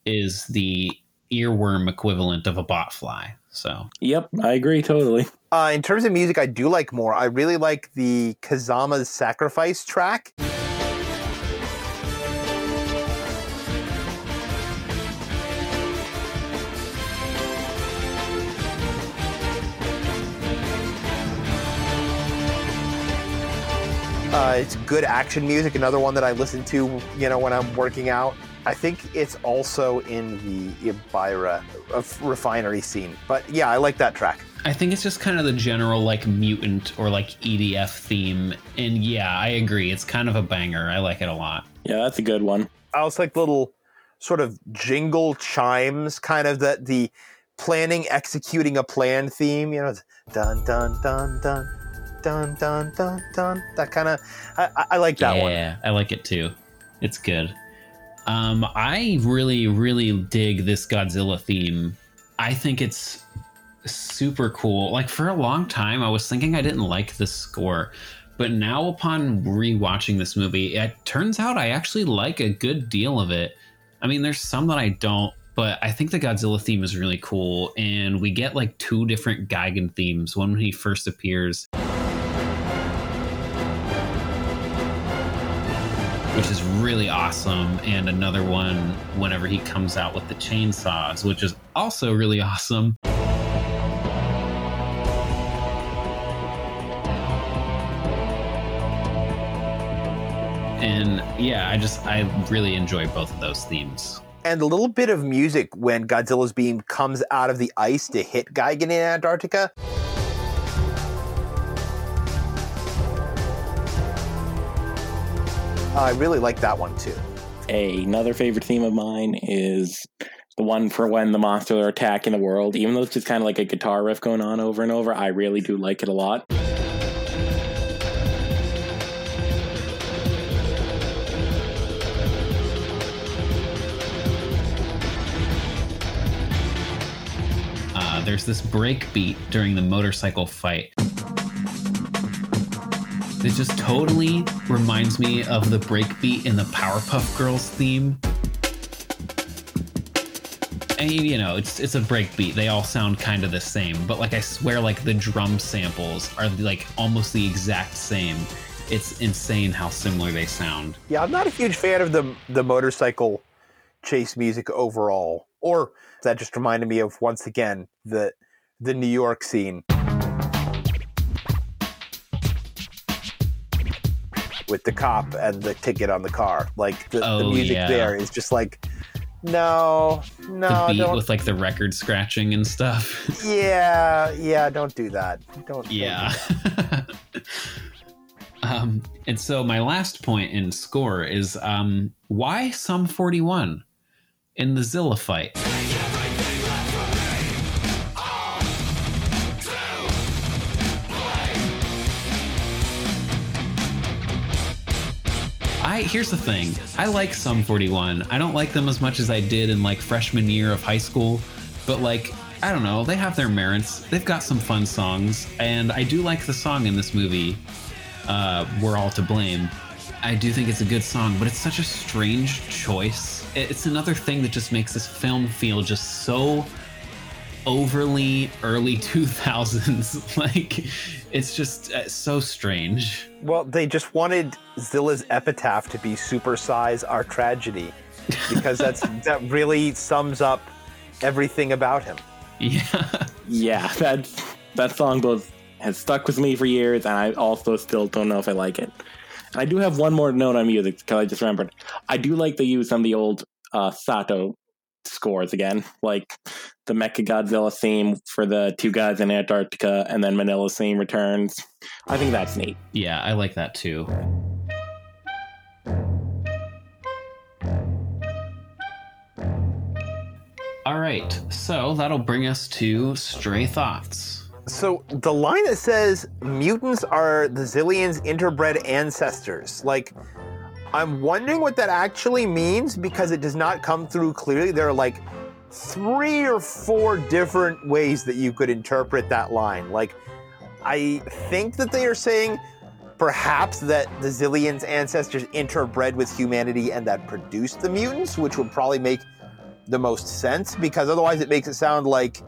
is the earworm equivalent of a botfly. So Yep, I agree totally. Uh, in terms of music, I do like more. I really like the Kazama's Sacrifice track. Uh, it's good action music. Another one that I listen to, you know, when I'm working out. I think it's also in the Ebirah refinery scene. But yeah, I like that track. I think it's just kind of the general like mutant or like EDF theme. And yeah, I agree. It's kind of a banger. I like it a lot. Yeah, that's a good one. I also like little sort of jingle chimes, kind of the the planning, executing a plan theme. You know, dun dun dun dun dun dun dun dun. That kind of I, I like that yeah, one. Yeah, I like it too. It's good. Um, I really, really dig this Godzilla theme. I think it's super cool. Like for a long time, I was thinking I didn't like the score, but now upon rewatching this movie, it turns out I actually like a good deal of it. I mean, there's some that I don't, but I think the Godzilla theme is really cool, and we get like two different Gigan themes. One when he first appears. Which is really awesome, and another one whenever he comes out with the chainsaws, which is also really awesome. And yeah, I just I really enjoy both of those themes. And a little bit of music when Godzilla's beam comes out of the ice to hit Gigan in Antarctica. I really like that one too. Another favorite theme of mine is the one for when the monsters are attacking the world. Even though it's just kind of like a guitar riff going on over and over, I really do like it a lot. Uh, there's this break beat during the motorcycle fight. It just totally reminds me of the breakbeat in the Powerpuff Girls theme. and you know it's it's a breakbeat. They all sound kind of the same, but like I swear, like the drum samples are like almost the exact same. It's insane how similar they sound. Yeah, I'm not a huge fan of the the motorcycle chase music overall. Or that just reminded me of once again the the New York scene. With the cop and the ticket on the car. Like the, the Oh, music yeah. there is just like no, no, the beat don't with like the record scratching and stuff. (laughs) Yeah, yeah, don't do that. Don't don't yeah. (laughs) um, and so my last point in score is um, why Sum 41 in the Zilla fight? I here's the thing. I like Sum 41. I don't like them as much as I did in like freshman year of high school, but like I don't know, they have their merits. They've got some fun songs, and I do like the song in this movie. Uh, We're all to blame. I do think it's a good song, but it's such a strange choice. It's another thing that just makes this film feel just so overly early (laughs) 2000s. (laughs) like, it's just uh, so strange. Well, they just wanted Zilla's epitaph to be supersize our tragedy because that's (laughs) that really sums up everything about him. Yeah. Yeah, that that song both has stuck with me for years, and I also still don't know if I like it. And I do have one more note on music because I just remembered. I do like the use of the old uh, Sato scores again, like the Mecha Godzilla theme for the two guys in Antarctica, and then Minilla's theme returns. I think that's neat. Yeah, I like that too. All right, so that'll bring us to Stray Thoughts. So the line that says mutants are the Xiliens' interbred ancestors, like I'm wondering what that actually means because it does not come through clearly. There are like three or four different ways that you could interpret that line. Like I think that they are saying perhaps that the Xiliens' ancestors interbred with humanity and that produced the mutants, which would probably make the most sense because otherwise it makes it sound like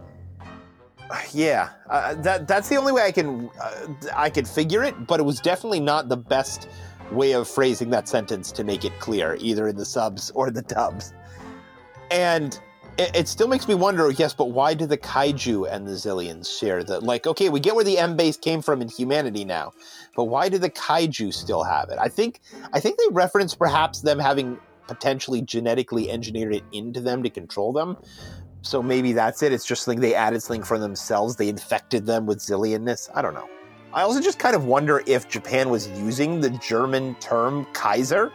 yeah, uh, that that's the only way I can uh, I could figure it, but it was definitely not the best way of phrasing that sentence to make it clear, either in the subs or the dubs. And it, it still makes me wonder. Yes, but why do the kaiju and the Xiliens share the like? Okay, we get where the M base came from in humanity now, but why do the kaiju still have it? I think I think they reference perhaps them having potentially genetically engineered it into them to control them. So maybe that's it. It's just something they added something for themselves. They infected them with zillionness. I don't know. I also just kind of wonder if Japan was using the German term Kaiser,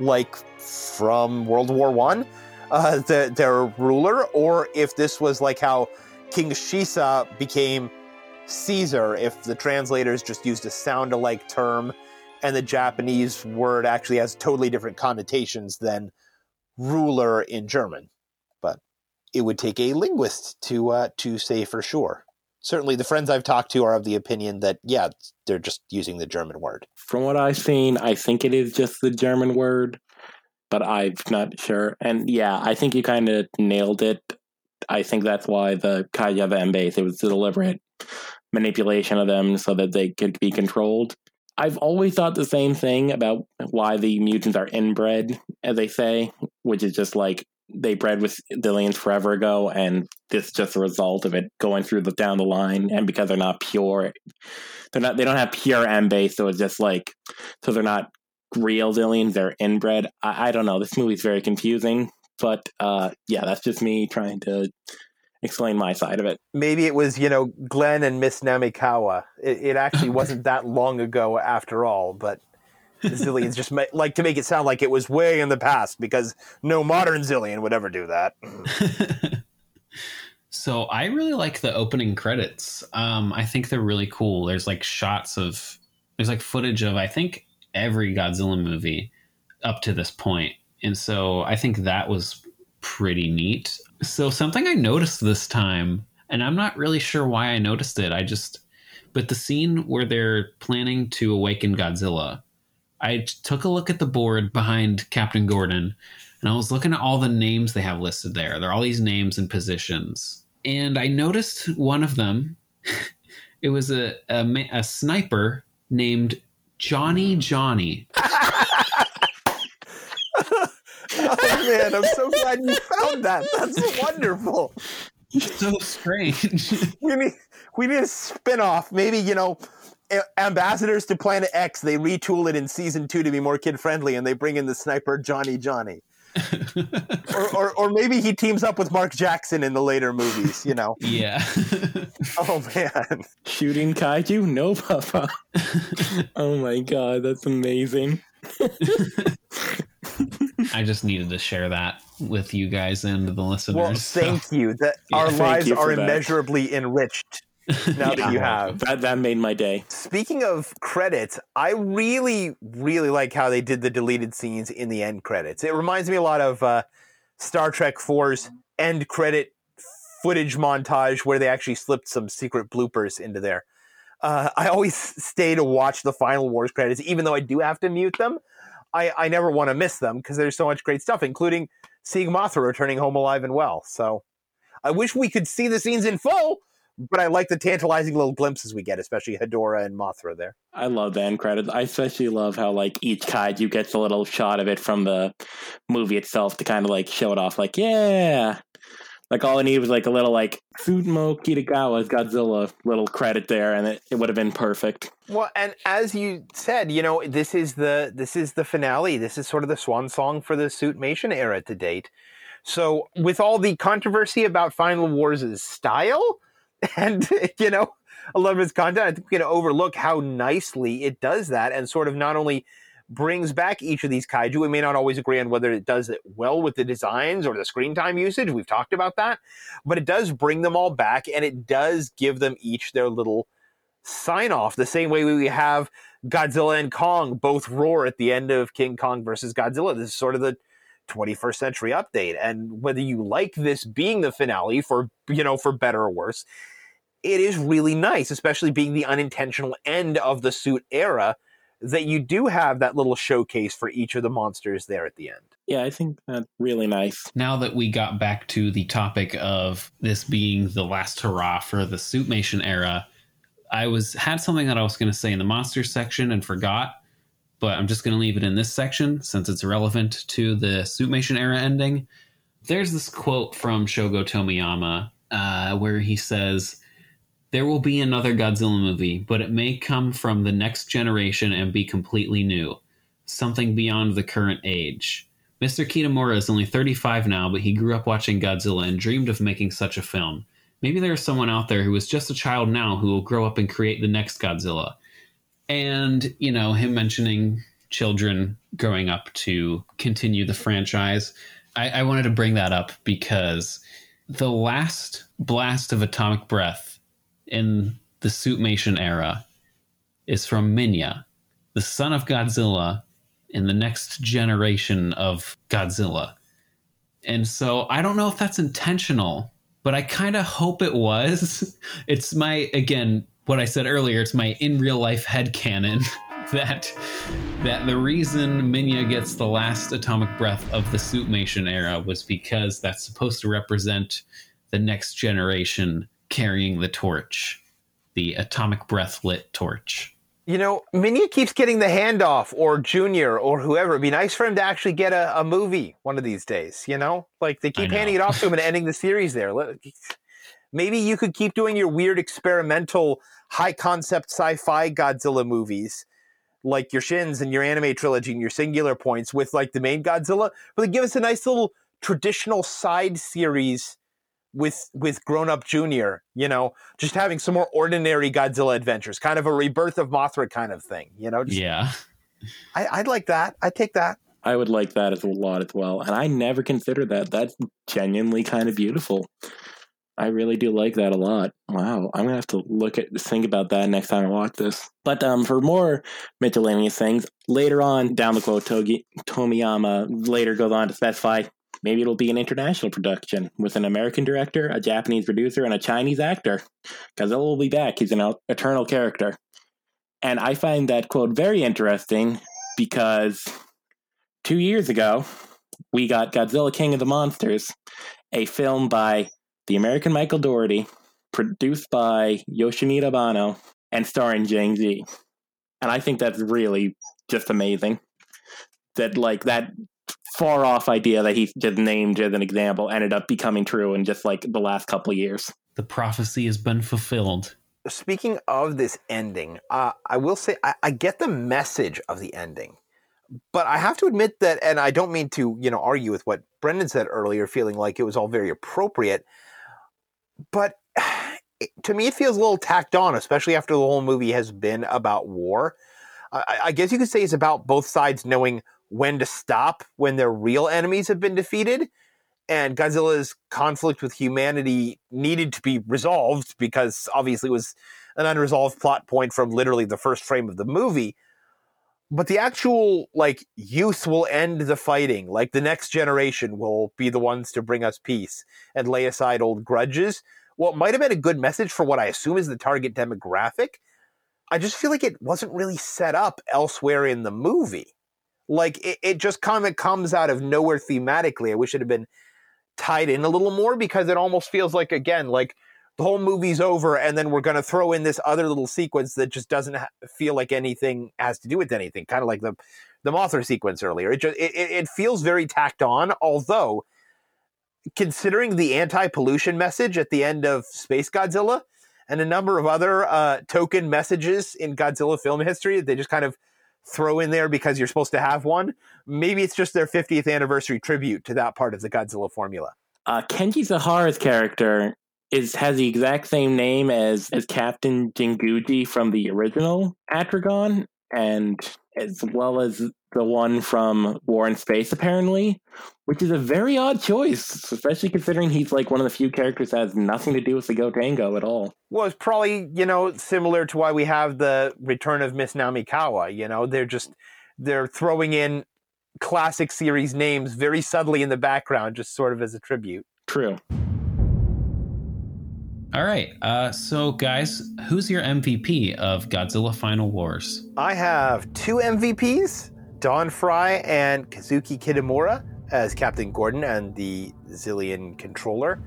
like from World War One, uh, the, their ruler, or if this was like how King Shisa became Caesar, if the translators just used a sound-alike term, and the Japanese word actually has totally different connotations than ruler in German. But it would take a linguist to uh, to say for sure. Certainly, the friends I've talked to are of the opinion that yeah, they're just using the German word. From what I've seen, I think it is just the German word, but I'm not sure. And yeah, I think you kind of nailed it. I think that's why the kaiju have M base. It was deliberate manipulation of them so that they could be controlled. I've always thought the same thing about why the mutants are inbred, as they say, which is just like they bred with Xiliens forever ago, and this is just a result of it going through the down the line. And because they're not pure, they're not they don't have pure M base, so it's just like so they're not real Xiliens, they're inbred. I, I don't know. This movie's very confusing, but uh, yeah, that's just me trying to explain my side of it. Maybe it was you know Glenn and Miss Namikawa. It, it actually (laughs) wasn't that long ago after all, but. Xiliens just ma- like to make it sound like it was way in the past because no modern Xilien would ever do that. (laughs) So I really like the opening credits. Um, I think they're really cool. There's like shots of there's like footage of I think every Godzilla movie up to this. And so I think that was pretty neat. So something I noticed this time, and I'm not really sure why I noticed it. I just but the scene where they're planning to awaken Godzilla, I took a look at the board behind Captain Gordon, and I was looking at all the names they have listed there. There are all these names and positions, and I noticed one of them. (laughs) it was a a, a sniper named Johnny Johnny. (laughs) oh man, I'm so glad you found that. That's wonderful. (laughs) So strange. we need we need a spin-off. Maybe, you know, ambassadors to Planet X, they retool it in season two to be more kid friendly and they bring in the sniper Johnny Johnny. (laughs) or, or or maybe he teams up with Mark Jackson in the later movies, you know. (laughs) Yeah. (laughs) oh man. Shooting kaiju? No, Papa. oh my god, that's amazing. I just needed to share that with you guys and the listeners. Well, so- thank you. That Yeah, our lives you for are that. immeasurably enriched (laughs) now that you have. That that made my day. Speaking of credits, I really, really like how they did the deleted scenes in the end credits. It reminds me a lot of uh, Star Trek 4's end credit footage montage where they actually slipped some secret bloopers into there. Uh, I always (laughs) stay to watch the Final Wars credits, even though I do have to mute them. I, I never want to miss them because there's so much great stuff, including seeing Mothra returning home alive and well. So I wish we could see the scenes in full, but I like the tantalizing little glimpses we get, especially Hedorah and Mothra there. I love the end credits. I especially love how like each kaiju gets a little shot of it from the movie itself to kind of like show it off. Like, yeah, like all I need was like a little like Tsutomu Kitagawa's Godzilla little credit there, and it, it would have been perfect. Well, and as you said, you know, this is the this is the finale. This is sort of the swan song for the Suitmation era to date. So, with all the controversy about Final Wars' style (laughs) and you know a lot of its content, I think we can overlook how nicely it does that, and sort of not only brings back each of these kaiju. We may not always agree on whether it does it well with the designs or the screen time usage. We've talked about that, but it does bring them all back, and it does give them each their little sign off the same way we have Godzilla and Kong both roar at the end of King Kong versus Godzilla. This is sort of the 21st century update. And whether you like this being the finale for, you know, for better or worse, it is really nice, especially being the unintentional end of the suit era, that you do have that little showcase for each of the monsters there at the end. Yeah, I think that's really nice. now that we got back to the topic of this being the last hurrah for the Suitmation era, I was had something that I was going to say in the monsters section and forgot, but I'm just going to leave it in this section since it's relevant to the Suitmation era ending. There's this quote from Shogo Tomiyama uh, where he says, "There will be another Godzilla movie, but it may come from the next generation and be completely new, something beyond the current age." Mr. Kitamura is only 35 now, but he grew up watching Godzilla and dreamed of making such a film. Maybe there is someone out there who is just a child now who will grow up and create the next Godzilla. And, you know, him mentioning children growing up to continue the franchise. I, I wanted to bring that up because the last blast of atomic breath in the Suitmation era is from Minya, the son of Godzilla in the next generation of Godzilla. And so I don't know if that's intentional, but I kind of hope it was. (laughs) It's my again what I said earlier, it's my in real life headcanon (laughs) that that the reason Minya gets the last atomic breath of the Suitmation era was because that's supposed to represent the next generation carrying the torch, the atomic breath lit torch. You know, Minya keeps getting the handoff, or Junior, or whoever. It'd be nice for him to actually get a, a movie one of these days. You know, like they keep handing it off to him and ending the series there. Maybe you could keep doing your weird experimental, high concept sci-fi Godzilla movies, like your Shins and your anime trilogy and your Singular Points, with like the main Godzilla, but then give us a nice little traditional side series with with grown up Junior. You know, just having some more ordinary Godzilla adventures, kind of a rebirth of Mothra kind of thing. You know, just, Yeah. I, I'd like that. I'd take that. I would like that as a lot as well. And I never considered that. That's genuinely kind of beautiful. I really do like that a lot. Wow. I'm gonna have to look at think about that next time I watch this. But um for more miscellaneous things, later on down the quote Togi, Tomiyama later goes on to specify maybe it'll be an international production with an American director, a Japanese producer, and a Chinese actor. Godzilla will be back. He's an eternal character. And I find that quote very interesting because two years ago, we got Godzilla King of the Monsters, a film by the American Michael Dougherty, produced by Yoshimura Banno, and starring Zhang Ziyi. And I think that's really just amazing. That, like, that far off idea that he just named as an example ended up becoming true in just like the last couple of years. The prophecy has been fulfilled. Speaking of this ending, uh, I will say I, I get the message of the ending, but I have to admit that, and I don't mean to, you know, argue with what Brendan said earlier, feeling like it was all very appropriate, but (sighs) to me it feels a little tacked on, especially after the whole movie has been about war. I, I guess you could say it's about both sides knowing when to stop when their real enemies have been defeated. And Godzilla's conflict with humanity needed to be resolved because obviously it was an unresolved plot point from literally the first frame of the movie. But the actual like youth will end the fighting. Like the next generation will be the ones to bring us peace and lay aside old grudges. Well, it might have been a good message for what I assume is the target demographic. I just feel like it wasn't really set up elsewhere in the movie. Like it, it just kind of comes out of nowhere thematically. I wish it had been tied in a little more because it almost feels like again like the whole movie's over and then we're going to throw in this other little sequence that just doesn't ha- feel like anything has to do with anything kind of like the the Mothra sequence earlier it just it, it feels very tacked on although considering the anti-pollution message at the end of Space Godzilla and a number of other uh, token messages in Godzilla film history they just kind of throw in there because you're supposed to have one. Maybe it's just their 50th anniversary tribute to that part of the Godzilla formula. Uh, Kenji Sahara's character is has the exact same name as as Captain Jinguji from the original Atragon, and as well as the one from War in Space, apparently, which is a very odd choice, especially considering he's like one of the few characters that has nothing to do with the Gotengo at all. Well, it's probably, you know, similar to why we have the return of Miss Namikawa. You know, they're just they're throwing in classic series names very subtly in the background, just sort of as a tribute. True. All right. Uh, so, guys, who's your MVP of Godzilla Final Wars? I have two MVPs Don Frye and Kazuki Kitamura as Captain Gordon and the Xilien controller.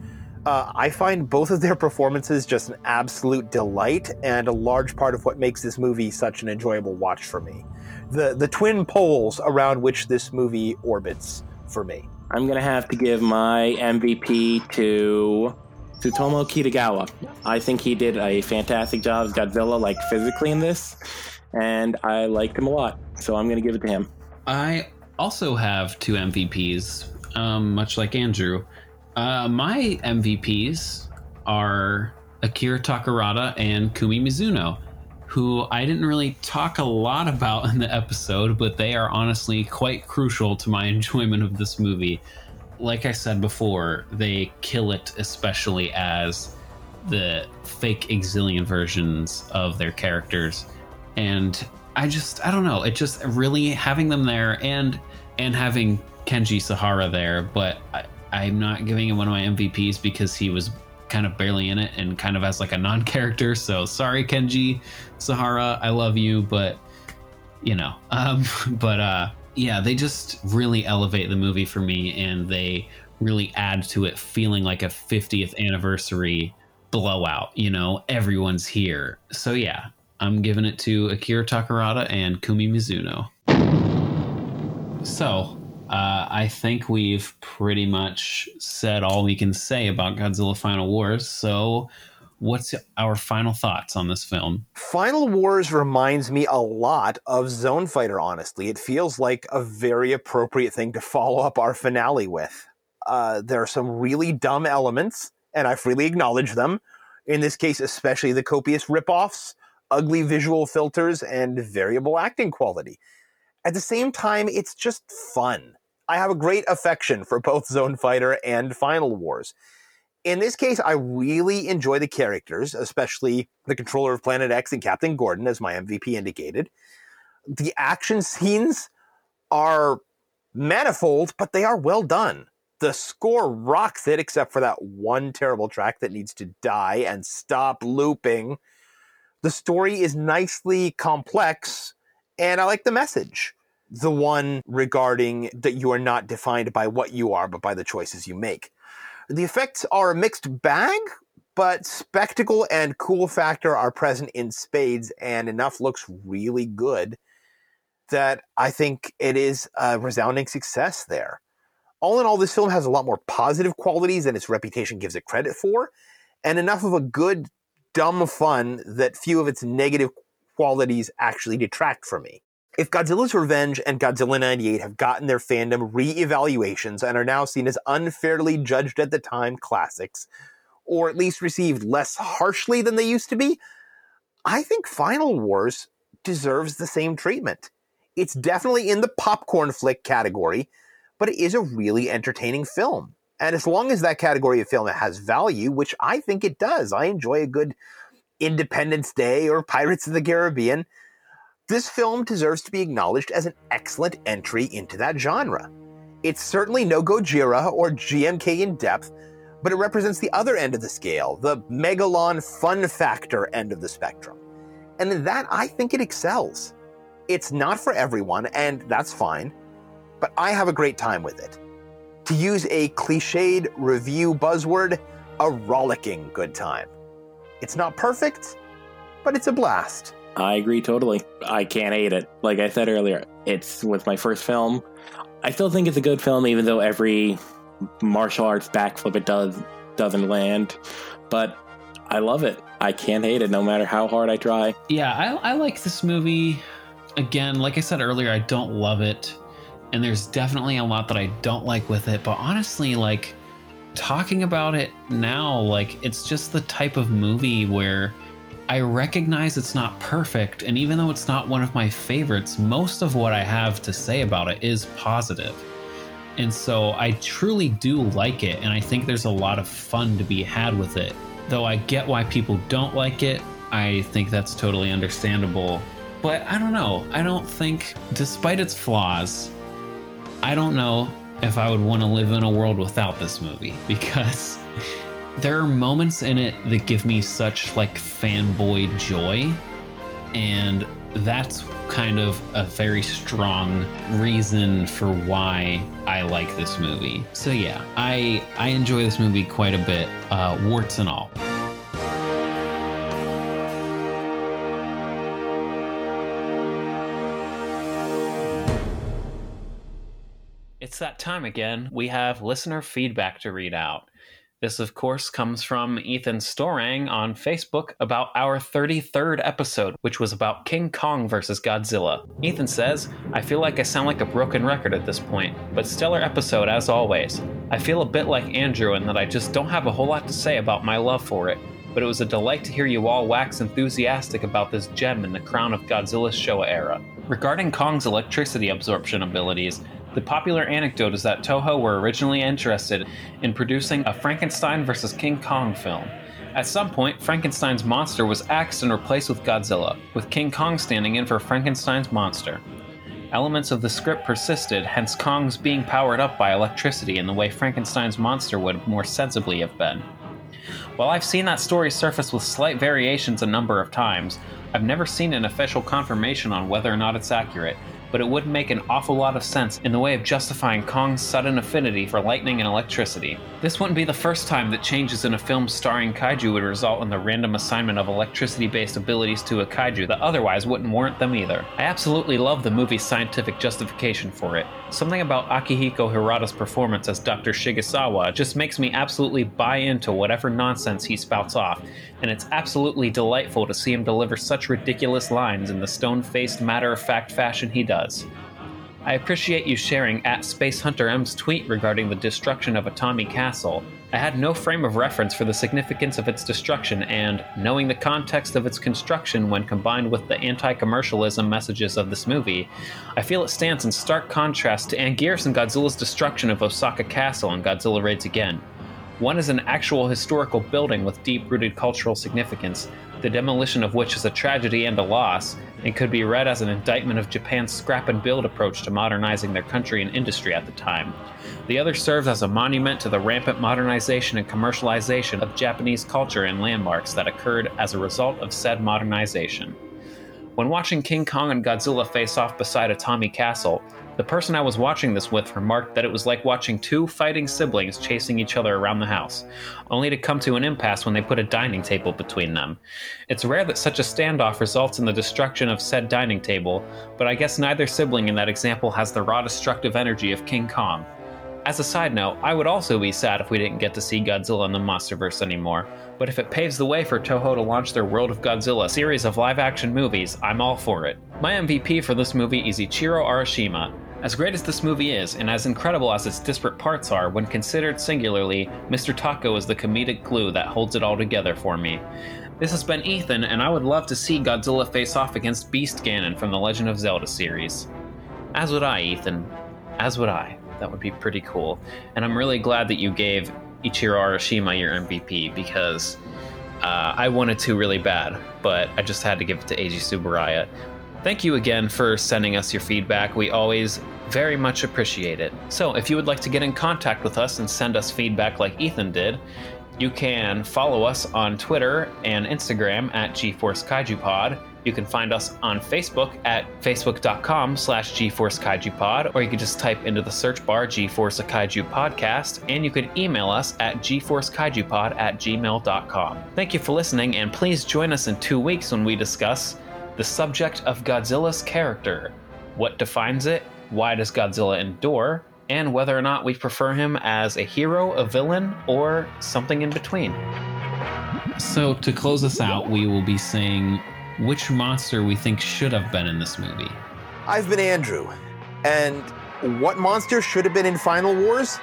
Uh, I find both of their performances just an absolute delight and a large part of what makes this movie such an enjoyable watch for me. The the twin poles around which this movie orbits for me. I'm gonna have to give my MVP to Tsutomu Kitagawa. I think he did a fantastic job as Godzilla, like physically in this, and I liked him a lot. So I'm going to give it to him. I also have two MVPs, um, much like Andrew. Uh, my MVPs are Akira Takarada and Kumi Mizuno, who I didn't really talk a lot about in the episode, but they are honestly quite crucial to my (laughs) enjoyment of this movie like I said before, they kill it, especially as the fake Xilien versions of their characters. And I just, I don't know, it just really having them there and and having Kenji Sahara there, but I, I'm not giving him one of my MVPs because he was kind of barely in it and kind of as like a non-character. So sorry, Kenji Sahara, I love you, but you know, (laughs) um, but uh, yeah, they just really elevate the movie for me and they really add to it feeling like a 50th anniversary blowout. You know, everyone's here. So yeah, I'm giving it to Akira Takarada and Kumi Mizuno. So, uh, I think we've pretty much said all we can say about Godzilla Final Wars. So, what's our final thoughts on this film? Final Wars reminds me a lot of Zone Fighter, honestly. It feels like a very appropriate thing to follow up our finale with. Uh, there are some really dumb elements, and I freely acknowledge them. In this case, especially the copious ripoffs, ugly visual filters, and variable acting quality. At the same time, it's just fun. I have a great affection for both Zone Fighter and Final Wars in this case, I really enjoy the characters, especially the controller of Planet X and Captain Gordon, as my MVP indicated. The action scenes are manifold, but they are well done. The score rocks it, except for that one terrible track that needs to die and stop looping. The story is nicely complex, and I like the message. the one regarding that you are not defined by what you are, but by the choices you make. The effects are a mixed bag, but spectacle and cool factor are present in spades, and enough looks really good that I think it is a resounding success there. All in all, this film has a lot more positive qualities than its reputation gives it credit for, and enough of a good, dumb fun that few of its negative qualities actually detract from me. If Godzilla's Revenge and Godzilla 98 have gotten their fandom re-evaluations and are now seen as unfairly judged at the time classics, or at least received less harshly than they used to be, I think Final Wars deserves the same treatment. It's definitely in the popcorn flick category, but it is a really entertaining film. And as long as that category of film has value, which I think it does, I enjoy a good Independence Day or Pirates of the Caribbean, this film deserves to be acknowledged as an excellent entry into that genre. It's certainly no Gojira or GMK in depth, but it represents the other end of the scale, the megalon fun factor end of the spectrum. And in that, I think it excels. It's not for everyone, and that's fine, but I have a great time with it. To use a cliched review buzzword, a rollicking good time. It's not perfect, but it's a blast. I agree totally. I can't hate it. Like I said earlier, it's with my first film. I still think it's a good film, even though every martial arts backflip it does doesn't land. But I love it. I can't hate it, no matter how hard I try. Yeah, I, I like this movie. Again, like I said earlier, I don't love it, and there's definitely a lot that I don't like with it. But honestly, like talking about it now, like it's just the type of movie where I recognize it's not perfect, and even though it's not one of my favorites, most of what I have to say about it is positive. And so I truly do like it, and I think there's a lot of fun to be had with it. Though I get why people don't like it, I think that's totally understandable. But I don't know. I don't think, despite its flaws, I don't know if I would want to live in a world without this movie (laughs) because there are moments in it that give me such like fanboy joy and that's kind of a very strong reason for why I like this movie. So yeah, I I enjoy this movie quite a bit, uh, warts and all. It's that time again. We have listener feedback to read out. This, of course, comes from Ethan Storang on Facebook about our 33rd episode, which was about King Kong versus Godzilla. Ethan says, I feel like I sound like a broken record at this point, but stellar episode as always. I feel a bit like Andrew in that I just don't have a whole lot to say about my love for it, but it was a delight to hear you all wax enthusiastic about this gem in the crown of Godzilla's Showa era. Regarding Kong's electricity absorption abilities, the popular anecdote is that Toho were originally interested in producing a Frankenstein vs. King Kong film. At some point, Frankenstein's monster was axed and replaced with Godzilla, with King Kong standing in for Frankenstein's monster. Elements of the script persisted, hence Kong's being powered up by electricity in the way Frankenstein's monster would more sensibly have been. While I've seen that story surface with slight variations a number of times, I've never seen an official confirmation on whether or not it's accurate, but it wouldn't make an awful lot of sense in the way of justifying Kong's sudden affinity for lightning and electricity. This wouldn't be the first time that changes in a film starring kaiju would result in the random assignment of electricity based abilities to a kaiju that otherwise wouldn't warrant them either. I absolutely love the movie's scientific justification for it. Something about Akihiko Hirata's performance as Dr. Shigesawa just makes me absolutely buy into whatever nonsense he spouts off, and it's absolutely delightful to see him deliver such ridiculous lines in the stone faced, matter of fact fashion he does. I appreciate you sharing at Space Hunter M's tweet regarding the destruction of Atami Castle. I had no frame of reference for the significance of its destruction, and, knowing the context of its construction when combined with the anti commercialism messages of this movie, I feel it stands in stark contrast to Anguirus and Godzilla's destruction of Osaka Castle in Godzilla Raids Again. One is an actual historical building with deep rooted cultural significance, the demolition of which is a tragedy and a loss, and could be read as an indictment of Japan's scrap and build approach to modernizing their country and industry at the time. The other serves as a monument to the rampant modernization and commercialization of Japanese culture and landmarks that occurred as a result of said modernization. When watching King Kong and Godzilla face off beside Atami Castle, the person I was watching this with remarked that it was like watching two fighting siblings chasing each other around the house, only to come to an impasse when they put a dining table between them. It's rare that such a standoff results in the destruction of said dining table, but I guess neither sibling in that example has the raw destructive energy of King Kong. As a side note, I would also be sad if we didn't get to see Godzilla in the Monsterverse anymore, but if it paves the way for Toho to launch their World of Godzilla series of live action movies, I'm all for it. My MVP for this movie is Ichiro Arishima. As great as this movie is, and as incredible as its disparate parts are, when considered singularly, Mr. Tako is the comedic glue that holds it all together for me. This has been Ethan, and I would love to see Godzilla face off against Beast Ganon from the Legend of Zelda series. As would I, Ethan. As would I. That would be pretty cool. And I'm really glad that you gave Ichiro Arishima your MVP because uh, I wanted to really bad, but I just had to give it to Eiji Tsuburaya. Thank you again for sending us your feedback. We always very much appreciate it. So, if you would like to get in contact with us and send us feedback like Ethan did, you can follow us on Twitter and Instagram at GeForce Kaiju Pod. You can find us on Facebook at facebook.com slash GeForce Kaiju Pod, or you can just type into the search bar GeForce a Kaiju Podcast, and you can email us at GeForceKaijuPod at gmail.com. Thank you for listening, and please join us in two weeks when we discuss the subject of Godzilla's character. What defines it? Why does Godzilla endure? And whether or not we prefer him as a hero, a villain, or something in between. So, to close us out, we will be saying which monster we think should have been in this movie. I've been Andrew. And what monster should have been in Final Wars?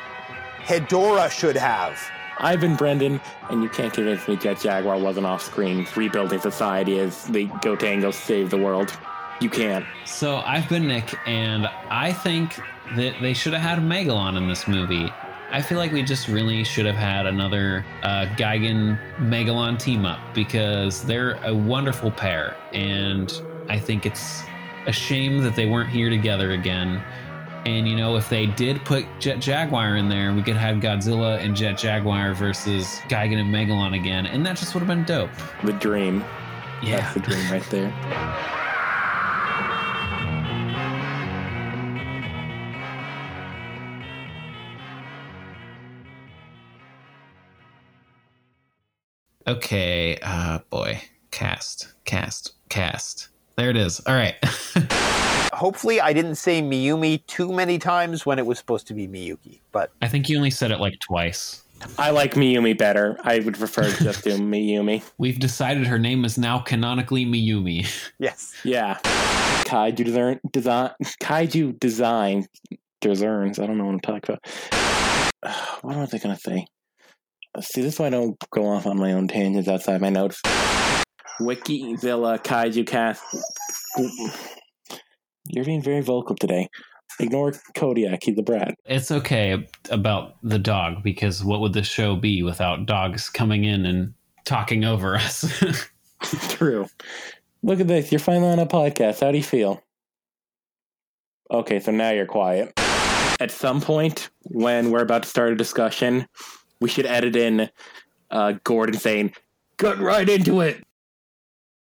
Hedorah should have. I've been Brendan, and you can't convince me Jet Jaguar wasn't off screen rebuilding society as they Gotengo save the world. You can't. So I've been Nick, and I think that they should have had Megalon in this movie. I feel like we just really should have had another uh, Gigan Megalon team up because they're a wonderful pair, and I think it's a shame that they weren't here together again. And you know, if they did put Jet Jaguar in there, we could have Godzilla and Jet Jaguar versus Gigan and Megalon again, and that just would have been dope. The dream. Yeah. That's the dream right there. Okay, uh boy. Cast, cast, cast. There it is. All right. (laughs) Hopefully, I didn't say Miyumi too many times when it was supposed to be Miyuki, but I think you only said it like twice. I like Miyumi better. I would prefer to just (laughs) do Miyumi. We've decided her name is now canonically Miyumi. yes. Yeah. Kaiju design, design Kaiju design designs. I don't know what I'm talking about. (sighs) What was I gonna say? See, this is why I don't go off on my own tangents outside my notes. Wikizilla Kaiju Cast. You're being very vocal today. Ignore Kodiak. He's a brat. It's okay about the dog because what would the show be without dogs coming in and talking over us? (laughs) True. Look at this. You're finally on a podcast. How do you feel? Okay, so now you're quiet. At some point, when we're about to start a discussion, we should edit in uh, Gordon saying, Get right into it.